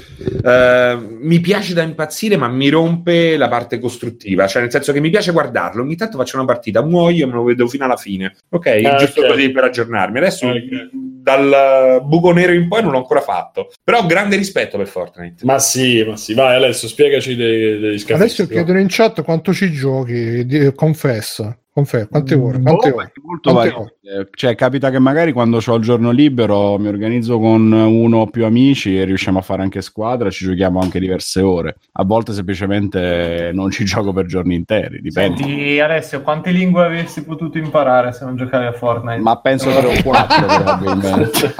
S4: eh, mi piace da impazzire, ma mi rompe la parte costruttiva. Cioè, nel senso che mi piace guardarlo. Ogni tanto faccio una partita, muoio e me lo vedo fino alla fine. Ok,
S2: Ah,
S4: giusto
S2: ok.
S4: così per aggiornarmi. Adesso
S2: Ok.
S4: dal buco nero in poi non l'ho ancora fatto. Però grande rispetto per Fortnite.
S2: Ma sì, ma sì, vai Alessio, spiegaci dei, degli scafi.
S1: Adesso chiedono in chat quanto ci giochi, confessa. Confe- quante ore? Quante
S5: Boh,
S1: ore?
S5: molto
S1: Quante
S5: variabile. Cioè, capita che magari quando ho il giorno libero mi organizzo con uno o più amici e riusciamo a fare anche squadra, ci giochiamo anche diverse ore. A volte semplicemente non ci [LAUGHS] gioco per giorni interi, dipende.
S3: Senti, Alessio, quante lingue avresti potuto imparare se non giocavi a Fortnite?
S5: Ma penso tre o quattro probabilmente.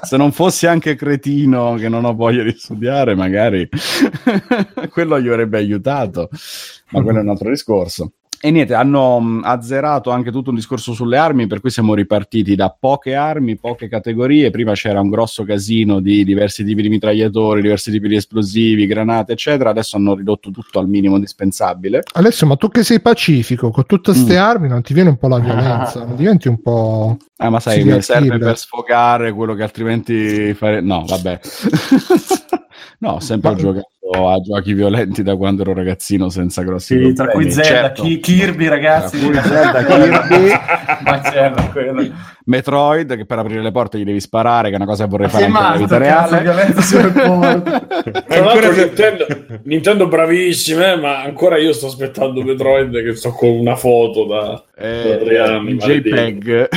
S5: Se non fossi anche cretino che non ho voglia di studiare, magari [LAUGHS] quello gli avrebbe aiutato, ma quello è un altro discorso. E niente, hanno mh, azzerato anche tutto un discorso sulle armi, per cui siamo ripartiti da poche armi, poche categorie. Prima c'era un grosso casino di diversi tipi di mitragliatori, diversi tipi di esplosivi, granate, eccetera. Adesso hanno ridotto tutto al minimo indispensabile.
S1: Alessio, ma tu che sei pacifico, con tutte queste
S5: Mm.
S1: armi non ti viene un po' la [LAUGHS] violenza? Non diventi un po'...
S5: Ah, ma sai, mi serve per sfogare quello che altrimenti fare... No, vabbè. [LAUGHS] no, ho sempre
S1: Ma-
S5: giocato a giochi violenti da quando ero ragazzino senza grossi
S3: Sì, tra cui. Zelda,
S5: Certo.
S3: Ki- Kirby, ragazzi.
S5: Tra cui Zelda, Kirby, [LAUGHS]
S3: Ma c'era quello.
S5: Metroid, che per aprire le porte gli devi sparare, che è una cosa che vorrei fare
S3: Sì,
S5: anche nella vita reale.
S3: violenza sulle [LAUGHS] porte.
S2: Tra
S4: Ancora
S2: l'altro
S4: se-
S2: Nintendo, Nintendo bravissime, ma ancora io sto aspettando Metroid che sto con una foto da
S5: Eh,
S2: tre anni,
S5: JPEG.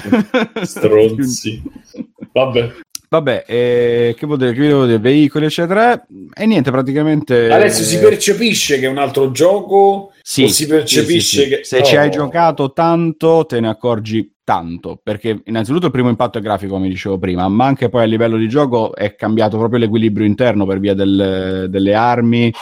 S2: stronzi. [LAUGHS] Vabbè.
S5: Vabbè, eh, che, vuol dire, che vi devo dire? Veicoli, eccetera. E niente, praticamente.
S2: Adesso si percepisce che è un altro gioco
S5: Sì,
S2: si percepisce
S5: sì, sì,
S2: che
S5: se ci
S2: Oh.
S5: hai giocato tanto te ne accorgi tanto perché innanzitutto il primo impatto è grafico come dicevo prima ma anche poi a livello di gioco è cambiato proprio l'equilibrio interno per via del- delle armi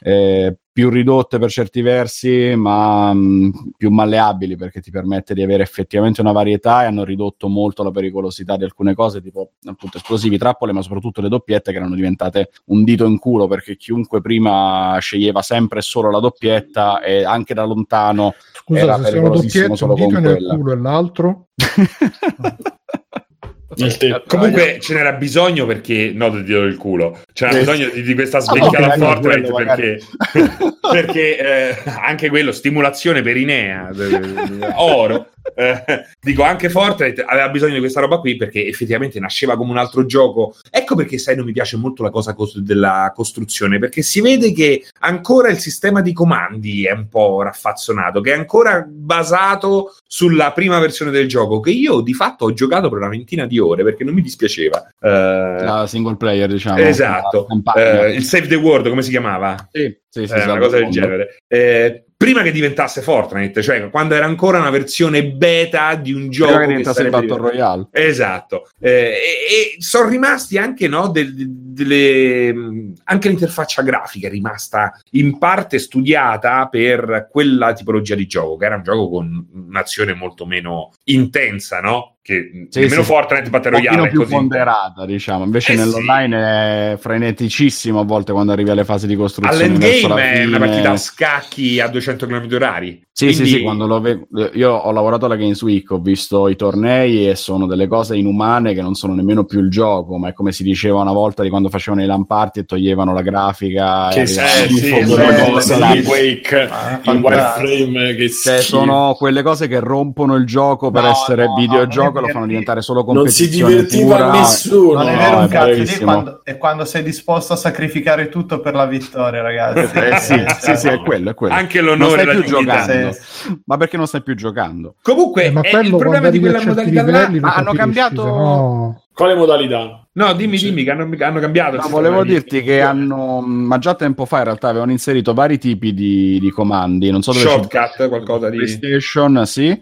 S5: eh, più ridotte per certi versi ma mh, più malleabili perché ti permette di avere effettivamente una varietà e hanno ridotto molto la pericolosità di alcune cose tipo appunto esplosivi, trappole ma soprattutto le doppiette che erano diventate un dito in culo perché chiunque prima sceglieva sempre solo la doppietta e anche da lontano
S1: Scusa,
S5: Era
S1: se
S5: pericolosissimo solo
S1: un dito
S5: con
S1: nel
S5: quella.
S1: culo e l'altro... [LAUGHS]
S2: Tetto.
S4: Comunque ce n'era bisogno perché no del dito del culo, c'era
S5: Sì.
S4: bisogno di, di questa
S5: Ah,
S4: svecchiata
S5: ok,
S4: a Fortnite
S5: quello
S4: perché, [LAUGHS] perché eh, anche quello, stimolazione perinea, de- de- oro. Eh, dico anche Fortnite aveva bisogno di questa roba qui perché effettivamente nasceva come un altro gioco. Ecco perché sai non mi piace molto la cosa cos- della costruzione perché si vede che ancora il sistema di comandi è un po' raffazzonato, che è ancora basato sulla prima versione del gioco che io di fatto ho giocato per una ventina di ore perché non mi dispiaceva. Eh,
S5: la single player diciamo
S4: esatto. Eh, il Save the World come si chiamava?
S5: sì, sì, sì,
S4: Eh,
S5: sì,
S4: una cosa del genere. Eh, prima che diventasse Fortnite, cioè quando era ancora una versione beta di un gioco
S5: prima che
S4: che
S5: diventasse
S4: sarebbe
S5: Battle Royale
S4: Esatto, Eh, e, e sono rimasti anche no, del- delle, anche l'interfaccia grafica è rimasta in parte studiata per quella tipologia di gioco, che era un gioco con un'azione molto meno intensa, no? Che
S5: Sì,
S4: nemmeno
S5: sì.
S4: Fortnite Battle
S5: un
S4: Royale è
S5: più
S4: così.
S5: ponderata diciamo invece
S4: Eh,
S5: nell'online è freneticissimo a volte quando arrivi alle fasi di costruzione
S4: All'endgame è una partita a scacchi a 200 km orari.
S5: Sì,
S4: Quindi-
S5: sì, sì, quando lo ve- io ho lavorato alla Games Week, ho visto i tornei e sono delle cose inumane che non sono nemmeno più il gioco, ma è come si diceva una volta di quando facevano i lamparti e toglievano la grafica. e
S2: Che schifo
S4: sì,
S3: sì, sì.
S2: di Quake
S3: Ah,
S2: in wireframe che
S5: Cioè, sono quelle cose che rompono il gioco per
S3: No,
S5: essere
S3: no, no,
S5: videogioco e
S3: è
S5: lo fanno diventare solo
S2: non si
S5: competizione
S2: divertiva
S5: pura.
S2: nessuno
S3: Non è
S5: No,
S3: vero un cazzo, è quando, è quando sei disposto a sacrificare tutto per la vittoria, ragazzi.
S5: Eh, sì,
S3: Eh,
S5: sì, sì, è quello, è quello.
S4: Anche
S5: non
S4: l'onore
S5: stai
S4: e la
S5: più
S4: dignità.
S5: giocando.
S3: Sì.
S5: Ma perché non stai più giocando?
S4: Comunque,
S1: Eh, ma
S4: è
S1: quello
S4: il problema di quella modalità là
S1: livelli
S5: ma hanno
S1: capisci,
S5: cambiato-
S1: no-
S2: Quale modalità?
S4: No, dimmi, dimmi che hanno, hanno cambiato.
S5: No, volevo dirti che hanno, ma già tempo fa in realtà avevano inserito vari tipi di, di comandi, non so dove
S4: Shortcut, qualcosa di...
S5: PlayStation, sì.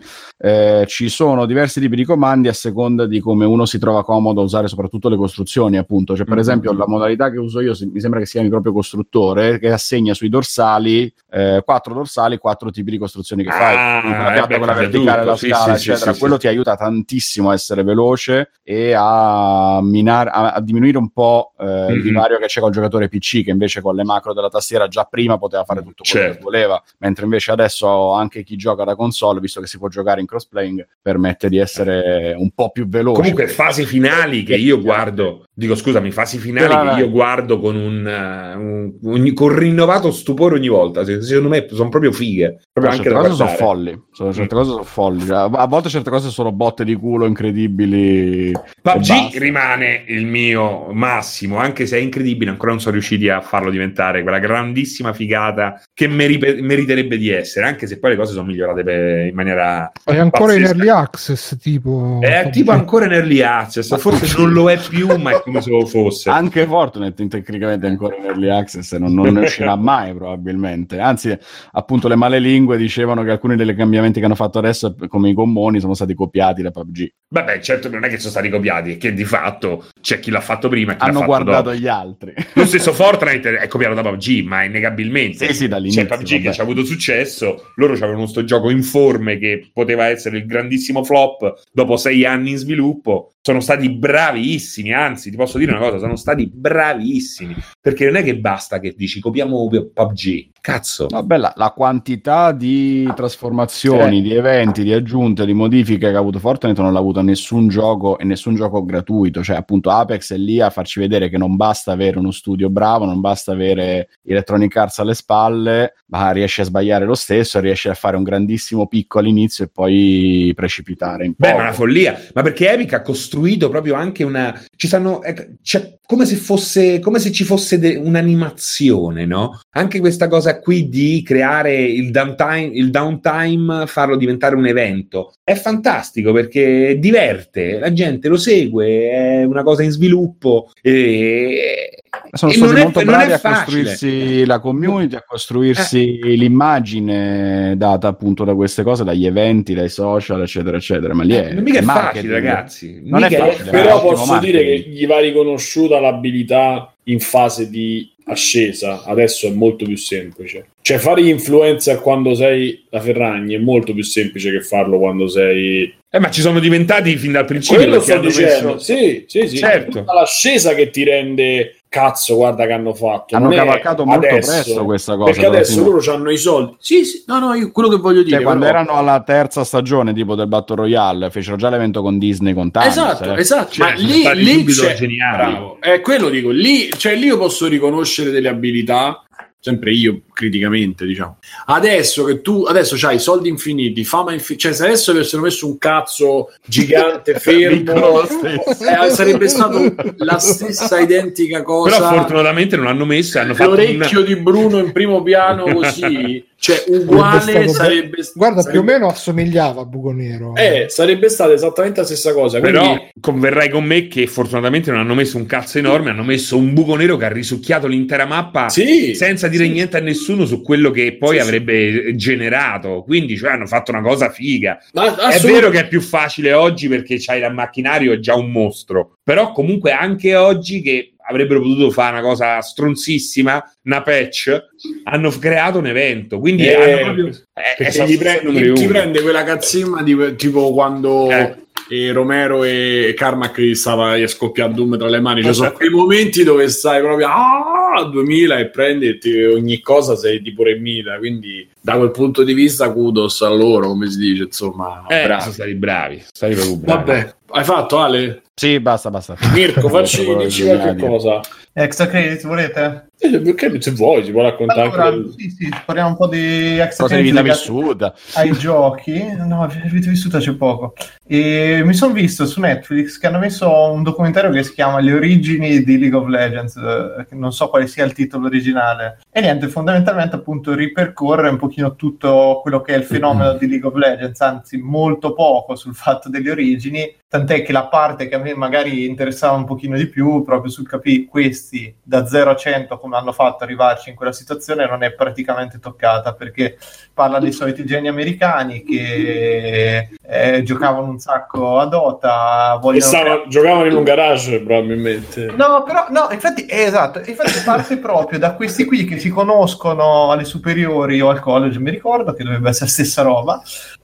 S5: Eh, ci sono diversi tipi di comandi a seconda di come uno si trova comodo a usare soprattutto le costruzioni, appunto. Cioè, per
S4: Mm-hmm.
S5: esempio, la modalità che uso io, mi sembra che si chiami proprio costruttore, che assegna sui dorsali, eh, quattro dorsali, quattro tipi di costruzioni che
S4: Ah,
S5: fai. Quindi quella
S4: eh
S5: piatta, quella verticale,
S4: tutto.
S5: la scala,
S4: sì, sì,
S5: eccetera.
S4: sì,
S5: Quello ti aiuta tantissimo a essere veloce e a, minare, a, a diminuire un po' eh, il
S4: Mhm.
S5: divario che c'è col giocatore PC, che invece con le macro della tastiera già prima poteva fare tutto quello
S4: Certo.
S5: che voleva, mentre invece adesso anche chi gioca da console, visto che si può giocare in cross-playing, permette di essere un po' più veloce.
S4: Comunque, fasi finali che io guardo, dico scusami, fasi finali
S5: vai.
S4: che io guardo con un, eh, un- ogni- con rinnovato stupore ogni volta. Se- Secondo me sono proprio fighe. Proprio anche
S5: certe
S4: da
S5: cose sono folli, sono, certe cose sono folli. Cioè, a volte certe cose sono botte di culo incredibili.
S4: PUBG rimane il mio massimo, anche se è incredibile, ancora non sono riusciti a farlo diventare quella grandissima figata che meri- meriterebbe di essere, anche se poi le cose sono migliorate per- in maniera...
S1: È ancora in
S4: pazzesca.
S1: early access, tipo...
S4: È tipo ancora in early access, forse non lo è più, ma è come se lo fosse.
S5: Anche Fortnite tecnicamente è ancora in early access e non, non ne uscirà mai probabilmente. Anzi, appunto, le male lingue dicevano che alcuni dei cambiamenti che hanno fatto adesso, come i gommoni, sono stati copiati da PUBG.
S4: Vabbè, certo non è che sono stati copiati, è che di fatto c'è chi l'ha fatto prima e chi l'ha
S5: Hanno
S4: fatto
S5: guardato
S4: dopo.
S5: gli altri.
S4: Lo stesso Fortnite è copiato da PUBG, ma innegabilmente.
S5: Sì, sì, dall'inizio,
S4: C'è PUBG che
S5: vabbè.
S4: ci ha avuto successo, loro avevano sto gioco informe che poteva essere il grandissimo flop dopo sei anni in sviluppo. Sono stati bravissimi, anzi, ti posso dire una cosa, sono stati bravissimi. Perché non è che basta che dici copiamo PUBG. Cazzo.
S5: Vabbè, la, la quantità di trasformazioni,
S4: Eh.
S5: di eventi, di aggiunte, di modifiche che ha avuto Fortnite non l'ha avuto nessun gioco e nessun gioco gratuito. Cioè, appunto, Apex è lì a farci vedere che non basta avere uno studio bravo, non basta avere Electronic Arts alle spalle, ma riesce a sbagliare lo stesso, riesce a fare un grandissimo picco all'inizio e poi precipitare
S4: Beh, ma una follia. Ma perché Epic ha costruito proprio anche una. Ci stanno. ecco, c'è come se fosse. Come se ci fosse de- un'animazione, no? Anche questa cosa qui di creare il downtime, il downtime, farlo diventare un evento. È fantastico perché diverte, la gente lo segue, è una cosa in sviluppo. E.
S5: Sono stati
S4: è-
S5: molto
S4: non
S5: bravi
S4: è
S5: a
S4: facile.
S5: costruirsi la community, a costruirsi l'immagine data appunto da queste cose, dagli eventi, dai social, eccetera, eccetera. Ma lì è,
S4: Non mica è facile, ragazzi.
S5: Non è
S4: Mica
S5: facile,
S2: Però
S5: è ottimo
S2: posso dire
S5: marketing.
S2: che gli va riconosciuta l'abilità in fase di ascesa. Adesso è molto più semplice. Cioè, fare influencer quando sei la Ferragni è molto più semplice che farlo quando sei.
S4: Eh, ma ci sono diventati fin dal principio.
S2: Quello sto dicendo.
S4: messo-
S2: Sì, sì, sì.
S4: Certo.
S2: È tutta l'ascesa che ti rende. Cazzo, guarda che hanno fatto.
S5: Hanno cavalcato molto
S2: adesso,
S5: presto questa cosa,
S2: Perché adesso loro hanno i soldi. Sì, sì, no, no, io quello che voglio dire.
S5: Cioè, quando
S2: però-
S5: erano alla terza stagione tipo del Battle Royale, fecero già l'evento con Disney con Thanos.
S2: Esatto,
S5: eh.
S2: esatto.
S4: Cioè,
S2: ma lì, lì c'è...
S4: geniali.
S2: Bravo. È quello dico, lì, cioè, lì io posso riconoscere delle abilità, sempre io criticamente, diciamo. Adesso che tu adesso c'hai soldi infiniti, fama infinita, cioè se adesso avessero messo un cazzo gigante [LAUGHS] fermo, eh, sarebbe stato la stessa identica cosa.
S4: Però fortunatamente non l'hanno messo hanno fatto
S2: L'orecchio
S4: un...
S2: di Bruno in primo piano [LAUGHS] così, cioè
S1: Sarebbe
S2: uguale
S1: stato
S2: sarebbe,
S1: be- Guarda,
S2: sarebbe-
S1: più o meno assomigliava a Buco Nero.
S2: eh, sarebbe stata esattamente la stessa cosa. Quindi,
S4: Però converrai con me che fortunatamente non hanno messo un cazzo enorme, hanno messo un buco nero che ha risucchiato l'intera mappa
S2: sì,
S4: senza dire
S2: sì.
S4: niente a nessuno su quello che poi
S2: Sì, sì.
S4: avrebbe generato. Quindi cioè, hanno fatto una cosa figa.
S2: Ma
S4: È vero che è più facile oggi perché c'hai il macchinario è già un mostro, però comunque anche oggi che avrebbero potuto fare una cosa stronzissima, una patch, hanno creato un evento. Quindi
S2: Eh,
S4: hanno proprio... eh, esatto,
S2: gli prende, ti prende quella cazzimma di, tipo quando
S4: Eh.
S2: eh, Romero e Carmack stava gli scoppia Doom tra le mani. Ci sono quei momenti dove stai proprio a 2000 e prendi e ti- ogni cosa sei tipo 3000. Quindi da quel punto di vista kudos a loro, come si dice, insomma.
S4: Eh,
S2: bravi.
S4: sono stati bravi, stati proprio bravi.
S2: Vabbè, hai fatto Ale?
S5: Sì, basta, basta.
S2: Mirko, facci dici
S5: che
S2: qualche cosa.
S3: Extra credit volete?
S2: Perché se vuoi, ci può raccontare
S3: Allora,
S2: del-
S3: sì, sì, parliamo un po' di
S5: Cose di vita vissuta.
S3: ai giochi. No, vita vissuta c'è poco. E mi sono visto su Netflix che hanno messo un documentario che si chiama Le origini di League of Legends, eh, che non so quale sia il titolo originale. E niente, fondamentalmente appunto ripercorre un pochino tutto quello che è il fenomeno di League of Legends, anzi molto poco sul fatto delle origini, tant'è che la parte che a me magari interessava un pochino di più, proprio sul capire questi da 0 a 100 come hanno fatto arrivarci in quella situazione, non è praticamente toccata perché parla dei soliti geni americani che eh, giocavano un sacco a Dota,
S2: stavano- giocavano in un garage probabilmente.
S3: No, però, no, infatti, eh, esatto, infatti parte proprio da questi qui che si conoscono alle superiori o al college, mi ricordo che dovrebbe essere la stessa roba,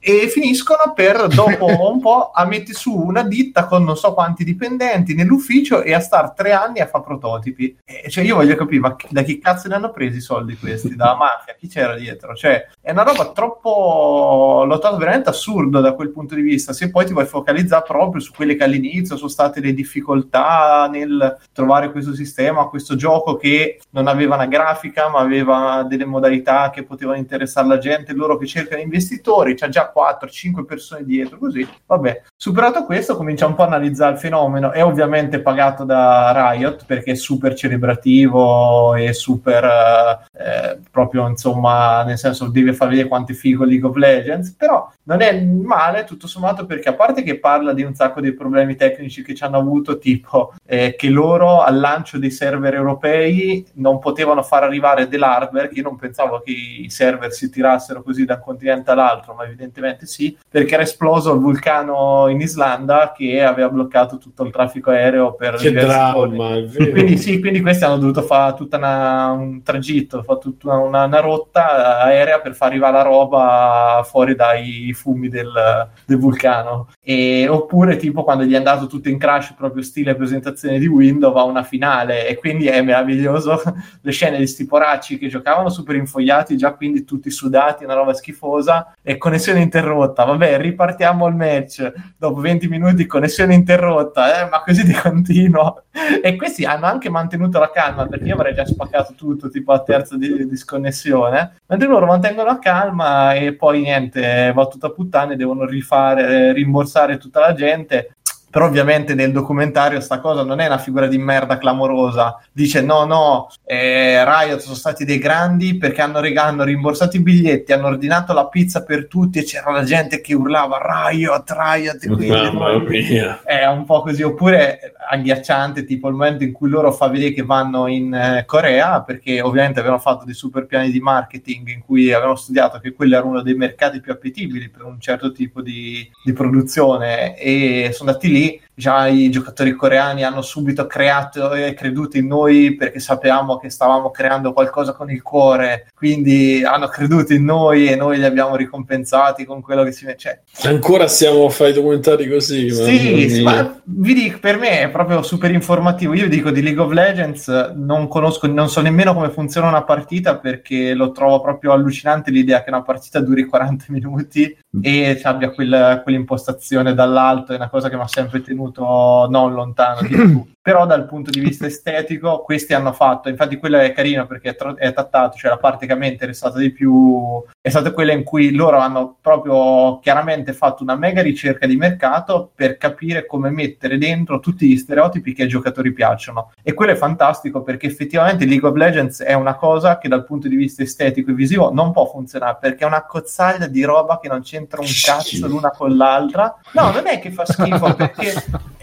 S3: e finiscono per, dopo [LAUGHS] un po', a mettere su una ditta con non so quanti dipendenti nell'ufficio e a star tre anni a fare prototipi. E, cioè, io voglio capire, ma da chi cazzo ne hanno presi i soldi questi? Dalla mafia? Chi c'era dietro? Cioè, è una roba troppo, l'ho trovato veramente assurdo da quel punto di vista, se poi ti vuoi focalizzare proprio su quelle che all'inizio sono state le difficoltà nel trovare questo sistema, questo gioco che non aveva una grafica ma aveva delle modalità che potevano interessare la gente, loro che cercano investitori, c'ha già 4-5 persone dietro, così, vabbè. Superato questo comincia un po' a analizzare il fenomeno, è ovviamente pagato da Riot perché è super celebrativo e super eh, eh, proprio insomma nel senso deve far vedere quanto è figo League of Legends però non è male tutto sommato perché a parte che parla di un sacco di problemi tecnici che ci hanno avuto tipo eh, che loro al lancio dei server europei non potevano far arrivare dell'hardware io non pensavo che i server si tirassero così da un continente all'altro ma evidentemente sì perché era esploso il vulcano in Islanda che aveva bloccato tutto il traffico aereo per
S2: Che dramma.
S3: Quindi sì, quindi questi hanno dovuto fare tutta una, un tragitto, fa tutta una, una rotta aerea per far arrivare la roba fuori dai fumi del, del vulcano. E, oppure tipo quando gli è andato tutto in crash proprio stile presentazione di Windows a una finale e quindi è meraviglioso [LAUGHS] le scene di sti poracci che giocavano super infogliati già quindi tutti sudati una roba schifosa e connessione interrotta. Vabbè ripartiamo il match. Dopo 20 minuti connessione interrotta eh, ma così di continuo. E questi hanno anche mantenuto la calma perché io avrei già spaccato tutto tipo a terza di, di sconnessione mentre loro mantengono la calma e poi niente va tutta a puttane devono rifare rimborsare tutta la gente però ovviamente nel documentario sta cosa non è una figura di merda clamorosa dice no no eh, Riot sono stati dei grandi perché hanno, reg- hanno rimborsato i biglietti hanno ordinato la pizza per tutti e c'era la gente che urlava Riot Riot quindi
S2: Mamma mia.
S3: è un po' così, oppure agghiacciante, tipo il momento in cui loro fa vedere che vanno in eh, Corea, perché ovviamente avevano fatto dei super piani di marketing in cui avevano studiato che quello era uno dei mercati più appetibili per un certo tipo di, di produzione e sono andati lì. Già i giocatori coreani hanno subito creato e creduto in noi perché sapevamo che stavamo creando qualcosa con il cuore, quindi hanno creduto in noi e noi li abbiamo ricompensati con quello che si mette. Cioè,
S2: Ancora stiamo a fare i documentari così.
S3: sì, ma vi dico, per me è proprio super informativo. Io dico di League of Legends, non conosco, non so nemmeno come funziona una partita perché lo trovo proprio allucinante l'idea che una partita duri 40 minuti e abbia quel- quell'impostazione dall'alto, è una cosa che mi ha sempre tenuto non lontano di [CLEARS THROAT] più. Però dal punto di vista estetico, questi hanno fatto, infatti quello è carino perché è, tro- è trattato, cioè la parte che a me è interessata di più è stata quella in cui loro hanno proprio chiaramente fatto una mega ricerca di mercato per capire come mettere dentro tutti gli stereotipi che ai giocatori piacciono. E quello è fantastico perché effettivamente League of Legends è una cosa che dal punto di vista estetico e visivo non può funzionare perché è una cozzaglia di roba che non c'entra un cazzo l'una con l'altra. No, non è che fa schifo [LAUGHS] perché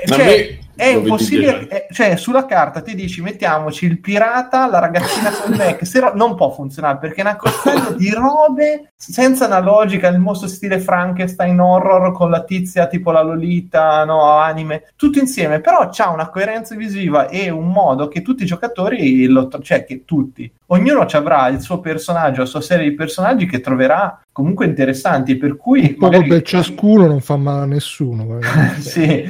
S3: cioè, è impossibile, eh, cioè sulla carta ti dici mettiamoci il pirata, la ragazzina con mech, se no, non può funzionare perché è una cozzaglia di robe senza una logica, il mostro stile Frankenstein horror con la tizia tipo la Lolita, no, anime, tutto insieme, però c'ha una coerenza visiva e un modo che tutti i giocatori, lo, cioè che tutti, ognuno ci avrà il suo personaggio, la sua serie di personaggi che troverà comunque interessanti, per cui magari-
S1: per ciascuno non fa male a nessuno. [LAUGHS]
S3: sì,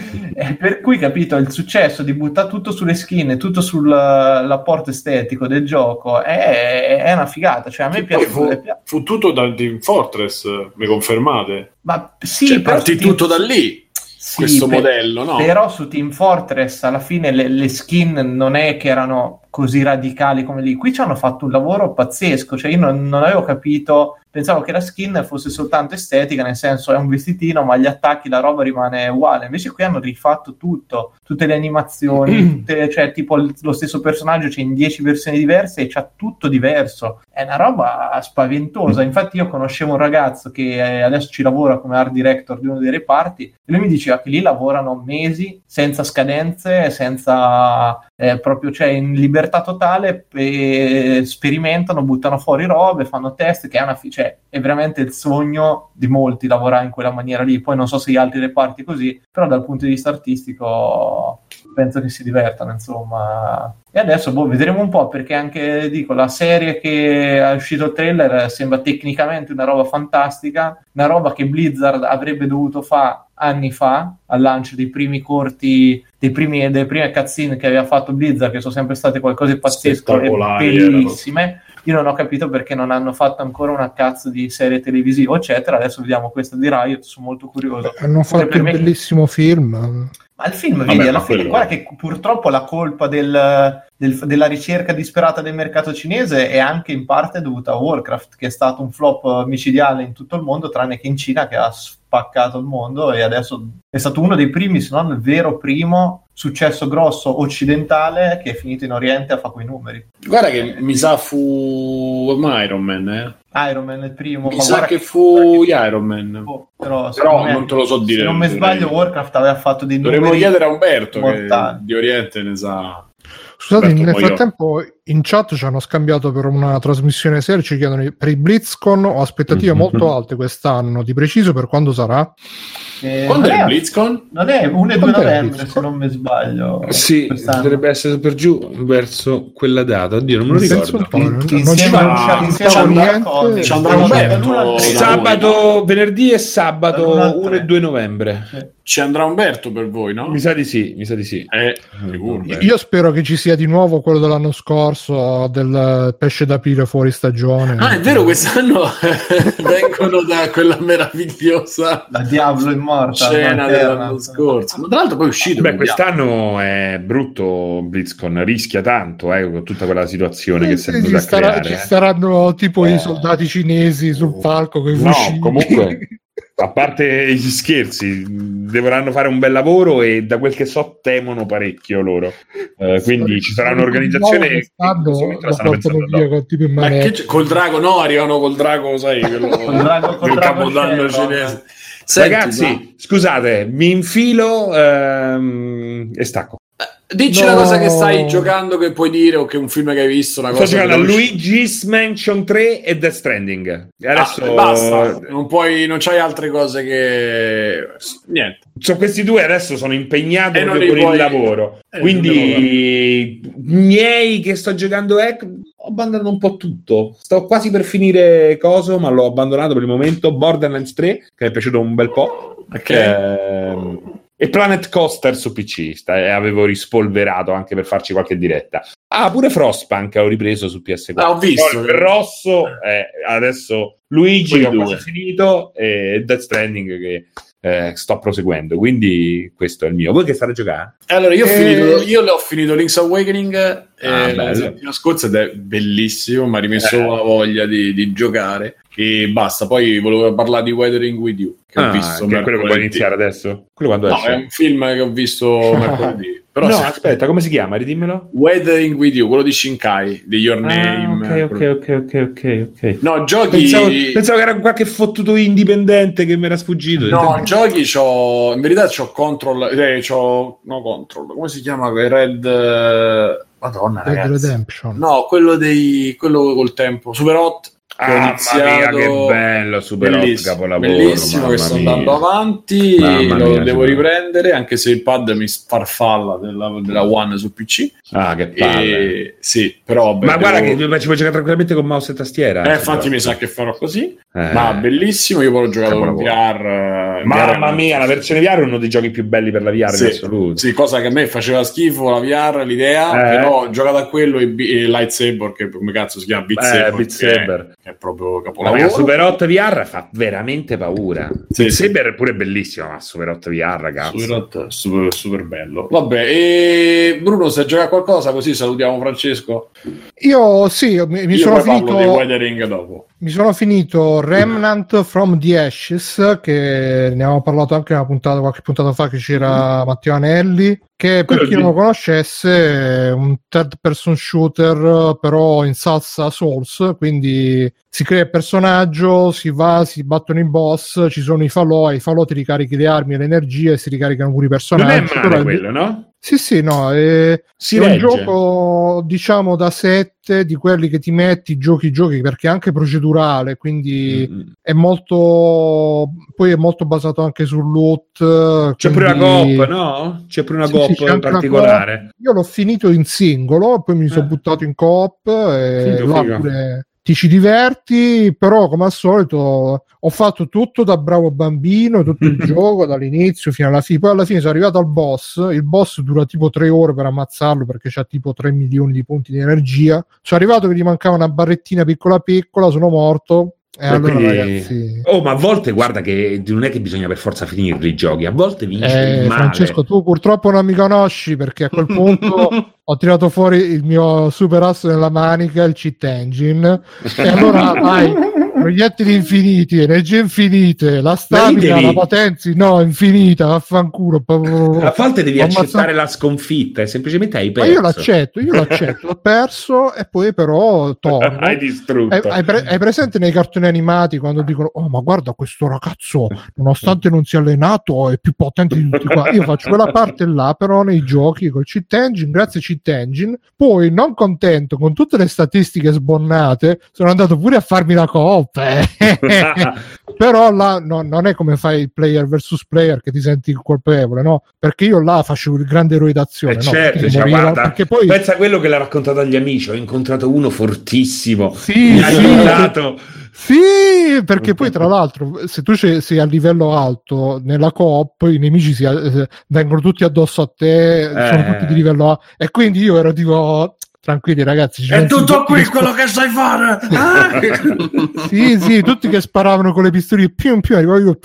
S3: per cui capito il successo di buttare tutto sulle skin e tutto sull'apporto estetico del gioco è, è una figata. Cioè, a me piace.
S2: fu, fu tutto da Team Fortress, mi confermate?
S3: Ma sì,
S2: cioè, partì
S3: Team-
S2: tutto da lì,
S3: sì,
S2: questo
S3: per-
S2: modello, no?
S3: Però su Team Fortress alla fine le, le skin non è che erano così radicali come lì. Qui ci hanno fatto un lavoro pazzesco, cioè io non, non avevo capito pensavo che la skin fosse soltanto estetica, nel senso è un vestitino, ma gli attacchi, la roba rimane uguale. Invece qui hanno rifatto tutto, tutte le animazioni, [CLEARS THROAT] tutte, cioè tipo lo stesso personaggio c'è in 10 versioni diverse e c'ha tutto diverso. È una roba spaventosa. Infatti io conoscevo un ragazzo che adesso ci lavora come art director di uno dei reparti e lui mi diceva che lì lavorano mesi senza scadenze, senza eh, proprio cioè in libertà totale e sperimentano, buttano fuori robe, fanno test che è una cioè è veramente il sogno di molti lavorare in quella maniera lì. Poi non so se gli altri reparti così, però dal punto di vista artistico penso che si divertano, insomma. E adesso boh, vedremo un po' perché anche dico la serie che è uscito il trailer sembra tecnicamente una roba fantastica, una roba che Blizzard avrebbe dovuto fare anni fa al lancio dei primi corti, dei primi, delle prime cutscene che aveva fatto Blizzard, che sono sempre state qualcosa di pazzesco e bellissime. Io non ho capito perché non hanno fatto ancora una cazzo di serie televisiva, eccetera. Adesso vediamo questa di Riot, sono molto curioso.
S1: Hanno fatto un me... bellissimo film.
S3: Ma il film, Vabbè, vedi, alla fine, quello... guarda che purtroppo la colpa del, del, della ricerca disperata del mercato cinese è anche in parte dovuta a Warcraft, che è stato un flop micidiale in tutto il mondo, tranne che in Cina, che ha spaccato il mondo e adesso è stato uno dei primi, se non il vero primo successo grosso occidentale che è finito in Oriente a fare quei numeri.
S2: Guarda che mi sa fu Iron Man, eh?
S3: Iron Man il primo.
S2: Mi sa che fu Iron Man. Oh, però, però me, non te lo so dire.
S3: Se non mi sbaglio, Warcraft aveva fatto dei
S2: numeri. Dovremmo chiedere a Umberto che di Oriente ne sa.
S1: Scusate, Umberto, nel frattempo io... in chat ci hanno scambiato per una trasmissione serie, ci chiedono per i BlizzCon ho aspettative mm-hmm. molto alte quest'anno, di preciso per quando sarà?
S2: Eh, Quando è il BlizzCon?
S3: Non è 1 e 2 novembre, se non mi sbaglio.
S4: Sì, quest'anno. dovrebbe essere per giù verso quella data. Oddio, non me lo ricordo.
S3: Non, non ci
S2: andrà Umberto.
S4: Sabato, venerdì e sabato 1 e 2 novembre.
S2: Sì. Ci andrà Umberto per voi, no?
S4: Mi sa di sì, mi sa di sì.
S2: Eh,
S1: Io spero che ci sia di nuovo quello dell'anno scorso del pesce d'aprile fuori stagione.
S2: Ah, è vero, quest'anno [LAUGHS] vengono da quella meravigliosa
S3: la Diablo Immortal
S2: scena dell'anno scorso. Ma tra l'altro poi è uscito.
S4: Beh, quest'anno è brutto BlizzCon, rischia tanto eh, con tutta quella situazione eh, che si è venuta
S1: ci, starà, ci saranno tipo eh. i soldati cinesi sul palco con i
S4: No, comunque [LAUGHS] a parte gli scherzi, dovranno fare un bel lavoro e da quel che so temono parecchio loro. Uh, quindi ci sarà un'organizzazione che
S2: Ma che col drago no, arrivano col drago, sai, [LAUGHS] quello, col drago, col capodanno cinese.
S4: Senti, Ragazzi, ma... scusate, mi infilo ehm, e stacco.
S2: Dici no. una cosa che stai giocando che puoi dire o che un film che hai visto. Una
S4: Sto giocando a Luigi's Mansion 3 e Death Stranding. Adesso
S2: ah, basta, non puoi, non c'hai altre cose che niente.
S4: So, questi due adesso sono impegnato con puoi... il lavoro. Eh, quindi miei che sto giocando ecco, ho abbandonato un po' tutto. Sto quasi per finire coso, ma l'ho abbandonato per il momento. Borderlands 3 che mi è piaciuto un bel po'.
S2: Ok. Eh,
S4: e Planet Coaster su PC sta, e avevo rispolverato anche per farci qualche diretta. Ah, pure Frostpunk ho ripreso su PS4.
S2: Ah, ho visto.
S4: il rosso, eh, adesso Luigi che ho quasi finito e Death Stranding che eh, sto proseguendo. Quindi questo è il mio. Voi che state a giocare?
S2: Allora, io, ho e... finito, io ho finito Link's Awakening ah, eh, la settimana scorsa ed è bellissimo, mi ha rimesso eh. la voglia di, di giocare e basta. Poi volevo parlare di Weathering with You.
S4: Che ah, ho visto che è quello che vuoi iniziare adesso? Quello quando
S2: no, esce? è un film che ho visto [LAUGHS] mercoledì.
S4: Però no, aspetta, come si chiama? Ridimmelo.
S2: Weathering with You, quello di Shinkai, di Your ah, Name.
S4: Ok, ok, ok, ok, ok. okay.
S2: No, giochi...
S4: Pensavo, pensavo, che era qualche fottuto indipendente che mi era sfuggito.
S2: No, giochi c'ho... In verità c'ho Control... Eh, c'ho... No, Control. Come si chiama? Red... Madonna, Red ragazzi. Redemption. No, quello dei... quello col tempo. Super Hot
S4: Ah, iniziato... mia, che bello, super bellissimo,
S2: capolavoro. Bellissimo che sto andando avanti, mamma lo mia, devo riprendere, anche se il pad mi farfalla della, della One su PC.
S4: Ah, che palle.
S2: E... Sì, però...
S4: Beh, ma guarda devo... che ci puoi giocare tranquillamente con mouse e tastiera.
S2: Eh, infatti mi sa che farò così. Eh. Ma bellissimo, io poi l'ho giocato in VR.
S4: Mamma VR mia, la versione VR è uno dei giochi più belli per la VR
S2: sì,
S4: in assoluto.
S2: Sì, cosa che a me faceva schifo la VR, l'idea, eh. però ho giocato a quello e, e Lightsaber, che come cazzo si chiama? Beat
S4: eh, Saber. Beat Saber
S2: che è proprio
S4: Ma
S2: capolavoro.
S4: Super 8 VR fa veramente paura.
S2: Sì,
S4: il
S2: sì.
S4: Saber è pure bellissimo, ma Super 8 VR, ragazzi.
S2: Super, hot, super, super bello. Vabbè, e Bruno, se gioca a qualcosa, così salutiamo Francesco.
S1: Io sì, mi, mi
S2: Io
S1: sono
S2: poi parlo di
S1: finito.
S2: Weathering dopo.
S1: Mi sono finito Remnant from the Ashes, che ne avevamo parlato anche una puntata, qualche puntata fa che c'era Matteo Anelli, che per chi non lo conoscesse è un third person shooter però in salsa Souls, quindi si crea il personaggio, si va, si battono i boss, ci sono i falò, ai falò ti ricarichi le armi e le energie si ricaricano pure i
S4: Non
S1: personaggi.
S4: è
S1: però
S4: male quello, no?
S1: Sì, sì, no, è,
S4: Si
S1: è un gioco diciamo da 7 di quelli che ti metti, giochi, giochi perché è anche procedurale, quindi
S4: Mm.
S1: è molto poi è molto basato anche sul loot.
S4: C'è pure una
S1: quindi-
S4: coop, no? C'è pure una
S1: Sì,
S4: coop
S1: sì, una
S4: particolare.
S1: Io l'ho finito in singolo, poi mi sono
S4: Eh.
S1: buttato in coop e
S4: Figo,
S1: là pure ti ci diverti, però come al solito ho fatto tutto da bravo bambino, tutto il [LAUGHS] gioco dall'inizio fino alla fine. Poi alla fine sono arrivato al boss, il boss dura tipo tre ore per ammazzarlo perché c'ha tipo 3 milioni di punti di energia. Sono arrivato che gli mancava una barrettina piccola piccola, sono morto. E
S4: E
S1: allora
S4: quindi-
S1: ragazzi...
S4: Oh, ma a volte guarda che non è che bisogna per forza finirli i giochi, a volte vince
S1: Eh. Francesco, tu purtroppo non mi conosci perché a quel punto [LAUGHS] ho tirato fuori il mio super asso nella manica, il cheat engine, e allora vai, [LAUGHS] proiettili infiniti, energie infinite, la stamina,
S4: devi-
S1: la potenza, no, infinita, vaffanculo.
S4: A volte devi
S1: ammazzato-
S4: accettare la sconfitta e semplicemente hai
S1: Ma
S4: perso.
S1: io l'accetto, io l'accetto, ho perso e poi però torno. [LAUGHS]
S4: hai distrutto.
S1: Hai, hai pre- hai presente nei cartoni animati quando dicono oh ma guarda questo ragazzo nonostante non sia allenato è più potente di tutti qua io faccio quella parte là però nei giochi col cheat engine grazie cheat engine poi non contento con tutte le statistiche sbonnate sono andato pure a farmi la coop. [LAUGHS] però là no, non è come fai il player versus player che ti senti colpevole no perché io là facevo il grande eroe d'azione
S4: Eh
S1: no?
S4: certo,
S1: Perché
S4: cioè, guarda,
S1: perché poi
S4: pensa a quello che l'ha raccontato agli amici. Ho incontrato uno fortissimo.
S1: sì,
S4: Mi ha
S1: sì,
S4: aiutato.
S1: Sì, perché poi tra l'altro, se tu sei a livello alto nella coop, i nemici si, eh, vengono tutti addosso a te, sono
S4: Eh.
S1: tutti di livello A. E quindi io ero tipo, tranquilli ragazzi. ci
S2: È tutto qui
S1: che
S2: quello che sai fare! Ah!
S1: sp- [LAUGHS] Sì, sì, tutti che sparavano con le pistoline, più più arrivavo io.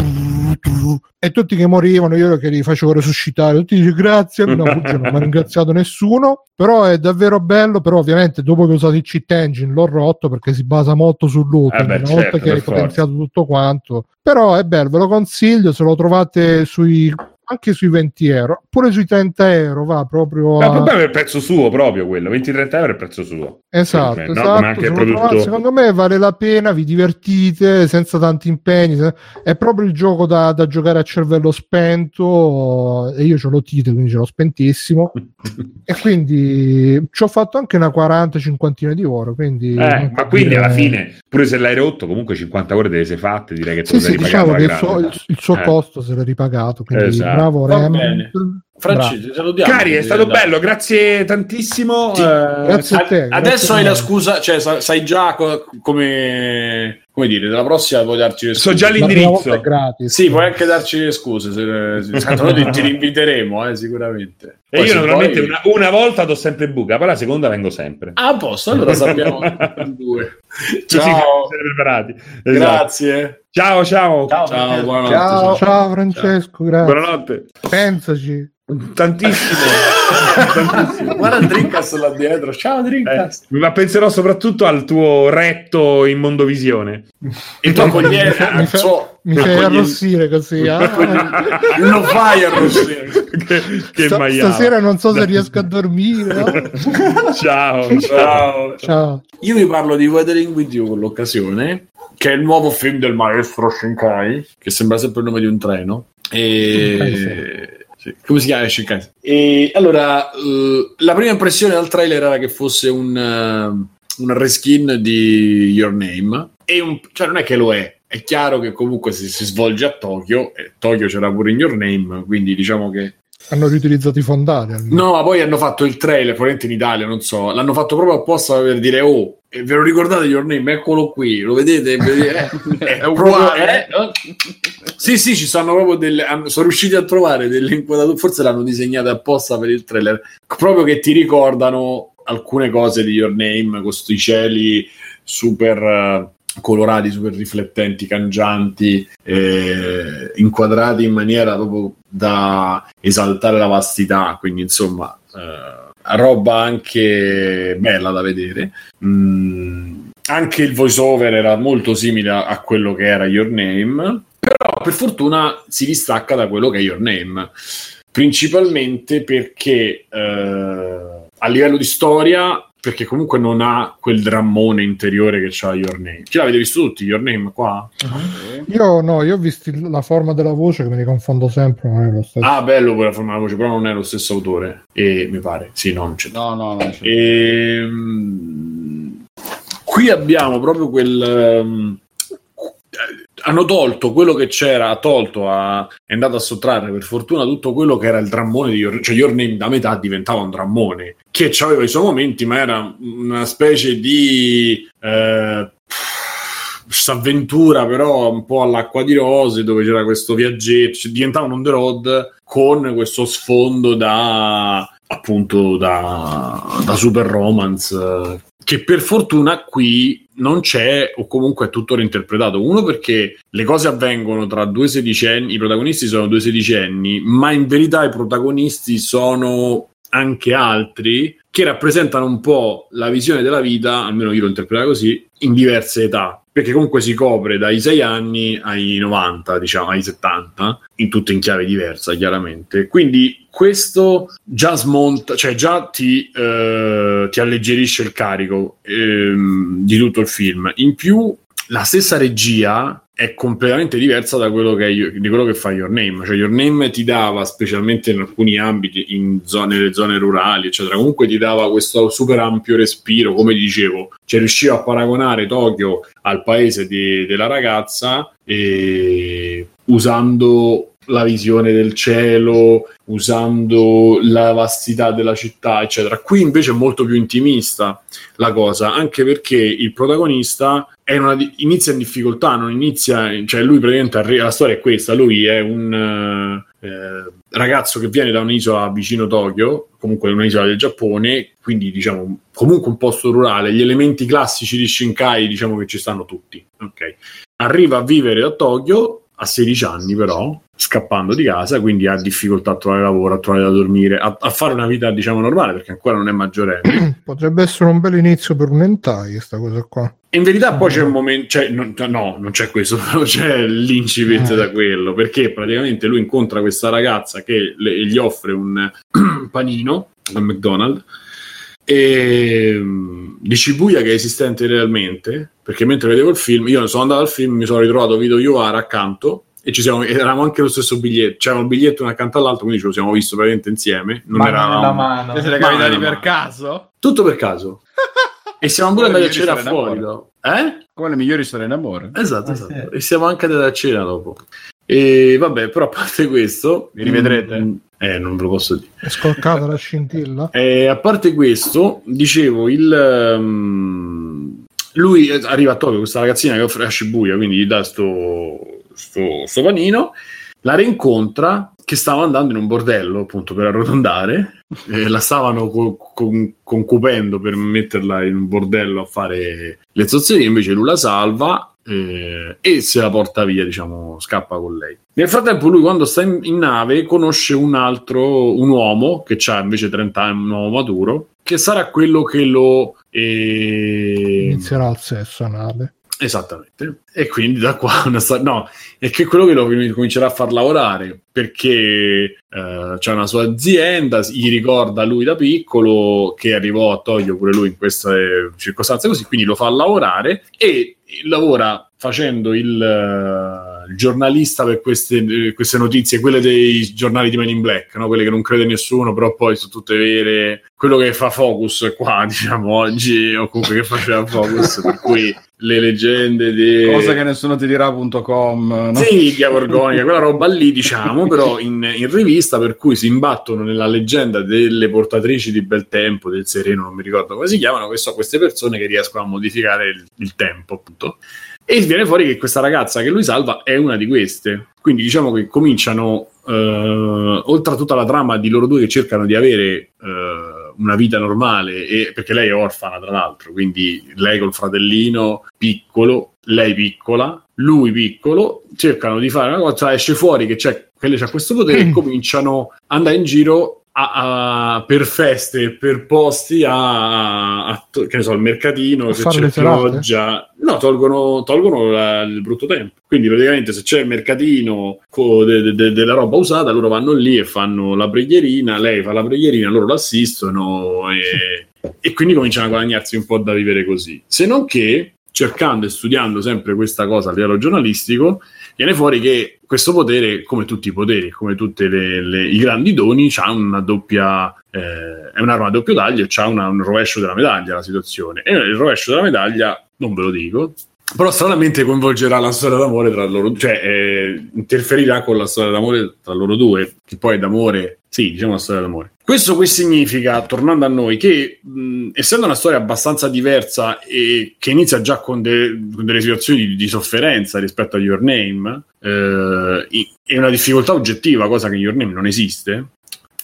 S1: E tutti che morivano, io che li facevo resuscitare, tutti dice grazie, no, Buccia non mi ha ringraziato nessuno, però è davvero bello, però ovviamente dopo che ho usato il cheat engine l'ho rotto perché si basa molto sul looting,
S4: Eh beh,
S1: una
S4: certo,
S1: volta che hai potenziato tutto quanto, però è bello, ve lo consiglio, se lo trovate sui anche sui 20 euro, pure sui 30 euro, va proprio
S4: Ma
S1: a...
S4: il problema è il prezzo suo proprio quello. 20-30 euro è il prezzo suo.
S1: Esatto,
S4: Secondo me, no?
S1: esatto.
S4: Come anche
S1: se
S4: il
S1: lo
S4: prodotto-
S1: trovate, secondo me vale la pena, vi divertite senza tanti impegni. È proprio il gioco da, da giocare a cervello spento. E io ce l'ho Tite, quindi ce l'ho spentissimo. [LAUGHS] e quindi ci ho fatto anche una 40-50 di ore. Quindi,
S4: Eh, ma quindi alla fine, pure se l'hai rotto, comunque 50 ore te le sei fatte. Direi che te
S1: Sì,
S4: lo
S1: sì,
S4: sei ripagato
S1: diciamo che il suo, il- il suo
S4: Eh.
S1: costo se l'è ripagato. Quindi
S4: Esatto.
S1: bravo Rem.
S2: ti salutiamo.
S4: Cari, è stato bello, grazie tantissimo.
S2: Sì,
S4: eh,
S1: grazie a te.
S2: Adesso
S1: grazie
S2: hai la scusa, cioè sa- sai già co- come, come dire, della prossima puoi darci le scuse.
S4: So già l'indirizzo.
S2: Sì, puoi anche darci le scuse. Se, se, noi [LAUGHS] ti, rinviteremo, eh, sicuramente.
S4: E
S2: Poi
S4: io
S2: se
S4: naturalmente
S2: poi-
S4: una, una volta do sempre buca, poi la seconda vengo sempre.
S2: Ah, a posto, allora sappiamo [LAUGHS] due. Ciao,
S4: preparati. Esatto.
S2: grazie.
S4: Ciao, ciao.
S3: Ciao,
S2: Ciao.
S5: Ciao.
S1: Ciao Francesco, grazie.
S4: Buonanotte.
S1: Pensaci.
S4: Tantissimo. Tantissimo.
S2: Guarda Dreamcast là dietro. Ciao
S4: Eh,
S2: Dreamcast.
S4: ma penserò soprattutto al tuo retto in mondovisione.
S2: Il tuo accoglienza,
S1: mi, fa-
S2: so,
S1: mi fai
S2: accoglienza-
S1: arrossire così. ah.
S2: Lo fai arrossire.
S4: che che
S1: Sta-
S4: maiale.
S1: stasera non so se riesco a dormire. no? [LAUGHS]
S4: Ciao, ciao.
S2: Ciao. Io vi parlo di Weathering with You con l'occasione, che è il nuovo film del maestro Shinkai, che sembra sempre il nome di un treno. E... sì, Come si chiama Shinkai? E allora, eh, la prima impressione dal trailer era che fosse un, eh, un reskin di Your Name, e un- cioè non è che lo è. È chiaro che comunque si, si svolge a Tokyo, e Tokyo c'era pure in Your Name, quindi diciamo che
S1: Hanno riutilizzato i fondali. almeno.
S2: No, ma poi hanno fatto il trailer, probabilmente in Italia, non so, l'hanno fatto proprio apposta per dire, oh, eh, ve lo ricordate Your Name? Eccolo qui, lo vedete? [LAUGHS] Eh, è,
S3: È uguale.
S2: proprio- eh, Sì, sì, ci sono proprio delle... hanno- sono riusciti a trovare delle inquadrature, forse l'hanno disegnate apposta per il trailer, proprio che ti ricordano alcune cose di Your Name, con questi cieli super... colorati, super riflettenti, cangianti, eh, inquadrati in maniera proprio da esaltare la vastità, quindi insomma eh, roba anche bella da vedere. Mm, anche il voiceover era molto simile a, a quello che era Your Name, però per fortuna si distacca da quello che è Your Name, principalmente perché eh, a livello di storia perché comunque non ha quel drammone interiore che c'ha Your Name. Chi l'avete visto tutti, Your Name qua?
S1: Uh-huh. Io no, io ho visto la forma della voce che me ne confondo sempre, non è lo stesso.
S2: Ah, bello quella forma della voce, però non è lo stesso autore. E mi pare, sì, no, non c'è.
S5: No, no, c'è.
S2: E, ehm, qui abbiamo proprio quel... Um, hanno tolto quello che c'era, ha tolto, ha, è andato a sottrarre per fortuna tutto quello che era il drammone di Your, cioè Your Name da metà diventava un drammone che aveva i suoi momenti, ma era una specie di eh, avventura però un po' all'acqua di rose dove c'era questo viaggetto, cioè, diventava un on the road con questo sfondo da appunto da, da super romance che per fortuna qui non c'è o comunque è tutto reinterpretato. Uno perché le cose avvengono tra due sedicenni, i protagonisti sono due sedicenni, ma in verità i protagonisti sono anche altri che rappresentano un po' la visione della vita, almeno io l'ho interpretata così, in diverse età perché comunque si copre dai 6 anni ai 90, diciamo, ai 70, in tutte in chiave diversa, chiaramente. Quindi questo già smonta, cioè già ti, eh, ti alleggerisce il carico ehm, di tutto il film. In più, la stessa regia è completamente diversa da quello che, è, di quello che fa Your Name. Cioè, Your Name ti dava, specialmente in alcuni ambiti, in zone, nelle zone rurali, eccetera, comunque ti dava questo super ampio respiro, come dicevo, cioè riusciva a paragonare Tokyo al paese di, della ragazza e usando la visione del cielo, usando la vastità della città, eccetera. Qui invece è molto più intimista la cosa, anche perché il protagonista una, inizia in difficoltà, non inizia, cioè lui praticamente arriva, la storia è questa, lui è un eh, ragazzo che viene da un'isola vicino Tokyo, comunque un'isola del Giappone, quindi diciamo comunque un posto rurale, gli elementi classici di Shinkai diciamo che ci stanno tutti, ok? Arriva a vivere a Tokyo a 16 anni però, scappando di casa, quindi ha difficoltà a trovare lavoro, a trovare da dormire, a, a fare una vita diciamo normale perché ancora non è maggiorenne. [CLEARS THROAT]
S1: Potrebbe essere un bel inizio per un hentai questa cosa qua.
S2: In verità poi c'è un momento, cioè, no, no, non c'è questo, [LAUGHS] però c'è l'incipit eh. da quello, perché praticamente lui incontra questa ragazza che le, gli offre un [CLEARS THROAT] panino al McDonald's e mm, di Shibuya che è esistente realmente, perché mentre vedevo il film, io sono andato al film, mi sono ritrovato Vito Iovara accanto e ci siamo, eravamo anche lo stesso biglietto, c'era un biglietto uno accanto all'altro, quindi ce lo siamo visto praticamente insieme. Non
S3: mano eravamo... nella mano.
S6: Siete capitati per caso?
S2: Tutto per caso. e siamo pure andati a cena fuori.
S5: Eh? Come le migliori storie in amore.
S2: Esatto, esatto. Sì. E siamo anche andati a cena dopo. E vabbè, però a parte questo,
S5: vi rivedrete?
S2: Mm, eh, non ve lo posso dire.
S1: È scolcata la scintilla. [LAUGHS]
S2: E a parte questo, dicevo, il, um, lui arriva a Tokyo, questa ragazzina che offre a Shibuya, quindi gli dà sto, sto, sto la rincontra che stava andando in un bordello, appunto, per arrotondare, eh, la stavano co- con- concupendo per metterla in un bordello a fare le zozzerie, invece lui la salva eh, e se la porta via, diciamo, scappa con lei. Nel frattempo lui quando sta in, in nave conosce un altro, un uomo che ha invece 30 anni, un uomo maturo, che sarà quello che lo... Eh...
S1: Inizierà il sesso a nave.
S2: Esattamente. E quindi da qua [LAUGHS] una storia. No, è che quello che lo comincerà a far lavorare perché eh, c'è una sua azienda, gli ricorda lui da piccolo che arrivò a Tokyo pure lui in queste circostanze così, quindi lo fa lavorare e lavora facendo il, il giornalista per queste, queste, notizie, quelle dei giornali di Men in Black, no? quelle che non crede nessuno, però poi sono tutte vere. Quello che fa Focus qua, [LAUGHS] diciamo, oggi, o comunque che faceva Focus, per cui le leggende di...
S5: Cosa che nessuno ti dirà.com.
S2: No? Sì, Chiave Organica, quella roba lì, diciamo, però in, in, rivista, per cui si imbattono nella leggenda delle portatrici di bel tempo, del sereno, non mi ricordo come si chiamano, che sono queste persone che riescono a modificare il, il tempo, appunto. E viene fuori che questa ragazza che lui salva è una di queste. Quindi diciamo che cominciano, eh, oltre a tutta la trama di loro due che cercano di avere... Eh, una vita normale, e, perché lei è orfana tra l'altro, quindi lei col fratellino piccolo, lei piccola, lui piccolo, cercano di fare una cosa, esce fuori che c'è, che lei c'ha questo potere e cominciano ad andare in giro a, a, per feste, per posti, a, che ne so, al mercatino,
S1: A
S2: se c'è pioggia. No, tolgono, tolgono la- il brutto tempo. Quindi praticamente se c'è il mercatino de- de- della roba usata, loro vanno lì e fanno la preghierina, lei fa la preghierina, loro l'assistono e, e quindi cominciano a guadagnarsi un po' da vivere così. Se non che, cercando e studiando sempre questa cosa a livello giornalistico, viene fuori che questo potere, come tutti i poteri, come tutti i grandi doni, ha una doppia, eh, è un'arma a doppio taglio c'ha una- un rovescio della medaglia la situazione. E il rovescio della medaglia, non ve lo dico, però stranamente coinvolgerà la storia d'amore tra loro, cioè eh, interferirà con la storia d'amore tra loro due, che poi è d'amore, sì, diciamo una storia d'amore. Questo che significa, tornando a noi, che mh, essendo una storia abbastanza diversa e che inizia già con, de- con delle situazioni di, di sofferenza rispetto a Your Name, eh, è una difficoltà oggettiva, cosa che in Your Name non esiste,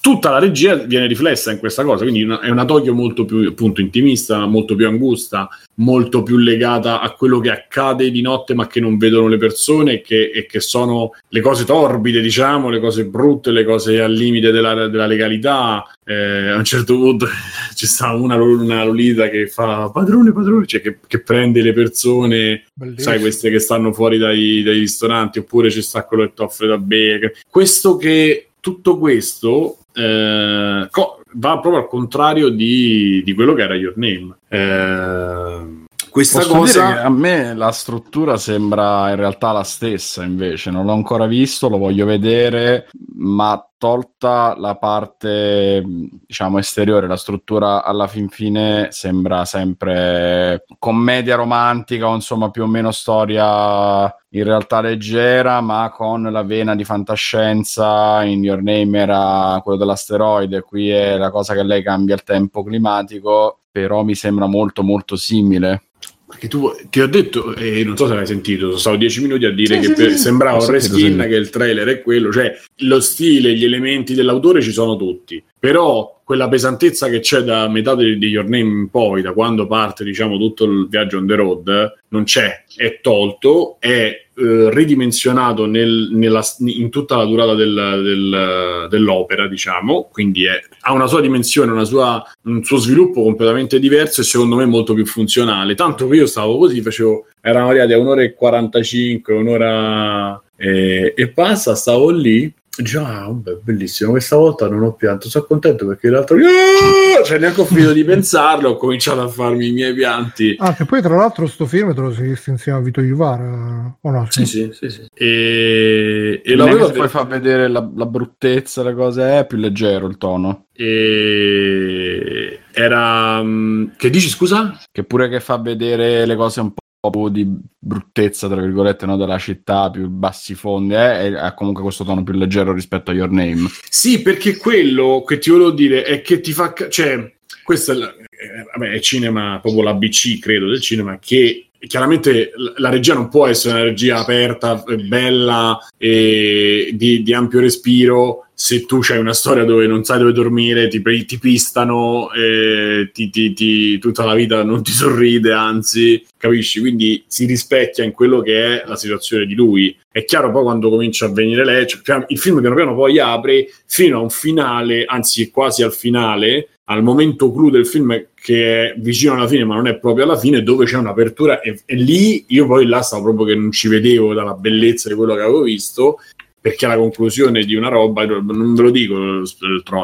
S2: tutta la regia viene riflessa in questa cosa, quindi una- è una Tokyo molto più appunto intimista, molto più angusta, molto più legata a quello che accade di notte ma che non vedono le persone e che, e che sono le cose torbide, diciamo, le cose brutte, le cose al limite della, della legalità. Eh, a un certo punto [LAUGHS] ci sta una, una Lolita che fa padrone, padrone, cioè che, che prende le persone
S1: Bellissimo.
S2: sai queste che stanno fuori dai, dai ristoranti oppure ci sta quello che ti offre da bere questo che tutto questo eh, co- va proprio al contrario di, di quello che era Your Name. Eh, questa
S5: Posso
S2: cosa
S5: a me la struttura sembra in realtà la stessa, invece non l'ho ancora visto, lo voglio vedere, ma tolta la parte diciamo esteriore, la struttura alla fin fine sembra sempre commedia romantica o insomma più o meno storia in realtà leggera, ma con la vena di fantascienza. In Your Name era quello dell'asteroide, qui è la cosa che lei cambia il tempo climatico, però mi sembra molto molto simile.
S2: Perché tu ti ho detto, e non so se l'hai sentito, sono stato dieci minuti a dire
S5: Sì,
S2: che
S5: sì,
S2: per-
S5: sì,
S2: sembrava un reskin, che il trailer è quello, cioè lo stile, gli elementi dell'autore ci sono tutti, però quella pesantezza che c'è da metà di, di Your Name in poi, da quando parte diciamo tutto il viaggio on the road, non c'è, è tolto, è eh, ridimensionato nel- nella- in tutta la durata del- del- dell'opera, diciamo, quindi è- ha una sua dimensione, una sua- un suo sviluppo completamente diverso e secondo me molto più funzionale. Tanto che io stavo così, facevo, eravamo arrivati a un'ora e 45, un'ora e, e passa, stavo lì. Già, bellissimo. Questa volta non ho pianto, sono contento perché l'altro Ah! cioè, neanche ho finito di pensarlo. Ho cominciato a farmi i miei pianti.
S1: Ah, che poi tra l'altro sto film te lo sei visto insieme a Vito Iuvara o no?
S2: Sì, sì, sì, sì. E, e
S5: è
S2: l'avevo
S5: che poi fa vedere la, la bruttezza, le cose, è più leggero il tono.
S2: e era mm, che dici scusa?
S5: Che pure che fa vedere le cose un po' più di bruttezza, tra virgolette, no, della città, più bassi fondi, eh, ha comunque questo tono più leggero rispetto a Your Name.
S2: Sì, perché quello che ti volevo dire è che ti fa ca- cioè questo è, eh, vabbè, è cinema proprio l'ABC credo del cinema che chiaramente la regia non può essere una regia aperta, eh, bella e di, di ampio respiro se tu c'hai una storia dove non sai dove dormire, ti, ti pistano, eh, ti- ti- tutta la vita non ti sorride, anzi, capisci? Quindi si rispecchia in quello che è la situazione di lui. È chiaro poi quando comincia a venire lei, cioè, il film piano piano poi apre fino a un finale, anzi quasi al finale, al momento clou del film che è vicino alla fine ma non è proprio alla fine, dove c'è un'apertura e, e lì io poi là stavo proprio che non ci vedevo dalla bellezza di quello che avevo visto perché la conclusione di una roba, non ve lo dico il-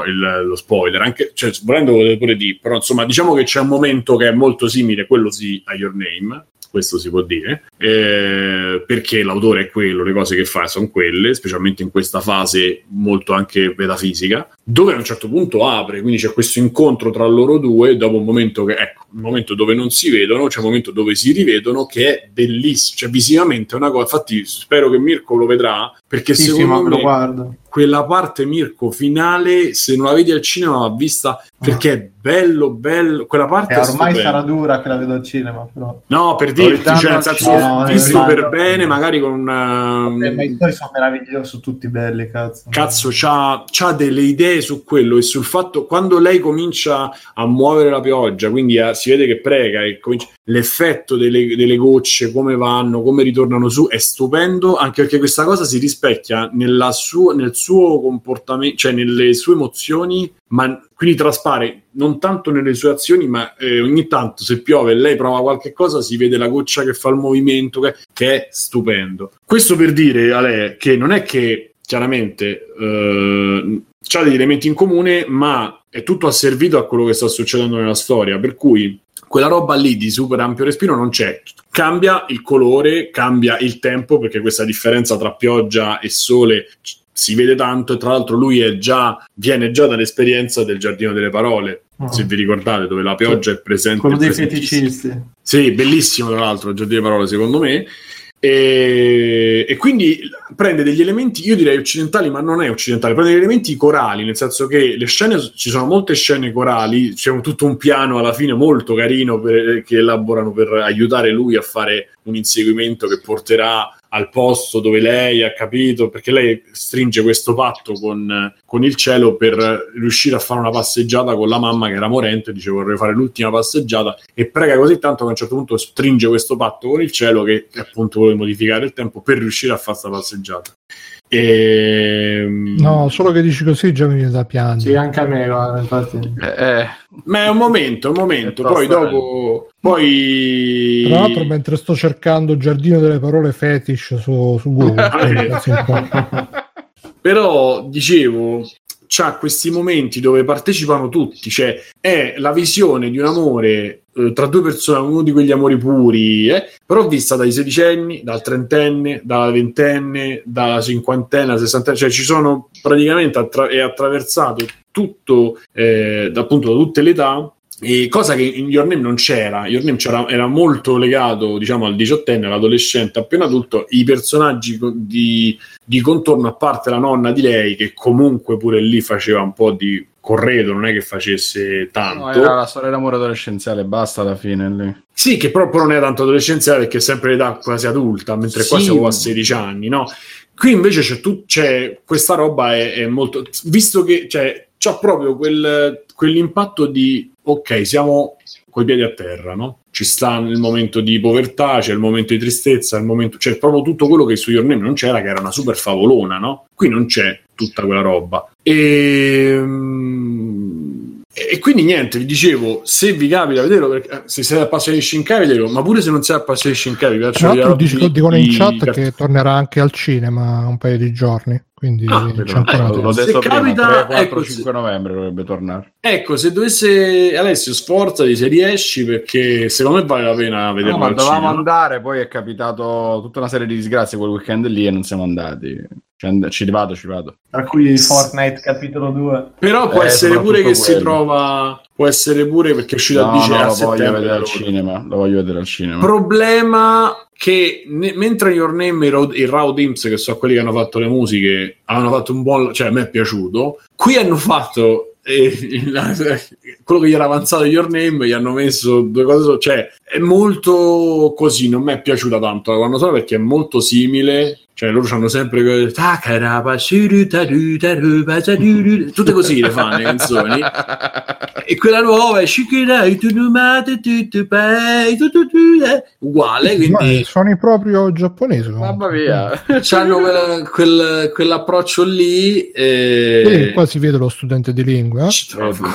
S2: il- lo spoiler, anche, cioè, volendo pure dire, però insomma diciamo che c'è un momento che è molto simile, quello sì, a Your Name, questo si può dire, eh, perché l'autore è quello, le cose che fa sono quelle, specialmente in questa fase molto anche metafisica, dove a un certo punto apre, quindi c'è questo incontro tra loro due, dopo un momento che, ecco, un momento dove non si vedono, c'è un momento dove si rivedono, che è bellissimo, cioè visivamente è una cosa, infatti spero che Mirko lo vedrà, perché
S3: Sì, sì,
S2: secondo
S3: me
S2: me
S3: lo guardo.
S2: Quella parte Mirko finale, se non la vedi al cinema, va vista perché è bello, bello. Quella parte
S3: Eh, ormai
S2: stupenda.
S3: sarà dura che la vedo al cinema, però.
S2: No, per dirti, cioè, nel senso, visto per bene, magari con una...
S3: Eh, ma i tuoi sono meravigliosi, tutti belli, cazzo.
S2: Cazzo, c'ha, c'ha delle idee su quello e sul fatto quando lei comincia a muovere la pioggia, quindi a- si vede che prega e comincia- l'effetto delle, delle gocce, come vanno, come ritornano su, è stupendo, anche perché questa cosa si rispecchia sua- nel suo comportamento, cioè nelle sue emozioni, ma quindi traspare non tanto nelle sue azioni, ma eh, ogni tanto se piove e lei prova qualche cosa, si vede la goccia che fa il movimento, che, che è stupendo. Questo per dire, Ale, che non è che chiaramente eh, c'ha degli elementi in comune, ma è tutto asservito a quello che sta succedendo nella storia, per cui quella roba lì di super ampio respiro non c'è. Cambia il colore, cambia il tempo, perché questa differenza tra pioggia e sole si vede tanto e tra l'altro lui è già, viene già dall'esperienza del giardino delle parole,
S3: Oh.
S2: se vi ricordate, dove la pioggia è presente.
S3: Quello dei feticisti.
S2: Sì, bellissimo tra l'altro il giardino delle parole secondo me. E, e quindi prende degli elementi, io direi occidentali, ma non è occidentale, prende degli elementi corali, nel senso che le scene, ci sono molte scene corali, c'è un- tutto un piano alla fine molto carino per- che elaborano per aiutare lui a fare un inseguimento che porterà al posto dove lei ha capito, perché lei stringe questo patto con, con il cielo per riuscire a fare una passeggiata con la mamma che era morente, dice vorrei fare l'ultima passeggiata e prega così tanto che a un certo punto stringe questo patto con il cielo che appunto vuole modificare il tempo per riuscire a fare questa passeggiata. E...
S1: No, solo che dici così già mi viene da piangere.
S3: Sì, anche a me, guarda, infatti.
S5: Eh, eh,
S2: Ma è un momento, un momento, poi dopo... Poi...
S1: Tra l'altro, mentre sto cercando Giardino delle parole fetish su, su Google. [LAUGHS]
S2: Però dicevo, c'ha questi momenti dove partecipano tutti, cioè è la visione di un amore eh, tra due persone, uno di quegli amori puri, eh, però vista dai sedicenni, dal trentenne, dalla ventenne, dalla cinquantenne, sessantenne, cioè ci sono praticamente attra- è attraversato tutto eh, appunto da tutte le età. E cosa che in Your Name non c'era, Your Name c'era, era molto legato diciamo al diciottenne, all'adolescente appena adulto, i personaggi di, di contorno, a parte la nonna di lei, che comunque pure lì faceva un po' di corredo, non è che facesse tanto.
S5: no, era la storia d'amore adolescenziale, basta alla fine lì.
S2: Sì, che proprio non è tanto adolescenziale perché è sempre l'età quasi adulta, mentre qua
S5: Sì.
S2: siamo a 16 anni, no? Qui invece c'è, tu, c'è questa roba è, è molto... Visto che cioè, c'ha proprio quel, quell'impatto di ok, siamo coi piedi a terra, no? Ci sta il momento di povertà, c'è il momento di tristezza, il momento... c'è proprio tutto quello che su Your Name non c'era, che era una super favolona, no? Qui non c'è tutta quella roba. E... E quindi niente, vi dicevo, se vi capita, vederlo, perché, eh, se siete appassionati di Shinkai, vederlo, ma pure se non siete appassionati di Shinkai, vi faccio vedere
S1: dico- dicono in chat
S2: i-
S1: che tornerà anche al cinema un paio di giorni, quindi
S2: Ah,
S1: c'è ancora
S2: ecco.
S5: L'ho
S2: Se
S5: detto prima,
S2: capita,
S5: 3, 4,
S2: ecco,
S5: 5 novembre dovrebbe tornare.
S2: Ecco, se dovesse Alessio sforzati se riesci perché secondo me vale la pena vederlo
S5: No, ma
S2: al
S5: dovevamo
S2: cinema.
S5: andare, poi è capitato tutta una serie di disgrazie quel weekend lì e non siamo andati. Ci, vado, ci vado.
S3: Tra cui Fortnite capitolo 2.
S2: Però può
S5: Eh,
S2: essere pure che si
S5: quello.
S2: trova può essere pure perché è uscito
S5: No,
S2: a dice
S5: no,
S2: a
S5: lo voglio
S2: settembre,
S5: vedere al cinema. Lo voglio vedere al cinema.
S2: Problema che ne- mentre Your Name e Raw- i Raw che sono quelli che hanno fatto le musiche, hanno fatto un buon, cioè a me è piaciuto. Qui hanno fatto eh, la- [LAUGHS] quello che gli era avanzato Your Name, gli hanno messo due cose, cioè è molto così, non mi è piaciuta tanto la colonna sonora perché è molto simile. Cioè, loro hanno sempre que- tutte così le fanno le canzoni. E quella nuova è uguale,
S1: Ma
S2: quindi
S1: suoni proprio giapponese.
S5: Mamma mia. [LAUGHS]
S2: hanno quel, quel- quell'approccio lì. E...
S1: Quindi qua si vede lo studente di lingua.
S2: Ci trovo.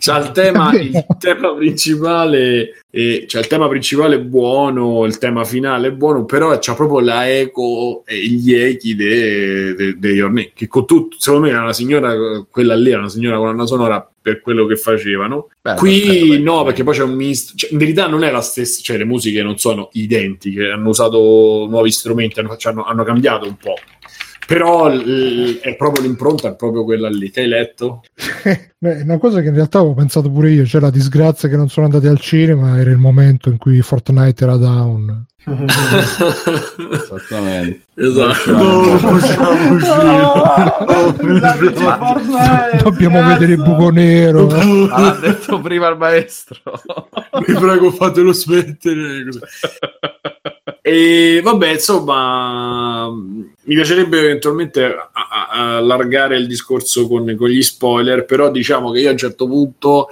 S2: C'ha il tema, il [LAUGHS] tema principale, eh, cioè il tema principale è buono, il tema finale è buono, però c'ha proprio la eco e gli echi de Your Name, che con tutto, secondo me era una signora, quella lì era una signora colonna sonora per quello che facevano.
S5: Beh,
S2: Qui
S5: perfetto, beh.
S2: no, perché poi c'è un misto. cioè, in verità non è la stessa, cioè le musiche non sono identiche, hanno usato nuovi strumenti, hanno, cioè, hanno- hanno cambiato un po'. Però l- è proprio l'impronta, è proprio quella lì che hai letto.
S1: è una cosa che in realtà avevo pensato pure io, c'è la disgrazia che non sono andati al cinema, era il momento in cui Fortnite era down.
S5: Esattamente.
S2: Esatto.
S7: No, facciamo
S1: Dobbiamo vedere il buco nero.
S5: L'ha detto prima il maestro.
S2: Mi prego, fatelo smettere. E vabbè, insomma, mi piacerebbe eventualmente allargare il discorso con, con gli spoiler, però diciamo che io a un certo punto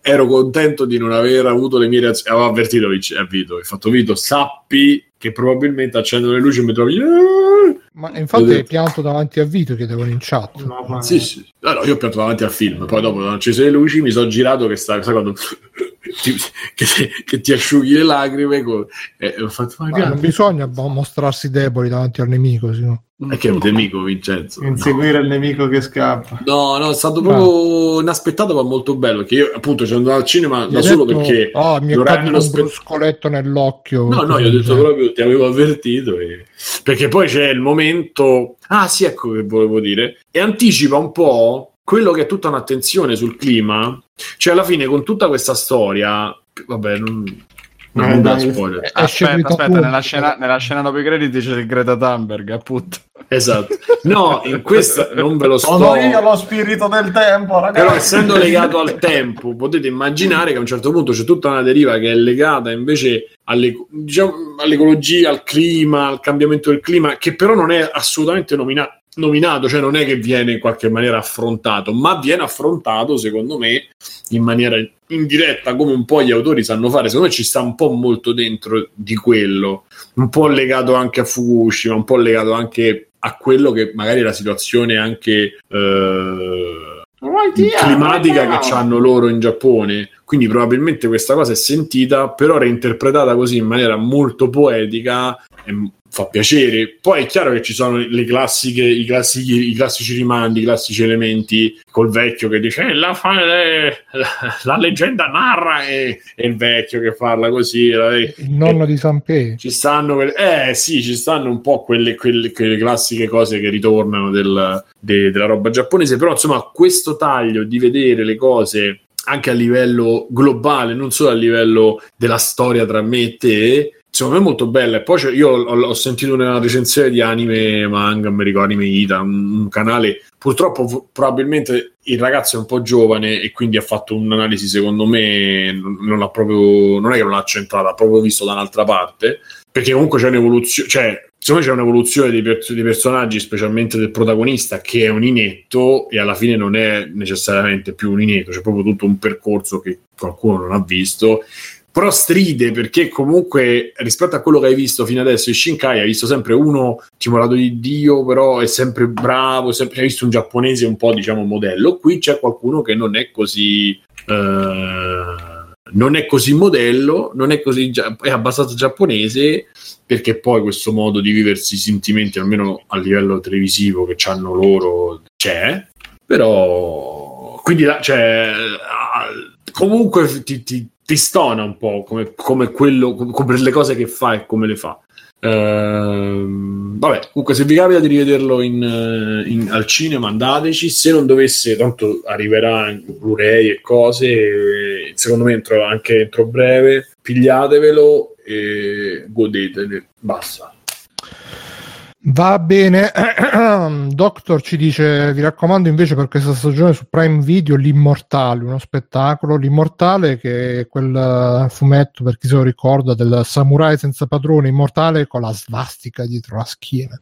S2: ero contento di non aver avuto le mie reazioni. Avevo avvertito a Vito, ho fatto Vito, sappi che probabilmente accendo le luci e mi trovi...
S1: Ma infatti hai pianto davanti a Vito chiedevano in chat.
S2: Sì, sì. Allora, io ho pianto davanti al film, poi dopo ho acceso le luci, mi sono girato che sta, quando ti, che, che ti asciughi le lacrime co- e ho fatto ma
S1: Ma non bisogna mostrarsi deboli davanti al nemico, sennò.
S2: è che è un nemico Vincenzo no.
S3: Inseguire il nemico che scappa.
S2: no no è stato proprio inaspettato ma molto bello che io appunto sono andato al cinema
S1: Gli
S2: da solo
S1: detto,
S2: perché
S1: "Oh, mi è caduto un
S2: spe-
S1: bruscoletto nell'occhio.
S2: No, no, io ho detto proprio ti avevo avvertito. e- Perché poi c'è il momento. Ah, sì, ecco che volevo dire. E anticipa un po' quello che è tutta un'attenzione sul clima. Cioè, alla fine, con tutta questa storia. Vabbè, non. Non
S3: Eh, dai.
S2: spoiler.
S1: Esce
S5: Aspetta, aspetta, nella scena, nella scena dopo i crediti c'è il Greta Thunberg, appunto.
S2: Esatto. No, in questa non ve lo sto.
S3: Sono io lo spirito del tempo, ragazzi.
S2: Però essendo legato al tempo, potete immaginare che a un certo punto c'è tutta una deriva che è legata invece alle- diciamo, all'ecologia, al clima, al cambiamento del clima, che però non è assolutamente nomina- nominato, cioè non è che viene in qualche maniera affrontato, ma viene affrontato, secondo me, in maniera indiretta, come un po' gli autori sanno fare. Secondo me ci sta un po' molto dentro di quello, un po' legato anche a Fukushima, un po' legato anche a quello che magari è la situazione anche eh, climatica che hanno loro in Giappone. Quindi probabilmente questa cosa è sentita, però reinterpretata così in maniera molto poetica e fa piacere. Poi è chiaro che ci sono le classiche, i, classici, i classici rimandi, i classici elementi col vecchio che dice "Eh, la, eh, la, la leggenda narra e, e il vecchio che parla così. eh,
S1: Il nonno di Sanpei.
S2: ci stanno eh sì, ci stanno un po' quelle, quelle, quelle classiche cose che ritornano del- de- della roba giapponese, però insomma questo taglio di vedere le cose anche a livello globale, non solo a livello della storia tra me e te, secondo me è molto bella. E poi io ho, ho sentito una recensione di anime manga, mi ricordo anime Ita, un, un canale. Purtroppo probabilmente il ragazzo è un po' giovane e quindi ha fatto un'analisi, secondo me, non, non ha proprio, non è che non l'ha centrata, ha proprio visto da un'altra parte perché comunque c'è un'evoluzione, cioè secondo me c'è un'evoluzione dei, per- dei personaggi, specialmente del protagonista, che è un inetto e alla fine non è necessariamente più un inetto, c'è proprio tutto un percorso che qualcuno non ha visto. Però stride perché comunque rispetto a quello che hai visto fino adesso in Shinkai hai visto sempre uno timorato di Dio, però è sempre bravo, sempre, hai visto un giapponese un po' diciamo modello. Qui c'è qualcuno che non è così eh, non è così modello, non è così è abbastanza giapponese perché poi questo modo di viversi i sentimenti, almeno a livello televisivo che hanno loro, c'è, però quindi cioè, comunque ti, ti- ti stona un po' come, come quello, come le cose che fa e come le fa. Ehm, vabbè, comunque, se vi capita di rivederlo in, in- al cinema, andateci. Se non dovesse, tanto arriverà in Blu-ray e cose. secondo me, entro, anche entro breve, pigliatevelo e godetene. Basta.
S1: Va bene, [CLEARS THROAT] Doctor ci dice: Vi raccomando invece per questa stagione su Prime Video L'Immortale, uno spettacolo. L'Immortale, che è quel eh, fumetto per chi se lo ricorda del samurai senza padrone immortale con la svastica dietro la schiena,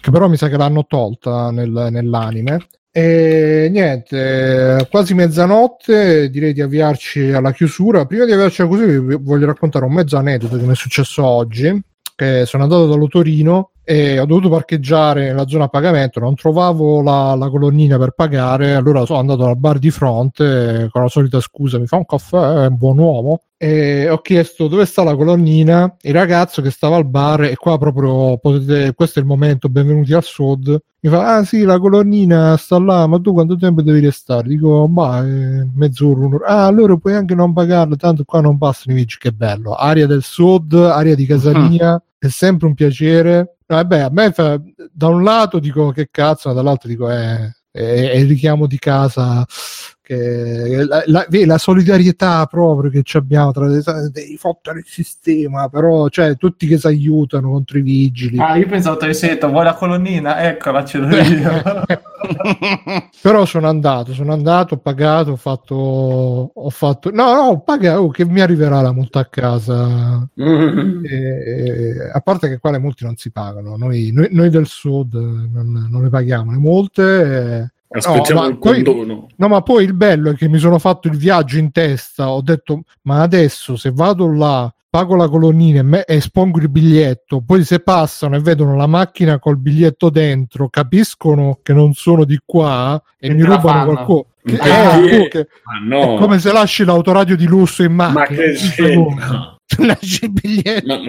S1: che però mi sa che l'hanno tolta nel- nell'anime. E niente, quasi mezzanotte, direi di avviarci alla chiusura. Prima di avviarci alla chiusura, vi voglio raccontare un mezzo aneddoto che mi è successo oggi. Che sono andato dallo Torino e ho dovuto parcheggiare nella zona a pagamento, non trovavo la, la colonnina per pagare, allora sono andato al bar di fronte con la solita scusa, mi fa un caffè, è un buon uomo, e ho chiesto dove sta la colonnina, il ragazzo che stava al bar e qua proprio potete, questo è il momento, benvenuti al Sud, mi fa, ah sì, la colonnina sta là, ma tu quanto tempo devi restare? Dico, ma eh, mezz'ora, un'ora. Ah, allora puoi anche non pagarlo, tanto qua non bastano i viaggi, che bello. Aria del Sud, aria di casa mia, è sempre un piacere. Vabbè, a me fa, da un lato dico che cazzo, ma dall'altro dico, eh, è, è il richiamo di casa perché la, la, la solidarietà proprio che abbiamo tra devi fottere il sistema, però cioè tutti che si aiutano contro i vigili.
S3: Ah, io pensavo te detto, vuoi la colonnina? Eccola, ce l'ho [LAUGHS] io.
S1: però sono andato, sono andato, ho pagato, ho fatto, ho fatto, no, no, ho pagato, oh, che mi arriverà la multa a casa. Mm-hmm. E, e, a parte che qua le multe non si pagano, noi, noi, noi del sud non, non, le paghiamo le multe.
S2: E, Aspettiamo no, il condono.
S1: Poi, no, ma poi il bello è che mi sono fatto il viaggio in testa. Ho detto, ma adesso se vado là, pago la colonnina e, me- espongo il biglietto, poi se passano e vedono la macchina col biglietto dentro, capiscono che non sono di qua e, e mi rubano qualcosa. Che, eh, che, no. È come se lasci l'autoradio di lusso in macchina. Ma che? [LAUGHS] Lasci il biglietto. No,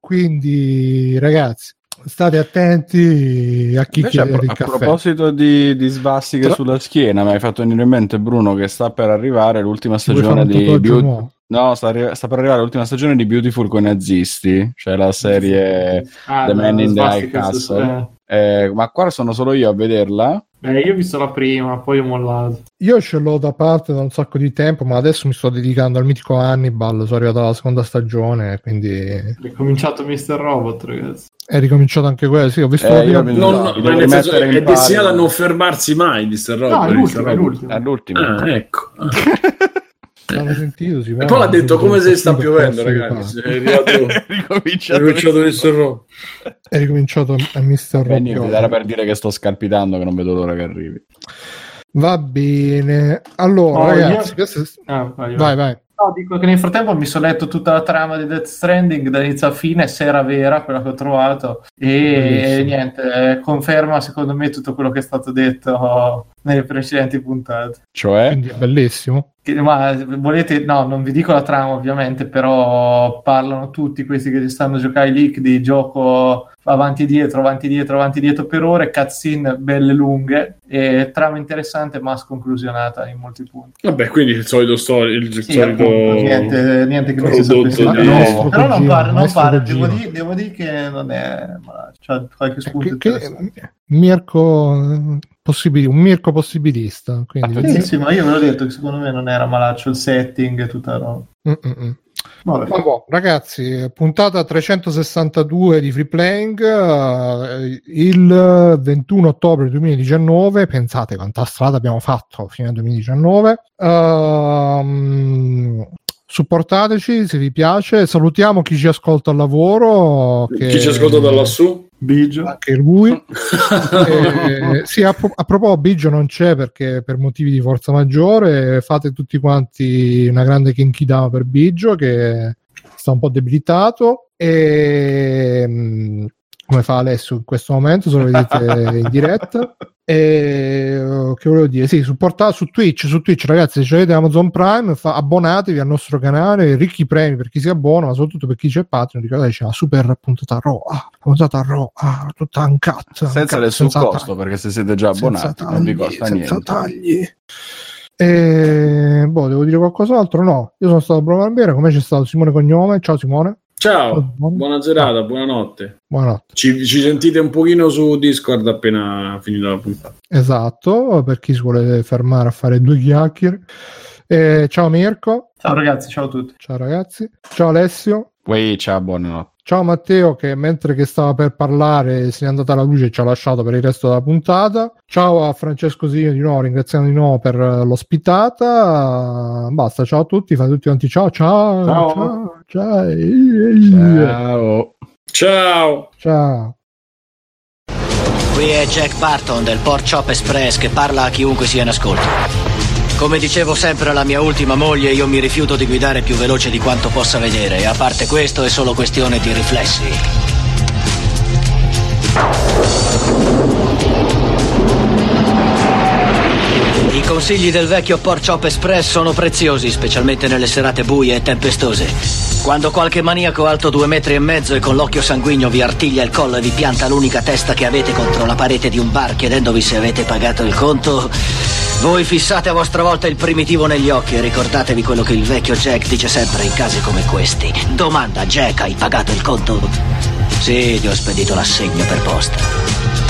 S1: Quindi, ragazzi, state attenti a chi Invece, chiede a,
S5: pro- a proposito di, di sbastiche Tra... sulla schiena, mi hai fatto venire in mente Bruno che sta per arrivare l'ultima stagione di Beauty. No, sta, arri- sta, per arrivare l'ultima stagione di Beautiful con i nazisti, cioè la serie ah, The Man in the High Castle. Eh, ma qua sono solo io a vederla.
S3: Eh, io ho visto la prima, poi ho mollato.
S1: Io ce l'ho da parte da un sacco di tempo, ma adesso mi sto dedicando al mitico Hannibal. Sono arrivato alla seconda stagione, quindi. È
S3: cominciato Mr. Robot, ragazzi.
S1: È ricominciato anche quello, sì, ho visto
S2: eh, la prima. Non, no, no, senso, è destinato a non fermarsi mai, Mr. Robot. No,
S3: è l'ultimo. È l'ultimo. È l'ultimo.
S2: Ah, [LAUGHS]
S1: L'hanno sentito,
S2: e poi l'ha detto come se sta piovendo, ragazzi. È arrivato, [LAUGHS] ricominciato, Mr. Robot.
S1: È ricominciato a Mr.
S5: Robot. Era per dire che sto scalpitando, che non vedo l'ora che arrivi.
S1: Va bene. Allora, oh, ragazzi, io... è... ah, vai, vai. vai.
S3: No, dico che nel frattempo mi sono letto tutta la trama di Death Stranding da inizio a fine, se era vera quella che ho trovato, e, e niente, conferma secondo me tutto quello che è stato detto nelle precedenti puntate.
S5: Cioè?
S1: Quindi è bellissimo.
S3: Ma volete, no, non vi dico la trama ovviamente, però parlano tutti questi che stanno a giocare i leak di gioco avanti e dietro, avanti e dietro, avanti e dietro per ore, cutscene belle lunghe e trama interessante ma sconclusionata in molti punti.
S2: Vabbè, quindi il solito storia, il sì, solito
S3: appunto, niente, niente che non si sapesse. Di... No, però non pare, non pare devo, dire, devo dire che non è ma c'è qualche spunto che, che,
S1: Mirko possibili, un Mirko possibilista. Quindi...
S3: Sì, sì, ma io ve l'ho detto che secondo me non era malaccio il setting e tutta la roba. Mm-mm.
S1: Vabbè. Vabbè, ragazzi, puntata 362 di Free Playing uh, il 21 ottobre 2019. Pensate quanta strada abbiamo fatto fino al 2019. Uh, supportateci se vi piace. Salutiamo chi ci ascolta al lavoro.
S2: Che... Chi ci ascolta da lassù?
S1: Bigio. Anche lui. [LAUGHS] eh, sì, a, a, proposito, Bigio non c'è perché per motivi di forza maggiore fate tutti quanti una grande kinkidama per Bigio che sta un po' debilitato e mm, come fa Alessio in questo momento, se lo vedete in diretta. [LAUGHS] E, uh, che volevo dire? Sì, supportate su Twitch, su Twitch ragazzi, se avete Amazon Prime, fa, abbonatevi al nostro canale, ricchi premi per chi si abbona, ma soprattutto per chi c'è Patreon, ricordate c'è la super puntata ah, puntata ah, tutta uncut.
S5: Senza nessun costo, tagli. perché se siete già abbonati tagli, non vi costa senza niente. Tagli.
S1: E, boh, devo dire qualcos'altro? No, io sono stato Bruno Barbera, come c'è stato Simone Cognome? Ciao Simone.
S2: Ciao, buona serata, buonanotte.
S1: Buonanotte.
S2: Ci, ci, sentite un pochino su Discord appena finita la puntata.
S1: Esatto, per chi si vuole fermare a fare due chiacchiere. Eh, ciao Mirko.
S3: Ciao ragazzi, ciao a tutti.
S1: Ciao ragazzi. Ciao Alessio.
S5: Uè, ciao, buonanotte.
S1: Ciao Matteo che mentre che stava per parlare si è andata la luce e ci ha lasciato per il resto della puntata. Ciao a Francesco Signo di nuovo, ringraziamo di nuovo per l'ospitata. Basta, ciao a tutti, fate tutti quanti ciao, ciao, ciao, ciao.
S2: Ciao. Ciao.
S1: Ciao.
S8: Qui è Jack Barton del Port Chop Express che parla a chiunque sia in ascolto. Come dicevo sempre alla mia ultima moglie, io mi rifiuto di guidare più veloce di quanto possa vedere e a parte questo è solo questione di riflessi. Consigli del vecchio Port Chop Express sono preziosi, specialmente nelle serate buie e tempestose. Quando qualche maniaco alto due metri e mezzo e con l'occhio sanguigno vi artiglia il collo e vi pianta l'unica testa che avete contro la parete di un bar chiedendovi se avete pagato il conto, voi fissate a vostra volta il primitivo negli occhi e ricordatevi quello che il vecchio Jack dice sempre in casi come questi. Domanda, Jack, hai pagato il conto? Sì, ti ho spedito l'assegno per posta.